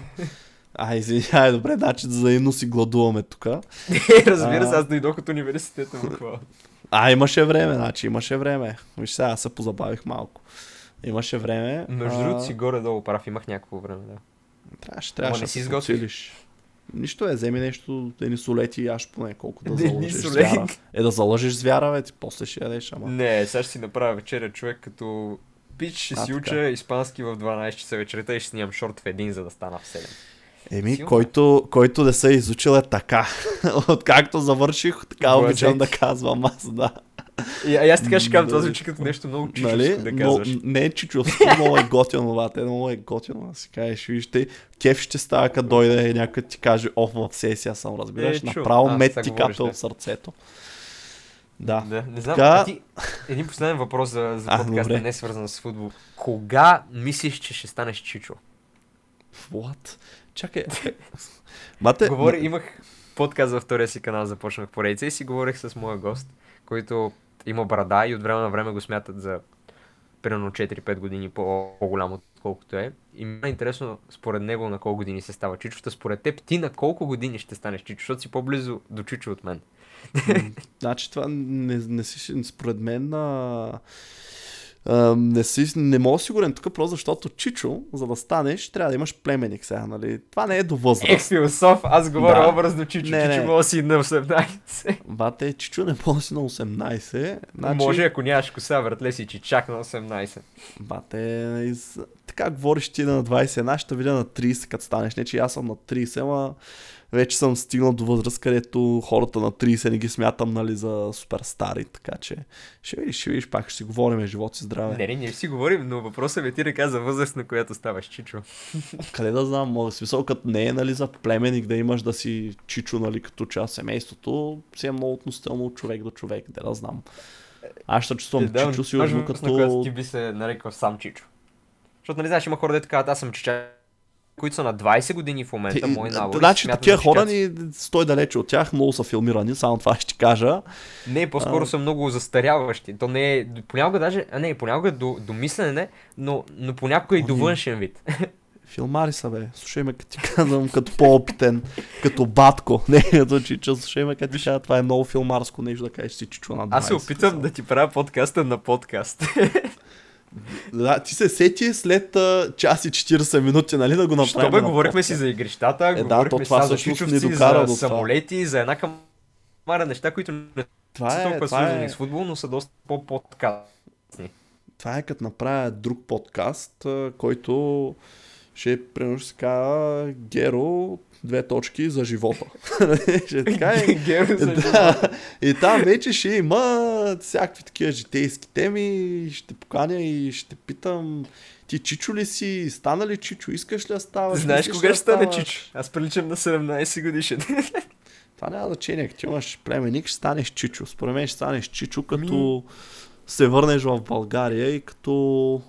А, извинявай, добре, значи взаимно си гладуваме тук. (laughs) Разбира се, аз дойдох от университета буквално. А, имаше време, значи имаше време. Виж сега, аз се позабавих малко. Имаше време. Между а, другото си горе-долу прав, имах някакво време, да. Трябваше, трябваше не да си подсилиш. Нищо е, вземи нещо, едни солети и аш поне колко да (laughs) солети. звяра. Е да залъжеш звяра, бе, ти после ще ядеш, ама. Не, сега ще си направя вечеря човек като пич, ще А, си така. уча испански в 12 часа вечерта и ще снимам шорт в един, за да стана в 7. Еми, Силно е. който, който не се изучил е така. (laughs) Откакто завърших, така Младек. обичам да казвам аз, да. И, а и аз така ще Да. това звучи като нещо много чичовско Нали? да Но, казваш. не е чичовско, много е готино, бате, много е готино да си кажеш, вижте, кеф ще става, като дойде някой ти каже, оф, в сесия съм, разбираш, Е, направо А, мет сега ти капе да. от сърцето. Да. Да, не знам, Така- ти, един последен въпрос за, за А, подкаста, добре. не свързан с футбол. Кога мислиш, че ще станеш чичо? What? Чакай. (laughs) Бате, Говори, имах подкаст във втория си канал, започнах поредица и си говорих с моя гост, който има брада и от време на време го смятат за примерно 4-5 години по- по-голям отколкото е. И ми е интересно според него на колко години се става чичото. Според теб ти на колко години ще станеш чичо, защото си по-близо до чичо от мен. Значи това не, не си, според мен, а, а, не, си, не мога сигурен тук, просто защото Чичо, за да станеш, трябва да имаш племенник сега, нали? Това не е до Ех, възраст. философ, аз говоря Да. образно чичо. Не, чичо не. да си на 18. Бате, Чичо не може си на 18. Значи, Може, ако нямаш коса, вратле си, че чак на 18. Бате, из... така говориш ти на 21, ще видя на 30, като станеш. Не, че аз съм на 30, ама вече съм стигнал до възраст, където хората на 30 не ги смятам, нали, за супер стари, така че ще видиш, ще видиш, пак ще си говорим, живот и здраве. Не, не, ние си говорим, но въпросът ми е ти да каза възраст, на която ставаш чичо. Къде да знам, мога смисъл, като не е, нали, за племенник да имаш да си чичо, нали, като част от семейството, си е много относително от човек до човек, да, да знам. Аз ще чувствам да, чичо си, важно, но на която като... ти би се нарекал сам чичо. Защото, нали знаеш, има хора, дето казват, аз съм чича, които са на 20 години в момента, мои набори. Значи такива хора ни стой далече от тях, много са филмирани, само това ще кажа. Не, по-скоро А. са много застаряващи. То не е, понякога даже, а не, понякога до, до мислене, не, но, но понякога и до Ами. външен вид. (laughs) Филмари са, бе. Слушай ме, като ти казвам, като по-опитен, като батко. (laughs) Не, като чичо, слушай ме, като ти кажа, това е много филмарско нещо да кажеш си чичо на 20. Аз се опитам да ти правя подкаста на подкаст. (laughs) Да, ти се сети след а, час и 40 минути, нали, да го направим. Що бе, на говорихме си за игрищата, Е, да, говорихме то си това за до за самолети, за една камара неща, които не са Това е, толкова това свързани е, с футбол, но са доста по-подкастни. това е като направя друг подкаст, който ще примерно ще се казва Геро, две точки за живота. (laughs) ще е така (laughs) за да, и там вече ще има всякакви такива житейски теми, ще поканя и ще питам ти чичо ли си, стана ли чичо, искаш ли да ставаш? Знаеш кога ще стане чичо? Аз приличам на 17 годишен. (laughs) Това няма значение, като имаш племеник, ще станеш чичо. Според мен ще станеш чичо, като се върнеш в България и като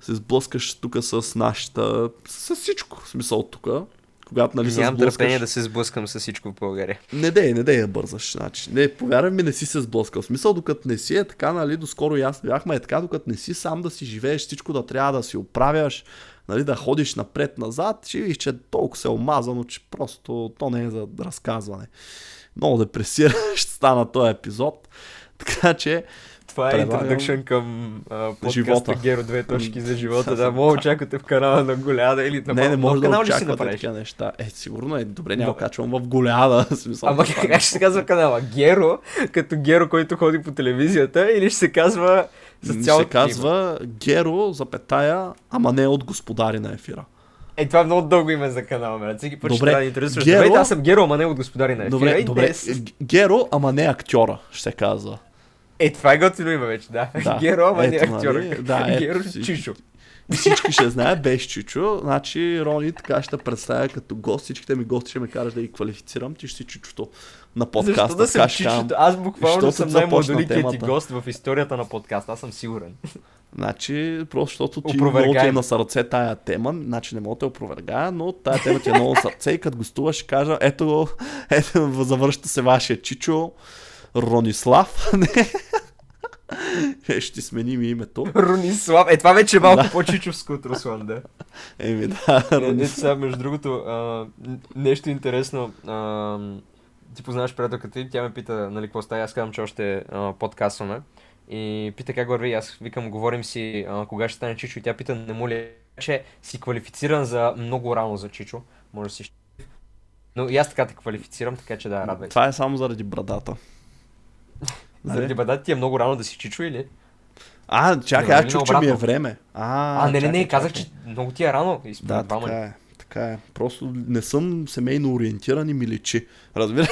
се сблъскаш тук с нашата... с всичко, в смисъл тук. Когато нали се Нямам сблъскаш... търпение да се сблъскам с всичко в България. Не дей, не дей да бързаш. Значи, не, повярвай ми, не си се сблъскал. В смисъл, докато не си е така, нали, доскоро и аз бяхме е така, докато не си сам да си живееш, всичко да трябва да си оправяш, нали, да ходиш напред-назад, ще видиш, че толкова се е омазано, че просто то не е за разказване. Много депресиращ (laughs) стана този епизод. Така че, Това е introduction към а, Живота. Геро две точки за живота. Да, мога очаквате в канала на Голяда или на не, не може да канал ли си направиш? такива неща. Е, сигурно е. Добре, няма качвам в голяда. (laughs) Ама как ще се казва канала? Геро, като Геро, който ходи по телевизията, или ще се казва с Ще цялото се казва Геро, запетая, ама не от господари на ефира. Е, това е много дълго име за канала, брат. Всеки път ще Добре, трябва да интересуваш. Геро- Здравейте, аз съм Геро, ама не от господари на ефира. Добре, добре. Геро, ама не актьора, ще се казва. Е, това е готино име вече, да. Да, (laughs) Геро, ама не актьор. нали, да, (laughs) ето, Геро Чичо. Всички ще знаят без Чичо. Значи Рони така ще представя като гост. Всичките ми гости ще ме караш да ги квалифицирам. Ти ще си Чичото на подкаста. Защо да съм чичото? Аз буквално съм започна най-младоликият ти гост в историята на подкаста, аз съм сигурен. Значи, просто защото ти много ти е на сърце тая тема, значи не мога да те опровергая, но тая тема ти е много на сърце и като гостуваш ще кажа, ето, (laughs) ето завършта се вашия Чичо, Ронислав, (laughs) не, Е, ще сменим името. Ронислав. Е, това вече е малко по-чичовско от Руслан, да. Еми да, Е, е, Ронислав. сега, между другото, а, нещо интересно. А, ти познаваш приятелката и тя ме пита, нали, какво става. Аз казвам, че още а, подкастваме. И пита как върви. Аз викам, говорим си а, кога ще стане Чичо. И тя пита, не му ли е, че си квалифициран за много рано за Чичо. Може да си. Но и аз така те квалифицирам, така че да, радвай. Това е само заради брадата. Заради Нали? бада ти е много рано да си Чичо или? А, чакай, Нали аз чух, че ми е време. А, А, не, не, не, казах, че много ти е рано. Да, така е. Така е. Просто не съм семейно ориентиран и ми личи. Разбира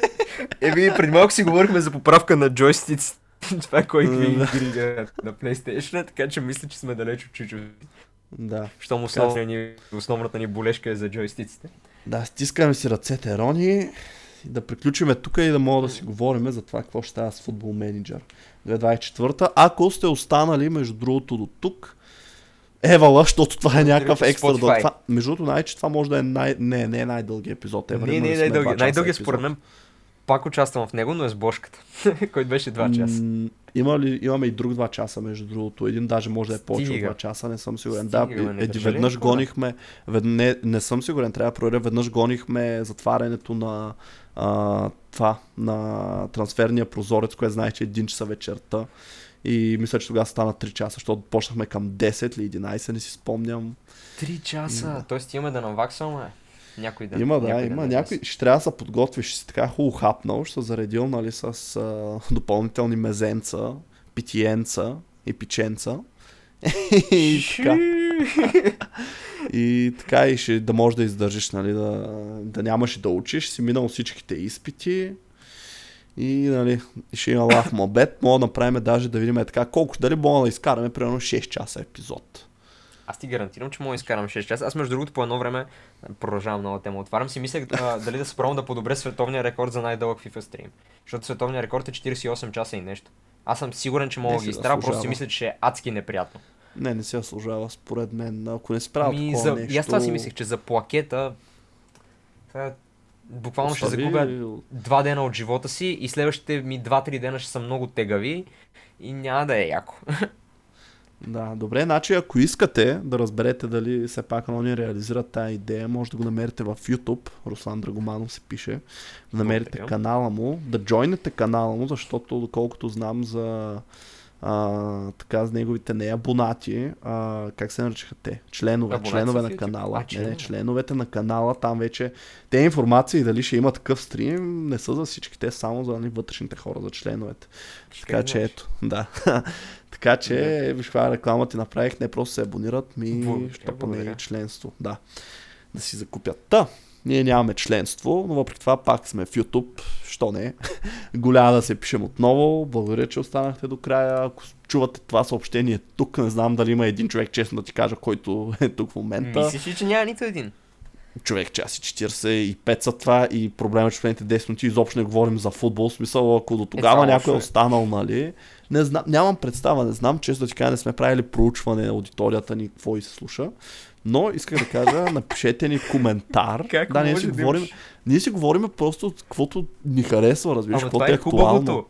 (laughs) Еми, преди малко си говорихме за поправка на джойстици. (laughs) Това е кой какви игри на PlayStation, така че мисля, че сме далеч от чичо. Да. Щом основната ни, основната ни болешка е за джойстиците. Да, стискаме си ръцете, Рони. Да приключиме тук и да мога да си говорим за това какво ще става с футбол менеджер 2024. Ако сте останали, между другото, до тук, Евала, защото това е някакъв екстра. Да, това, между другото, най- че това може да е най... Не, не е най-дългият епизод. Ever. Не, не е най-дългият. Най-дългият според мен пак участвам в него, но е с Бошката, (laughs) който беше 2 часа. М- има ли, имаме и друг 2 часа, между другото. Един даже може да е повече от 2 часа, не съм сигурен. Стига, да, не еди, веднъж ли? гонихме, вед, не, не съм сигурен, трябва да проверя, веднъж гонихме затварянето на а, това, на трансферния прозорец, което знае, че е 1 часа вечерта. И мисля, че тогава стана 3 часа, защото почнахме към 10 или 11, не си спомням. 3 часа? Тоест имаме да наваксваме. Някой ден. Има, да, има. Ден някой, ще трябва да се подготвиш, ще си така хубаво хапнал, ще се заредил нали, с а, допълнителни мезенца, питиенца и пиченца. (laughs) и така. и така и ще да можеш да издържиш, нали, да, да нямаш да учиш, си минал всичките изпити, и нали, ще има лав мобет. Мога да направим даже да видим така колко, дали мога да изкараме примерно 6 часа епизод. Аз ти гарантирам, че мога да изкарам 6 часа. Аз между другото по едно време продължавам нова тема. Отварям си, мислех а, дали да се пробвам да подобря световния рекорд за най-дълъг FIFA стрим. Защото световният рекорд е 48 часа и нещо. Аз съм сигурен, че мога да ги изтра, просто си мисля, че е адски неприятно. Не, не се заслужава, според мен. Ако не справя ми, такова за... нещо... И аз това си мислех, че за плакета буквално Остави... ще загубя два дена от живота си и следващите ми 2-3 дена ще са много тегави и няма да е яко. (laughs) Да, добре, значи ако искате да разберете дали все пак они реализират тази идея, може да го намерите в YouTube, Руслан Драгоманов се пише, да намерите канала му, да джойнете канала му, защото доколкото знам за а, така с неговите не абонати, а, как се наричаха те? Членове, абонати членове на канала. А, не, не, членовете на канала, там вече те информации дали ще има такъв стрим, не са за всички, те само за нали, вътрешните хора, за членовете. Ще така че ето, да. (laughs) така че, да. виж каква реклама ти направих, не просто се абонират, ми щопане членство. Да. Да си закупят. Та, ние нямаме членство, но въпреки това пак сме в YouTube. Що не? (laughs) Голяма да се пишем отново. Благодаря, че останахте до края. Ако чувате това съобщение тук, не знам дали има един човек, честно да ти кажа, който е тук в момента. Мислиш ли, че няма нито един? човек час и 45 са това и проблема, е, че в последните 10 минути изобщо не говорим за футбол. В смисъл, ако до тогава е, някой е останал, нали, не знам, нямам представа, не знам, често да ти кажа, не сме правили проучване на аудиторията ни, какво и се слуша. Но исках да кажа, напишете ни коментар. Как да, ние си, да говорим, имаш... ние си говорим просто каквото ни харесва, разбираш, каквото е, е актуално.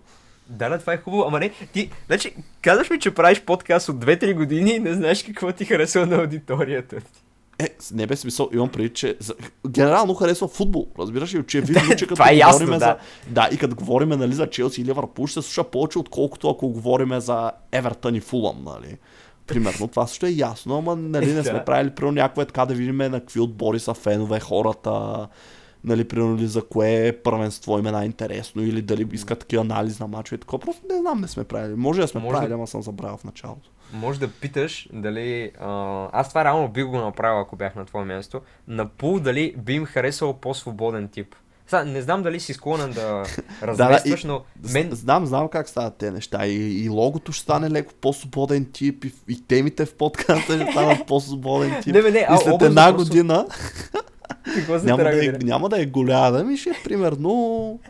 Да, да, това е хубаво. Ама не, ти, значи, казваш ми, че правиш подкаст от 2-3 години и не знаеш какво ти харесва на аудиторията Е, не без смисъл, имам преди, че за... генерално харесва футбол. Разбираш ли, че видно, (laughs) че като това е ясно, да. за... Да, и като говорим нали, за Челси и Ливърпул, ще се слуша повече, отколкото ако говорим за Евертън и Фулъм, нали. Примерно, това също е ясно, ама нали, не сме правили примерно някакво е така да видим на какви отбори са фенове хората, нали, примерно за кое първенство им е най-интересно или дали искат такива анализ на мачове такова. Просто не знам, не сме правили. Може да сме Може правили, да... ама съм забравил в началото. Може да питаш дали... А... Аз това реално би го направил, ако бях на твое място. На пул дали би им харесал по-свободен тип. Сега, не знам дали си склонен да (laughs) разместваш, да, но... Мен... Знам, знам как стават те неща. И, и логото ще стане леко по-свободен тип, и, и темите в подкаста ще станат (laughs) по-свободен тип. Не, не, не, и след една просто... година... (laughs) няма, да е, няма да е голяма, ми ще е примерно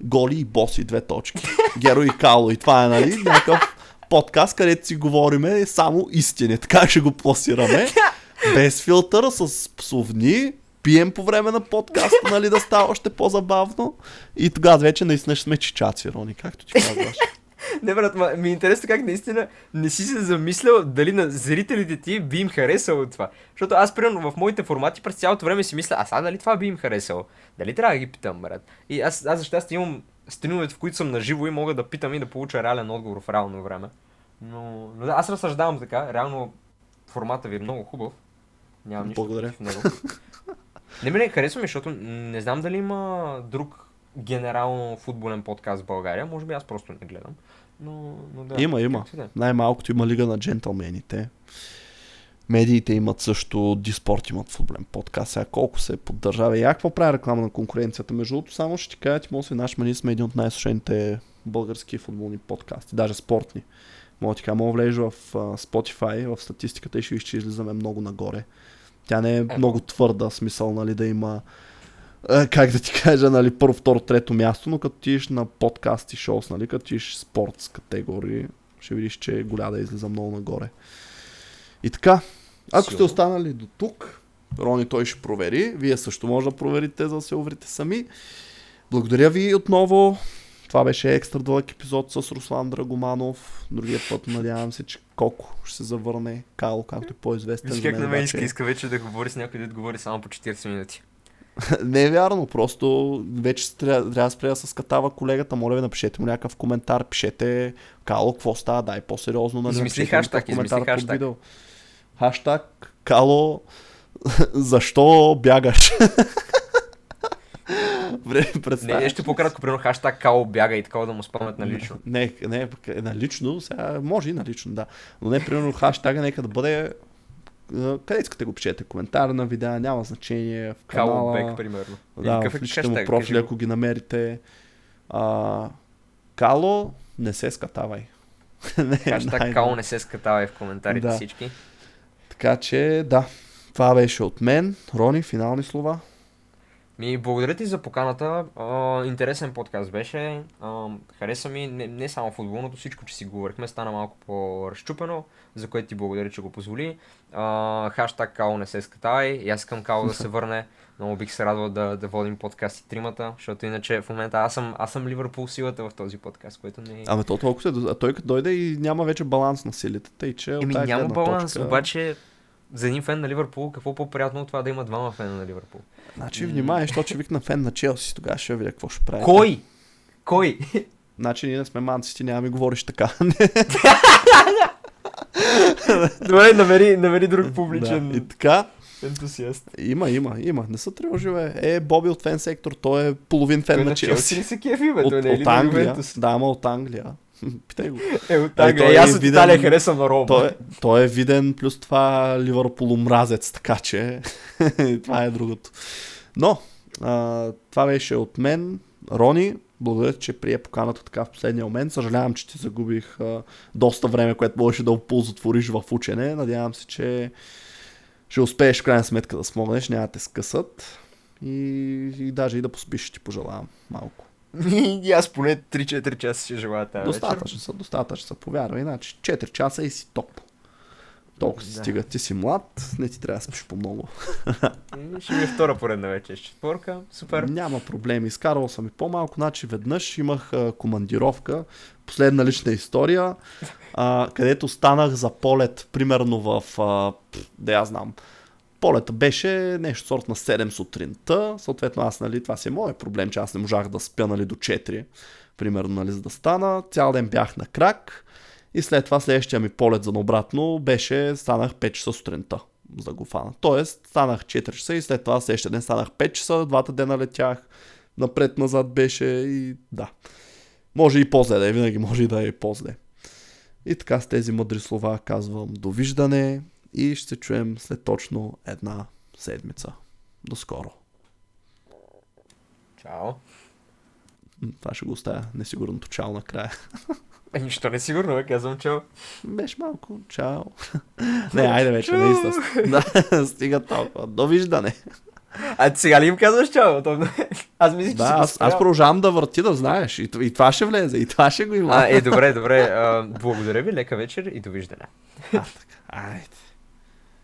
голи и боси, две точки. Геро и Кало. И това е, нали, някакъв подкаст, където си говориме само истини. Така ще го пласираме. Без филтъра, с псовни, пием по време на подкаста, (laughs) нали, да става още по-забавно. И тогава вече наистина ще сме чичаци, Рони, както ти казваш. (laughs) Не, брат, ма, ми е интересно как наистина не си се замислял дали на зрителите ти би им харесало това. Защото аз, примерно, в моите формати през цялото време си мисля, а сега дали това би им харесало? Дали трябва да ги питам, брат? И аз, аз за щастие имам стримовете, в които съм наживо и мога да питам и да получа реален отговор в реално време. Но, но да, аз разсъждавам така, реално формата ви е много хубав. Нямам нищо Благодаря. в него. (laughs) Не, не, харесва ми, защото не знам дали има друг генерално футболен подкаст в България. Може би аз просто не гледам. Но, но да. Има, има. Да. Най-малкото има Лига на джентълмените. Медиите имат също, Диспорт имат футболен подкаст. Сега колко се поддържава. И какво прави реклама на конкуренцията? Между другото, само ще ти кажа, ти може да наш ние сме един от най-слушените български футболни подкасти, даже спортни. Мога ти кажа, мога влезеш в Spotify, в статистиката и ще излизаме много нагоре. Тя не е, е много твърда, смисъл, нали, да има е, как да ти кажа, нали, първо, второ, трето място, но като тиш на подкаст и шоус, нали, като тиш спортс категории, ще видиш, че голяда излиза много нагоре. И така, ако сте останали до тук, Рони той ще провери, вие също може да проверите, за да се уверите сами. Благодаря ви отново. Това беше екстра дълъг епизод с Руслан Драгоманов. Другия път надявам се, че Коко ще се завърне. Кало, както е по-известен. Виж как на мен иска, иска вече да говори с някой, да говори само по 40 минути. (laughs) Не е вярно, просто вече трябва, трябва да спре да се скатава колегата. Моля ви, напишете му някакъв коментар, пишете Кало, какво става, дай по-сериозно. Нали, Измисли хаштаг, измисли хаштаг. Хаштаг Кало, (laughs) защо бягаш? (laughs) (laughs) Вре, Не, ли по-кратко, примерно хаштаг Као бяга и такова да му спомнят на лично. Не, не, е на лично, сега може и на лично, да. Но не, примерно, хаштага нека да бъде а, къде искате го пишете, коментар на видеа, няма значение, в канала. Бек, примерно. Или Да, какъв в е личните му профили, ако ги намерите. А, Кало, не се скатавай. (laughs) не, Хаштаг най- Као не се скатава в коментарите Да. всички. Така че, да, това беше от мен. Рони, финални слова. Ми, благодаря ти за поканата. А, интересен подкаст беше. А, хареса ми не, не само футболното, всичко, че си говорихме, стана малко по-разчупено, за което ти благодаря, че го позволи. А, хаштаг Као не се скатай. И аз искам Као да се върне. (laughs) Много бих се радвал да, да водим подкаст и тримата, защото иначе в момента аз съм, аз съм Ливърпул силата в този подкаст, което не е... То толкова се... А той като дойде и няма вече баланс на силите. Тъй, че Еми няма баланс, точка- обаче за един фен на Ливърпул, какво по-приятно от това да има двама фена на Ливърпул? Значи внимай, защото ще викна фен на Челси, тогава ще видя какво ще прави. Кой? Кой? Значи ние не сме манците, няма ми говориш така. Добре, намери, намери друг да. И така, ентусиаст. има, има, има. Не са тревожи, бе. Е, Боби от фен сектор, той е половин фен Той на Челси Челси. ли се кефи, бе? От, Той не е от Англия. Да, ама от Англия. (laughs) Питай го. Е, от Е, Англия. е Е, аз от виден- Италия харесвам Рома. Той, е- той е виден, плюс това Ливърпул омразец, така че (laughs) това е другото. Но, а, това беше от мен. Рони, благодаря, че прие поканата така в последния момент. Съжалявам, че ти загубих а, доста време, което можеше да оползотвориш в учене. Надявам се, че ще успееш в крайна сметка да смогнеш, няма да те скъсат. И, и даже и да поспиш, ти пожелавам малко. И аз поне 3-4 часа ще желая тази вечер. Достатъчно са, достатъчно са, повярвай. Значи 4 часа и си топ. Толкова си Да. стига. Ти си млад, не ти трябва да спиш по-много. М, Ще ми е втора поредна вечер. Четворка, супер. Няма проблеми. Изкарвал съм и по-малко. Значи веднъж имах а, командировка, последна лична история, а, където станах за полет, примерно в, а, да я знам, полета беше нещо сорт на 7 сутринта, съответно аз, нали, това си е моят проблем, че аз не можах да спя, нали, до 4, примерно, нали, за да стана. Цял ден бях на крак и след това следващия ми полет за обратно беше, станах 5 часа сутринта за да го фана. Тоест, станах 4 часа и след това следващия ден станах 5 часа, двата дена летях, напред-назад беше и да. Може и по-зле да е, винаги може и да е по-зле. И така с тези мъдри слова казвам довиждане и ще се чуем след точно една седмица. До скоро. Чао. Това ще го оставя несигурното чао накрая. (laughs) Е, нищо не е сигурно, бе, казвам чао. Беше малко чао. (laughs) Не, айде вече, наистина. (laughs) Да, стига толкова. Довиждане. А ти сега ли им казваш чао? Аз мислих, че Да, си аз, аз продължавам да върти, да знаеш. И, и това ще влезе, и това ще го има. А, е, добре, добре. А, благодаря ви, лека вечер и довиждане. А, така. Айде.